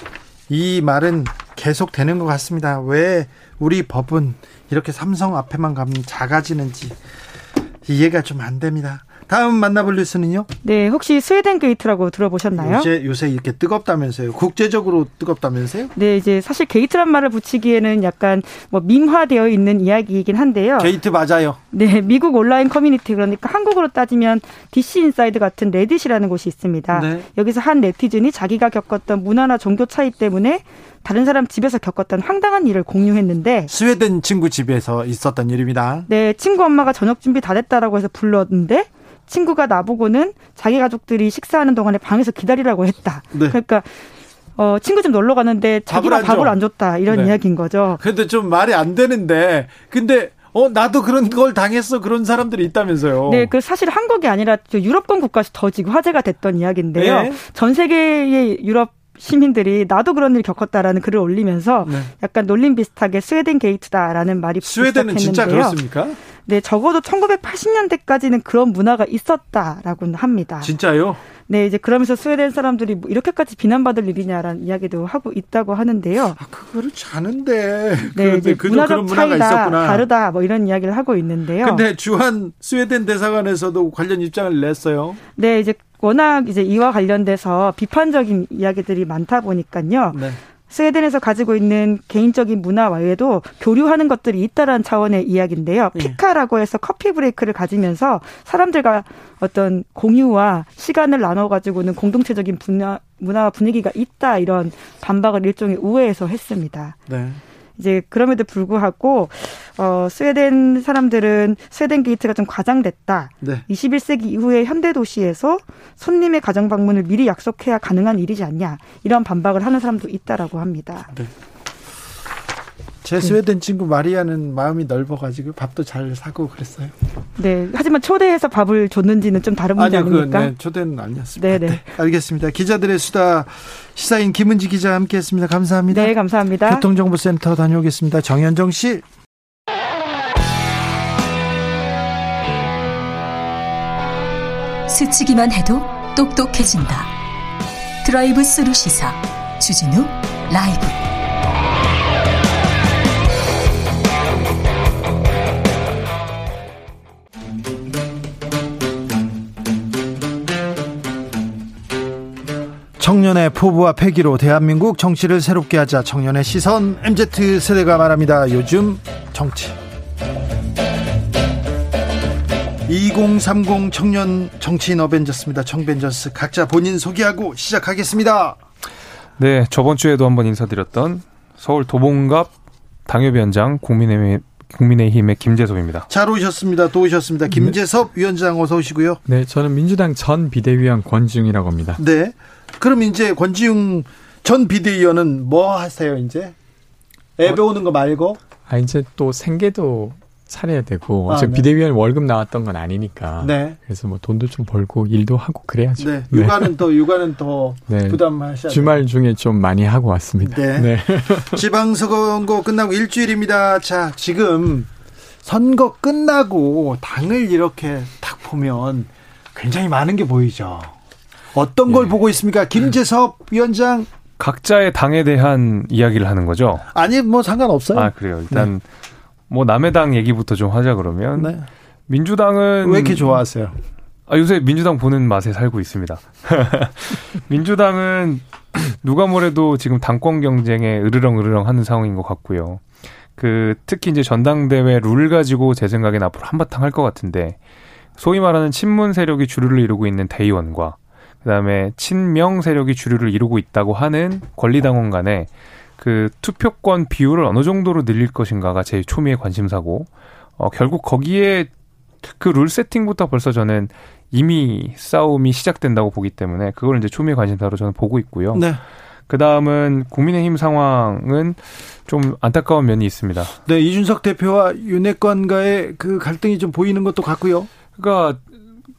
이 말은 계속 되는 것 같습니다. 왜 우리 법은 이렇게 삼성 앞에만 가면 작아지는지 이해가 좀 안 됩니다. 다음 만나볼 뉴스는요? 네, 혹시 스웨덴 게이트라고 들어보셨나요? 요새, 요새 이렇게 뜨겁다면서요? 국제적으로 뜨겁다면서요? 네, 이제 사실 게이트란 말을 붙이기에는 약간 뭐 민화되어 있는 이야기이긴 한데요. 게이트 맞아요. 네, 미국 온라인 커뮤니티 그러니까 한국으로 따지면 DC 인사이드 같은 레딧이라는 곳이 있습니다. 네. 여기서 한 네티즌이 자기가 겪었던 문화나 종교 차이 때문에 다른 사람 집에서 겪었던 황당한 일을 공유했는데 스웨덴 친구 집에서 있었던 일입니다. 네, 친구 엄마가 저녁 준비 다 됐다라고 해서 불렀는데 친구가 나보고는 자기 가족들이 식사하는 동안에 방에서 기다리라고 했다. 네. 그러니까 어, 친구 집 놀러 가는데 자기가 밥을 안, 밥을 안 줬다. 이런 네. 이야기인 거죠. 근데 좀 말이 안 되는데, 근데 어, 나도 그런 걸 당했어. 그런 사람들이 있다면서요. 네, 그 사실 한국이 아니라 유럽권 국가에서 더 지금 화제가 됐던 이야기인데요. 네. 전 세계의 유럽 시민들이 나도 그런 일 겪었다라는 글을 올리면서 네. 약간 놀림 비슷하게 스웨덴 게이트다라는 말이 스웨덴은 진짜 그렇습니까? 네, 적어도 1980년대까지는 그런 문화가 있었다라고는 합니다. 진짜요? 네, 이제 그러면서 스웨덴 사람들이 뭐 이렇게까지 비난받을 일이냐라는 이야기도 하고 있다고 하는데요. 아, 그거를 자는데. 네, 이제 문화적 차이다, 다르다, 뭐 이런 이야기를 하고 있는데요. 근데 주한 스웨덴 대사관에서도 관련 입장을 냈어요. 네, 이제 워낙 이제 이와 관련돼서 비판적인 이야기들이 많다 보니까요. 네. 스웨덴에서 가지고 있는 개인적인 문화 외에도 교류하는 것들이 있다라는 차원의 이야기인데요. 예. 피카라고 해서 커피 브레이크를 가지면서 사람들과 어떤 공유와 시간을 나눠 가지고는 공동체적인 분야, 문화 분위기가 있다 이런 반박을 일종의 우회해서 했습니다. 네. 이제 그럼에도 불구하고 어 스웨덴 사람들은 스웨덴 게이트가 좀 과장됐다. 네. 21세기 이후에 현대 도시에서 손님의 가정 방문을 미리 약속해야 가능한 일이지 않냐. 이런 반박을 하는 사람도 있다라고 합니다. 네. 제 스웨덴 친구 마리아는 마음이 넓어가지고 밥도 잘 사고 그랬어요. 네. 하지만 초대해서 밥을 줬는지는 좀 다른 문제 아니요, 아닙니까? 네, 초대는 아니었습니다. 네네. 네, 알겠습니다. 기자들의 수다 시사인 김은지 기자 함께했습니다. 감사합니다. 네, 감사합니다. 교통정보센터 다녀오겠습니다. 정현정 씨. 스치기만 해도 똑똑해진다. 드라이브 스루 시사 주진우 라이브. 청년의 포부와 패기로 대한민국 정치를 새롭게 하자 청년의 시선 MZ 세대가 말합니다. 요즘 정치. 2030 청년 정치인 어벤져스입니다. 청벤져스 각자 본인 소개하고 시작하겠습니다. 네, 저번 주에도 한번 인사드렸던 서울 도봉갑 당협위원장 국민의힘 국민의힘의 김재섭입니다. 잘 오셨습니다. 또 오셨습니다. 김재섭 네. 위원장 어서 오시고요. 네, 저는 민주당 전 비대위원 권지웅이라고 합니다. 네. 그럼 이제 권지웅 전 비대위원은 뭐 하세요, 이제? 애 배우는 거 말고? 아, 이제 또 생계도 차려야 되고 아, 네. 비대위원 월급 나왔던 건 아니니까. 네. 그래서 뭐 돈도 좀 벌고 일도 하고 그래야죠. 네. 네. 육아는 네. 더 육아는 더 <laughs> 네. 부담하셔야 주말 중에 좀 많이 하고 왔습니다. 네. 네. <laughs> <laughs> 지방선거 끝나고 일주일입니다. 자, 지금 선거 끝나고 당을 이렇게 딱 보면 굉장히 많은 게 보이죠. 어떤 걸 예. 보고 있습니까? 김재섭 위원장 각자의 당에 대한 이야기를 하는 거죠. 아니 뭐 상관없어요. 아 그래요. 일단 네. 뭐 남의 당 얘기부터 좀 하자 그러면 네. 민주당은 왜 이렇게 좋아하세요? 아 요새 민주당 보는 맛에 살고 있습니다. <laughs> 민주당은 누가 뭐래도 지금 당권 경쟁에 으르렁 으르렁 하는 상황인 것 같고요. 그 특히 이제 전당대회 룰 가지고 제 생각엔 앞으로 한바탕 할 것 같은데 소위 말하는 친문 세력이 주류를 이루고 있는 대의원과 그다음에 친명 세력이 주류를 이루고 있다고 하는 권리당원 간에 그 투표권 비율을 어느 정도로 늘릴 것인가가 제 초미의 관심사고 어 결국 거기에 그 룰 세팅부터 벌써 저는 이미 싸움이 시작된다고 보기 때문에 그걸 이제 초미의 관심사로 저는 보고 있고요. 네. 그 다음은 국민의힘 상황은 좀 안타까운 면이 있습니다. 네, 이준석 대표와 윤핵관과의 그 갈등이 좀 보이는 것도 같고요. 그러니까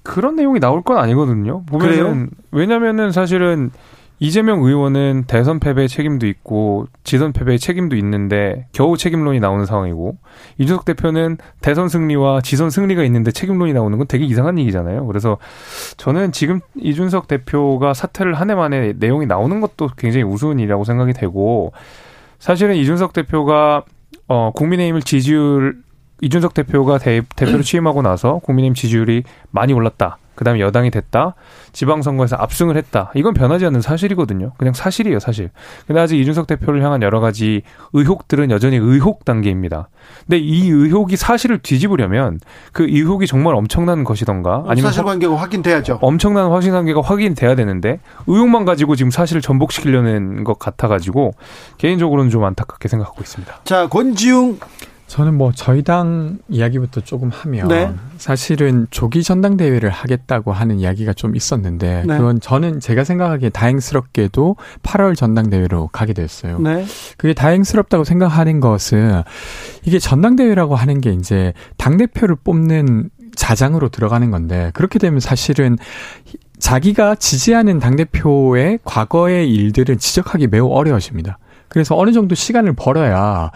그런 내용이 나올 건 아니거든요. 보면은 왜냐면은 사실은 이재명 의원은 대선 패배의 책임도 있고 지선 패배의 책임도 있는데 겨우 책임론이 나오는 상황이고 이준석 대표는 대선 승리와 지선 승리가 있는데 책임론이 나오는 건 되게 이상한 얘기잖아요. 그래서 저는 지금 이준석 대표가 사퇴를 한 해 만에 내용이 나오는 것도 굉장히 우스운 일이라고 생각이 되고 사실은 이준석 대표가 어 국민의힘을 지지율 이준석 대표가 대, 대표로 취임하고 나서 국민의힘 지지율이 많이 올랐다. 그다음에 여당이 됐다. 지방선거에서 압승을 했다. 이건 변하지 않는 사실이거든요. 그냥 사실이에요, 사실. 근데 아직 이준석 대표를 향한 여러 가지 의혹들은 여전히 의혹 단계입니다. 근데 이 의혹이 사실을 뒤집으려면 그 의혹이 정말 엄청난 것이던가 아니면 사실관계가 확인돼야죠. 엄청난 확신관계가 확인돼야 되는데 의혹만 가지고 지금 사실을 전복시키려는 것 같아가지고 개인적으로는 좀 안타깝게 생각하고 있습니다. 자, 권지웅 저는 뭐 저희 당 이야기부터 조금 하면 네. 사실은 조기 전당대회를 하겠다고 하는 이야기가 좀 있었는데 네. 그건 저는 제가 생각하기에 다행스럽게도 8월 전당대회로 가게 됐어요. 네. 그게 다행스럽다고 생각하는 것은 이게 전당대회라고 하는 게 이제 당 대표를 뽑는 자장으로 들어가는 건데 그렇게 되면 사실은 자기가 지지하는 당 대표의 과거의 일들을 지적하기 매우 어려워집니다. 그래서 어느 정도 시간을 벌어야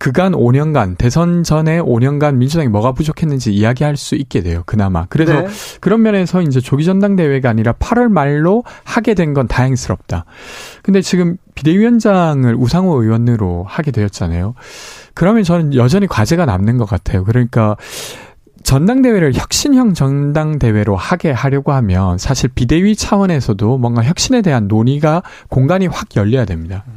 그간 5년간 대선 전에 5년간 민주당이 뭐가 부족했는지 이야기할 수 있게 돼요. 그나마. 그래서 네. 그런 면에서 이제 조기 전당 대회가 아니라 8월 말로 하게 된 건 다행스럽다. 근데 지금 비대위원장을 우상호 의원으로 하게 되었잖아요. 그러면 저는 여전히 과제가 남는 것 같아요. 그러니까 전당대회를 혁신형 전당대회로 하게 하려고 하면 사실 비대위 차원에서도 뭔가 혁신에 대한 논의가 공간이 확 열려야 됩니다. 음.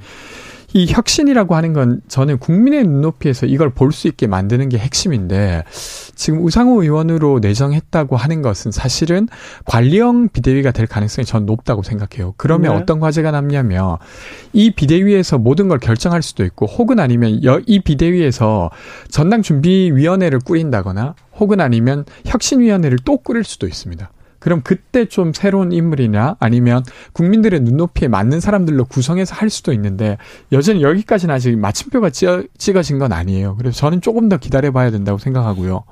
이 혁신이라고 하는 건 저는 국민의 눈높이에서 이걸 볼 수 있게 만드는 게 핵심인데 지금 우상호 의원으로 내정했다고 하는 것은 사실은 관리형 비대위가 될 가능성이 전 높다고 생각해요. 그러면 네. 어떤 과제가 남냐면 이 비대위에서 모든 걸 결정할 수도 있고 혹은 아니면 이 비대위에서 전당 준비위원회를 꾸린다거나 혹은 아니면 혁신위원회를 또 꾸릴 수도 있습니다. 그럼 그때 좀 새로운 인물이냐 아니면 국민들의 눈높이에 맞는 사람들로 구성해서 할 수도 있는데 여전히 여기까지는 아직 마침표가 찍어진 건 아니에요. 그래서 저는 조금 더 기다려봐야 된다고 생각하고요.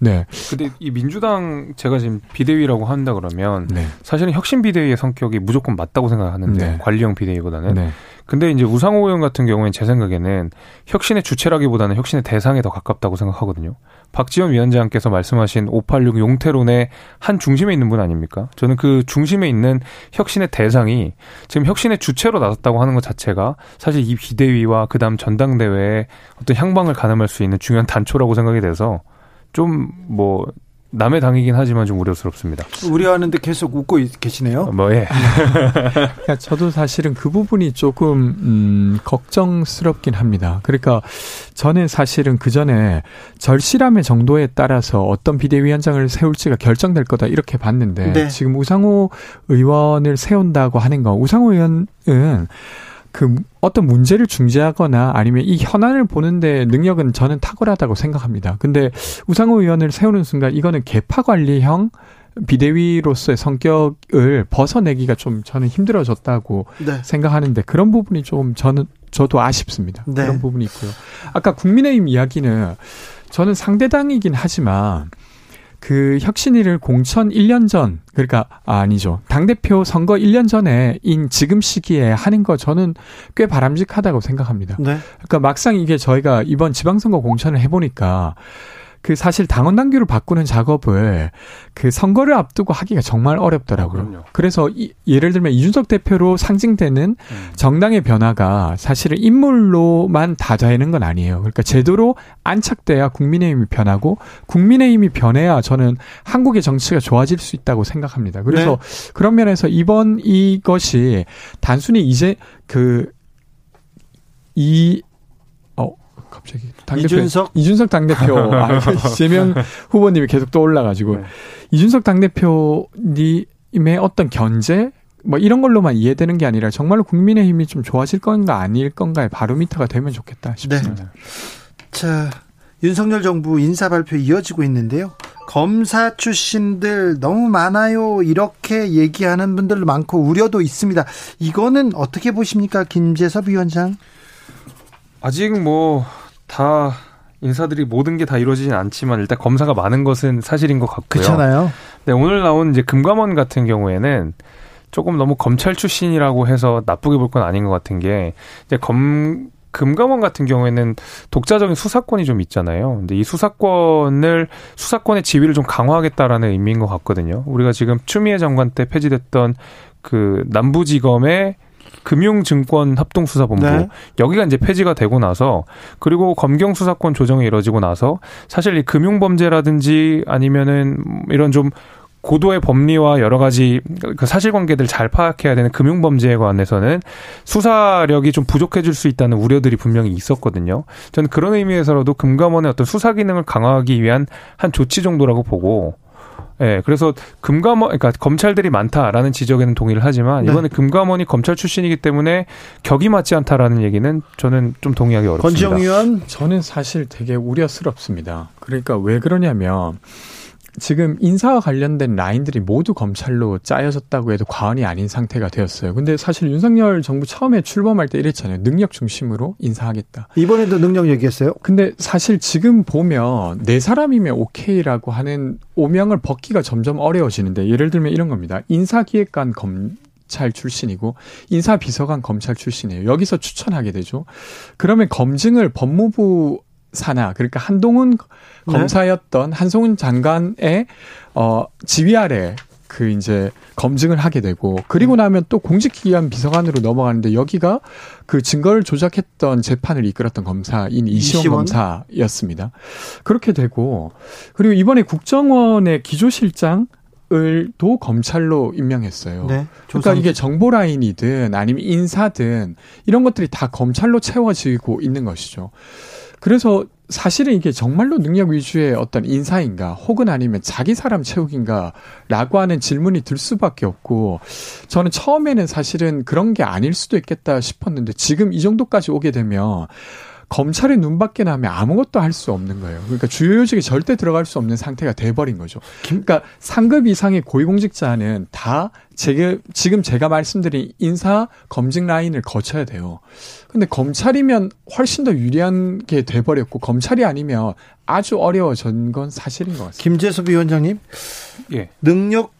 네. 근데 이 민주당 제가 지금 비대위라고 한다 그러면 네. 사실은 혁신 비대위의 성격이 무조건 맞다고 생각하는데 네. 관리형 비대위보다는. 네. 근데 이제 우상호 의원 같은 경우에는 제 생각에는 혁신의 주체라기보다는 혁신의 대상에 더 가깝다고 생각하거든요. 박지원 위원장께서 말씀하신 586 용태론의 한 중심에 있는 분 아닙니까? 저는 그 중심에 있는 혁신의 대상이 지금 혁신의 주체로 나섰다고 하는 것 자체가 사실 이 비대위와 그다음 전당대회에 어떤 향방을 가늠할 수 있는 중요한 단초라고 생각이 돼서 좀뭐 남의 당이긴 하지만 좀 우려스럽습니다. 우려하는데 계속 웃고 계시네요. 뭐 예. <laughs> 그러니까 저도 사실은 그 부분이 조금 음, 걱정스럽긴 합니다. 그러니까 저는 사실은 그 전에 절실함의 정도에 따라서 어떤 비대위원장을 세울지가 결정될 거다 이렇게 봤는데 네. 지금 우상호 의원을 세운다고 하는 거 우상호 의원은 그 어떤 문제를 중재하거나 아니면 이 현안을 보는데 능력은 저는 탁월하다고 생각합니다. 근데 우상호 의원을 세우는 순간 이거는 개파 관리형 비대위로서의 성격을 벗어내기가 좀 저는 힘들어졌다고 네. 생각하는데 그런 부분이 좀 저는 저도 아쉽습니다. 네. 그런 부분이 있고요. 아까 국민의힘 이야기는 저는 상대당이긴 하지만 그 혁신위를 공천 1년 전, 그러니까, 아, 아니죠. 당대표 선거 1년 전에 인 지금 시기에 하는 거 저는 꽤 바람직하다고 생각합니다. 네. 그러니까 막상 이게 저희가 이번 지방선거 공천을 해보니까 그 사실 당원 당규를 바꾸는 작업을 그 선거를 앞두고 하기가 정말 어렵더라고요. 아, 그래서 이, 예를 들면 이준석 대표로 상징되는 음. 정당의 변화가 사실은 인물로만 다자이는 건 아니에요. 그러니까 제도로 안착돼야 국민의힘이 변하고 국민의힘이 변해야 저는 한국의 정치가 좋아질 수 있다고 생각합니다. 그래서 네. 그런 면에서 이번 이것이 단순히 이제 그이 갑자기 당대표 이준석 이준석 당대표 <laughs> 아, 이재명 후보님이 계속 떠올라가지고 네. 이준석 당대표님의 어떤 견제 뭐 이런 걸로만 이해되는 게 아니라 정말로 국민의 힘이 좀 좋아질 건가 아닐 건가의 바로미터가 되면 좋겠다 싶습니다. 네. 자 윤석열 정부 인사 발표 이어지고 있는데요. 검사 출신들 너무 많아요. 이렇게 얘기하는 분들도 많고 우려도 있습니다. 이거는 어떻게 보십니까, 김재섭 위원장? 아직 뭐 다 인사들이 모든 게 다 이루어지진 않지만 일단 검사가 많은 것은 사실인 것 같고요. 그렇잖아요. 네, 오늘 나온 이제 금감원 같은 경우에는 조금 너무 검찰 출신이라고 해서 나쁘게 볼 건 아닌 것 같은 게 이제 검 금감원 같은 경우에는 독자적인 수사권이 좀 있잖아요. 근데 이 수사권을 수사권의 지위를 좀 강화하겠다라는 의미인 것 같거든요. 우리가 지금 추미애 장관 때 폐지됐던 그 남부지검의 금융증권 합동수사본부 네. 여기가 이제 폐지가 되고 나서 그리고 검경 수사권 조정이 이뤄지고 나서 사실 이 금융범죄라든지 아니면은 이런 좀 고도의 법리와 여러 가지 그 사실관계들 잘 파악해야 되는 금융범죄에 관해서는 수사력이 좀 부족해질 수 있다는 우려들이 분명히 있었거든요. 저는 그런 의미에서라도 금감원의 어떤 수사 기능을 강화하기 위한 한 조치 정도라고 보고 예, 네, 그래서 금감원, 그러니까 검찰들이 많다라는 지적에는 동의를 하지만 네. 이번에 금감원이 검찰 출신이기 때문에 격이 맞지 않다라는 얘기는 저는 좀 동의하기 어렵습니다. 권지영 의원, 저는 사실 되게 우려스럽습니다. 그러니까 왜 그러냐면 지금 인사와 관련된 라인들이 모두 검찰로 짜여졌다고 해도 과언이 아닌 상태가 되었어요. 근데 사실 윤석열 정부 처음에 출범할 때 이랬잖아요. 능력 중심으로 인사하겠다. 이번에도 능력 얘기했어요? 근데 사실 지금 보면 네 사람이면 오케이라고 하는 오명을 벗기가 점점 어려워지는데 예를 들면 이런 겁니다. 인사기획관 검찰 출신이고 인사비서관 검찰 출신이에요. 여기서 추천하게 되죠. 그러면 검증을 법무부 산하 그러니까 한동훈 네. 검사였던 한송훈 장관의 어 지휘 아래 그 이제 검증을 하게 되고 그리고 음. 나면 또 공직기관 비서관으로 넘어가는데 여기가 그 증거를 조작했던 재판을 이끌었던 검사인 이시원, 이시원? 검사였습니다. 그렇게 되고 그리고 이번에 국정원의 기조실장 을도 검찰로 임명했어요. 네, 그러니까 이게 정보 라인이든 아니면 인사든 이런 것들이 다 검찰로 채워지고 있는 것이죠. 그래서 사실은 이게 정말로 능력 위주의 어떤 인사인가 혹은 아니면 자기 사람 채우기인가 라고 하는 질문이 들 수밖에 없고 저는 처음에는 사실은 그런 게 아닐 수도 있겠다 싶었는데 지금 이 정도까지 오게 되면 검찰의 눈밖에 나면 아무것도 할 수 없는 거예요. 그러니까 주요 요직에 절대 들어갈 수 없는 상태가 돼버린 거죠. 그러니까 상급 이상의 고위공직자는 다 제가, 지금 제가 말씀드린 인사 검증 라인을 거쳐야 돼요. 근데 검찰이면 훨씬 더 유리한 게 돼버렸고 검찰이 아니면 아주 어려워진 건 사실인 것 같습니다. 김재섭 위원장님, 예. 능력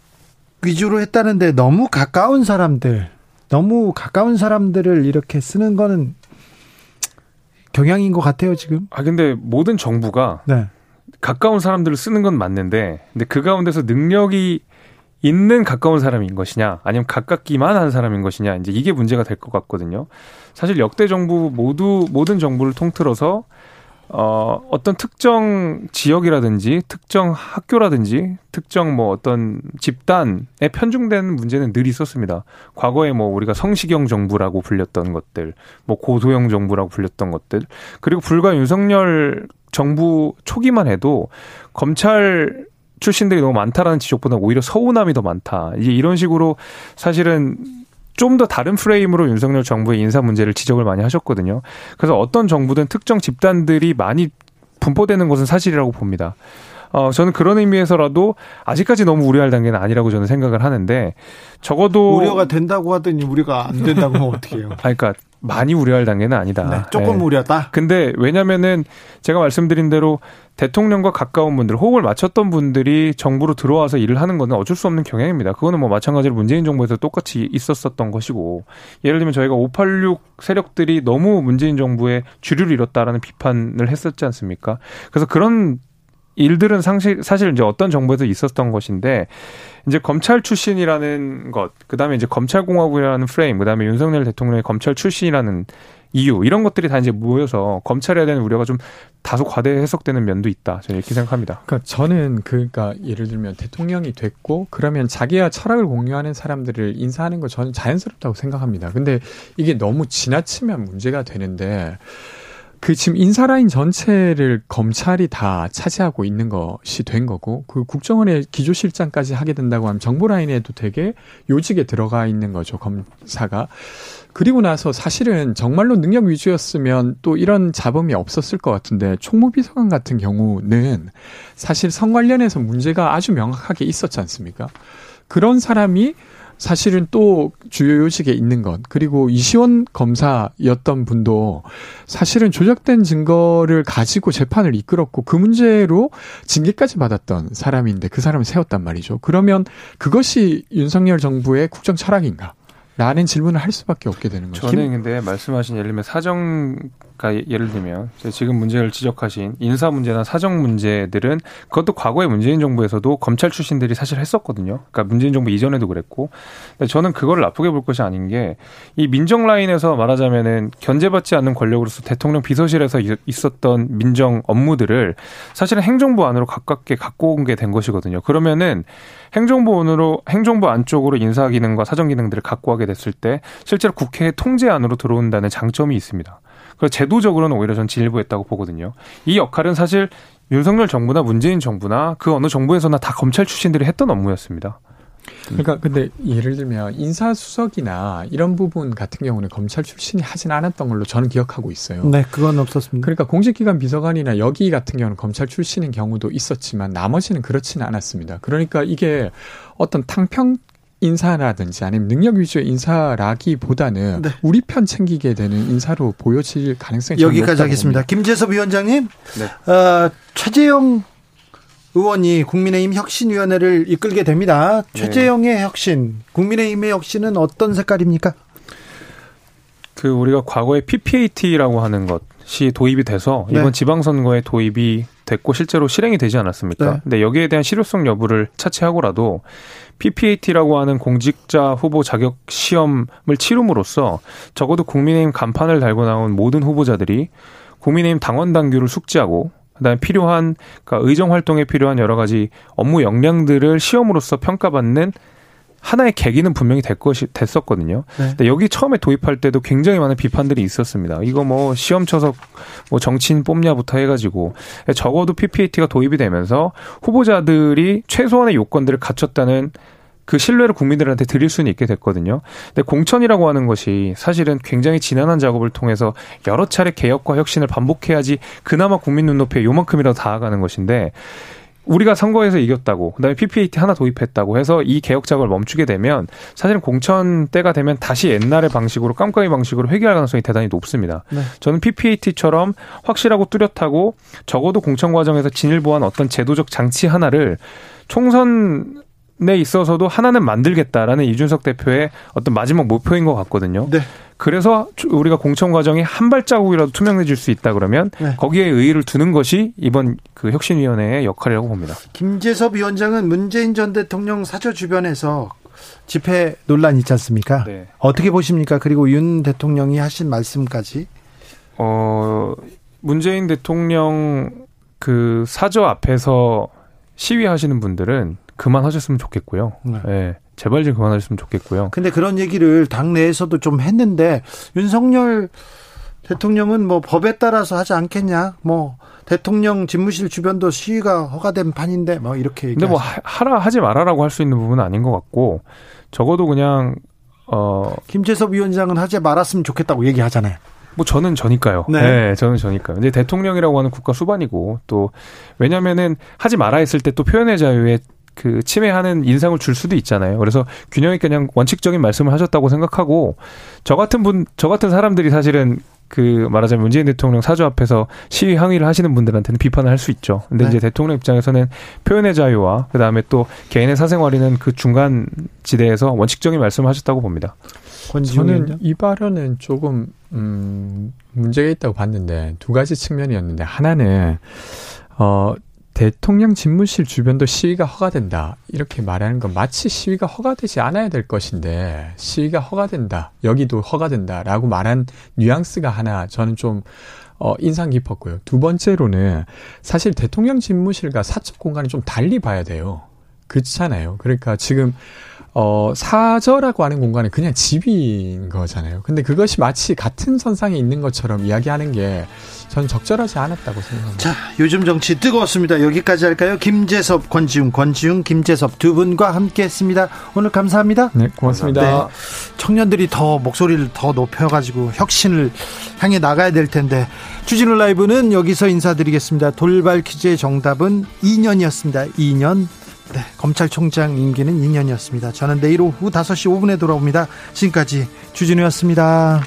위주로 했다는데 너무 가까운 사람들, 너무 가까운 사람들을 이렇게 쓰는 거는 경향인 것 같아요 지금. 아 근데 모든 정부가 네. 가까운 사람들을 쓰는 건 맞는데, 근데 그 가운데서 능력이 있는 가까운 사람인 것이냐, 아니면 가깝기만 한 사람인 것이냐, 이제 이게 문제가 될 것 같거든요. 사실 역대 정부 모두 모든 정부를 통틀어서 어, 어떤 특정 지역이라든지 특정 학교라든지 특정 뭐 어떤 집단에 편중되는 문제는 늘 있었습니다. 과거에 뭐 우리가 성시경 정부라고 불렸던 것들, 뭐 고소영 정부라고 불렸던 것들, 그리고 불과 윤석열 정부 초기만 해도 검찰 출신들이 너무 많다라는 지적보다 오히려 서운함이 더 많다. 이제 이런 식으로 사실은 좀 더 다른 프레임으로 윤석열 정부의 인사 문제를 지적을 많이 하셨거든요. 그래서 어떤 정부든 특정 집단들이 많이 분포되는 것은 사실이라고 봅니다. 어, 저는 그런 의미에서라도 아직까지 너무 우려할 단계는 아니라고 저는 생각을 하는데 적어도 우려가 된다고 하더니 우려가 안 된다고 하면 어떻게 해요? 그러니까 많이 우려할 단계는 아니다. 네, 조금 네. 우려다. 근데 왜냐면은 제가 말씀드린 대로 대통령과 가까운 분들, 호흡을 맞췄던 분들이 정부로 들어와서 일을 하는 거는 어쩔 수 없는 경향입니다. 그거는 뭐 마찬가지로 문재인 정부에서 똑같이 있었었던 것이고, 예를 들면 저희가 586 세력들이 너무 문재인 정부의 주류를 잃었다라는 비판을 했었지 않습니까? 그래서 그런 일들은 상실, 사실 이제 어떤 정부에서 있었던 것인데, 이제 검찰 출신이라는 것, 그 다음에 이제 검찰공화국이라는 프레임, 그 다음에 윤석열 대통령의 검찰 출신이라는 이유, 이런 것들이 다 이제 모여서 검찰에 대한 우려가 좀 다소 과대 해석되는 면도 있다. 저는 이렇게 생각합니다. 그러니까 저는 그러니까 예를 들면 대통령이 됐고, 그러면 자기와 철학을 공유하는 사람들을 인사하는 거 저는 자연스럽다고 생각합니다. 근데 이게 너무 지나치면 문제가 되는데, 그 지금 인사라인 전체를 검찰이 다 차지하고 있는 것이 된 거고 그 국정원의 기조실장까지 하게 된다고 하면 정보 라인에도 되게 요직에 들어가 있는 거죠 검사가 그리고 나서 사실은 정말로 능력 위주였으면 또 이런 잡음이 없었을 것 같은데 총무비서관 같은 경우는 사실 성 관련해서 문제가 아주 명확하게 있었지 않습니까? 그런 사람이 사실은 또 주요 요직에 있는 것 그리고 이시원 검사였던 분도 사실은 조작된 증거를 가지고 재판을 이끌었고 그 문제로 징계까지 받았던 사람인데 그 사람을 세웠단 말이죠. 그러면 그것이 윤석열 정부의 국정 철학인가? 라는 질문을 할 수밖에 없게 되는 거죠. 저는 근데 말씀하신 예를 들면 사정 그러니까 예를 들면 지금 문제를 지적하신 인사 문제나 사정 문제들은 그것도 과거의 문재인 정부에서도 검찰 출신들이 사실 했었거든요. 그러니까 문재인 정부 이전에도 그랬고. 저는 그거를 나쁘게 볼 것이 아닌 게 이 민정 라인에서 말하자면은 견제받지 않는 권력으로서 대통령 비서실에서 있었던 민정 업무들을 사실은 행정부 안으로 가깝게 갖고 온 게 된 것이거든요. 그러면은 행정부원으로 행정부 안쪽으로 인사 기능과 사정 기능들을 갖고 하게 됐을 때 실제로 국회의 통제 안으로 들어온다는 장점이 있습니다. 그래서 제도적으로는 오히려 전 진일보했다고 보거든요. 이 역할은 사실 윤석열 정부나 문재인 정부나 그 어느 정부에서나 다 검찰 출신들이 했던 업무였습니다. 그러니까 근데 예를 들면 인사수석이나 이런 부분 같은 경우는 검찰 출신이 하진 않았던 걸로 저는 기억하고 있어요. 네, 그건 없었습니다. 그러니까 공직기관 비서관이나 여기 같은 경우는 검찰 출신인 경우도 있었지만 나머지는 그렇지는 않았습니다. 그러니까 이게 어떤 탕평 인사라든지 아니면 능력 위주의 인사라기보다는 네. 우리 편 챙기게 되는 인사로 보여질 가능성이 여기까지 하겠습니다. 봅니다. 김재섭 위원장님, 네. 어, 최재형 의원이 국민의힘 혁신위원회를 이끌게 됩니다. 네. 최재형의 혁신, 국민의힘의 혁신은 어떤 색깔입니까? 그 우리가 과거에 PPAT라고 하는 것이 도입이 돼서 네. 이번 지방선거에 도입이 됐고 실제로 실행이 되지 않았습니까? 네. 근데 여기에 대한 실효성 여부를 차치하고라도 PPAT라고 하는 공직자 후보 자격 시험을 치름으로써 적어도 국민의힘 간판을 달고 나온 모든 후보자들이 국민의힘 당원 당규를 숙지하고 그다음에 필요한 그러니까 의정 활동에 필요한 여러 가지 업무 역량들을 시험으로서 평가받는 하나의 계기는 분명히 될 것이 됐었거든요. 네. 근데 여기 처음에 도입할 때도 굉장히 많은 비판들이 있었습니다. 이거 뭐 시험 쳐서 뭐 정치인 뽑냐부터 해가지고 적어도 PPAT가 도입이 되면서 후보자들이 최소한의 요건들을 갖췄다는 그 신뢰를 국민들한테 드릴 수는 있게 됐거든요. 근데 공천이라고 하는 것이 사실은 굉장히 지난한 작업을 통해서 여러 차례 개혁과 혁신을 반복해야지 그나마 국민 눈높이에 요만큼이라도 다가가는 것인데 우리가 선거에서 이겼다고 그다음에 PPAT 하나 도입했다고 해서 이 개혁 작업을 멈추게 되면 사실은 공천 때가 되면 다시 옛날의 방식으로 깜깜이 방식으로 회귀할 가능성이 대단히 높습니다. 네. 저는 PPAT처럼 확실하고 뚜렷하고 적어도 공천 과정에서 진일 보한 어떤 제도적 장치 하나를 총선 에 있어서도 하나는 만들겠다라는 이준석 대표의 어떤 마지막 목표인 것 같거든요. 네. 그래서 우리가 공천 과정이 한 발자국이라도 투명해질 수 있다 그러면 네. 거기에 의의를 두는 것이 이번 그 혁신위원회의 역할이라고 봅니다. 김재섭 위원장은 문재인 전 대통령 사저 주변에서 집회 논란 있지 않습니까? 네. 어떻게 보십니까? 그리고 윤 대통령이 하신 말씀까지. 어, 문재인 대통령 그 사저 앞에서 시위하시는 분들은 그만하셨으면 좋겠고요. 네. 네. 제발 좀 그만하셨으면 좋겠고요. 근데 그런 얘기를 당내에서도 좀 했는데 윤석열 대통령은 뭐 법에 따라서 하지 않겠냐? 뭐 대통령 집무실 주변도 시위가 허가된 판인데 뭐 이렇게 근데 뭐 하라 하지 말아라고 할 수 있는 부분은 아닌 것 같고 적어도 그냥 어 김재섭 위원장은 하지 말았으면 좋겠다고 얘기하잖아요. 뭐 저는 저니까요. 네. 네. 저는 저니까요. 이제 대통령이라고 하는 국가 수반이고 또 왜냐면은 하지 말아 했을 때 또 표현의 자유에 그 침해하는 인상을 줄 수도 있잖아요. 그래서 균형 있게 그냥 원칙적인 말씀을 하셨다고 생각하고 저 같은 분, 저 같은 사람들이 사실은 그 말하자면 문재인 대통령 사주 앞에서 시위 항의를 하시는 분들한테는 비판을 할 수 있죠. 근데 네. 이제 대통령 입장에서는 표현의 자유와 그 다음에 또 개인의 사생활이는 그 중간 지대에서 원칙적인 말씀을 하셨다고 봅니다. 저는 이 발언은 조금 음 문제가 있다고 봤는데 두 가지 측면이었는데 하나는 어 대통령 집무실 주변도 시위가 허가된다. 이렇게 말하는 건 마치 시위가 허가되지 않아야 될 것인데 시위가 허가된다. 여기도 허가된다. 라고 말한 뉘앙스가 하나 저는 좀 어, 인상 깊었고요. 두 번째로는 사실 대통령 집무실과 사적 공간을 좀 달리 봐야 돼요. 그렇잖아요. 그러니까 지금 어, 사저라고 하는 공간은 그냥 집인 거잖아요. 근데 그것이 마치 같은 선상에 있는 것처럼 이야기하는 게 저는 적절하지 않았다고 생각합니다. 자, 요즘 정치 뜨거웠습니다. 여기까지 할까요? 김재섭, 권지웅, 권지웅, 김재섭 두 분과 함께 했습니다. 오늘 감사합니다. 네, 고맙습니다. 네, 청년들이 더 목소리를 더 높여가지고 혁신을 향해 나가야 될 텐데 주진우 라이브는 여기서 인사드리겠습니다. 돌발 퀴즈의 정답은 2년이었습니다. 2년. 네, 검찰총장 임기는 2년이었습니다. 저는 내일 오후 5시 5분에 돌아옵니다. 지금까지 주진우였습니다.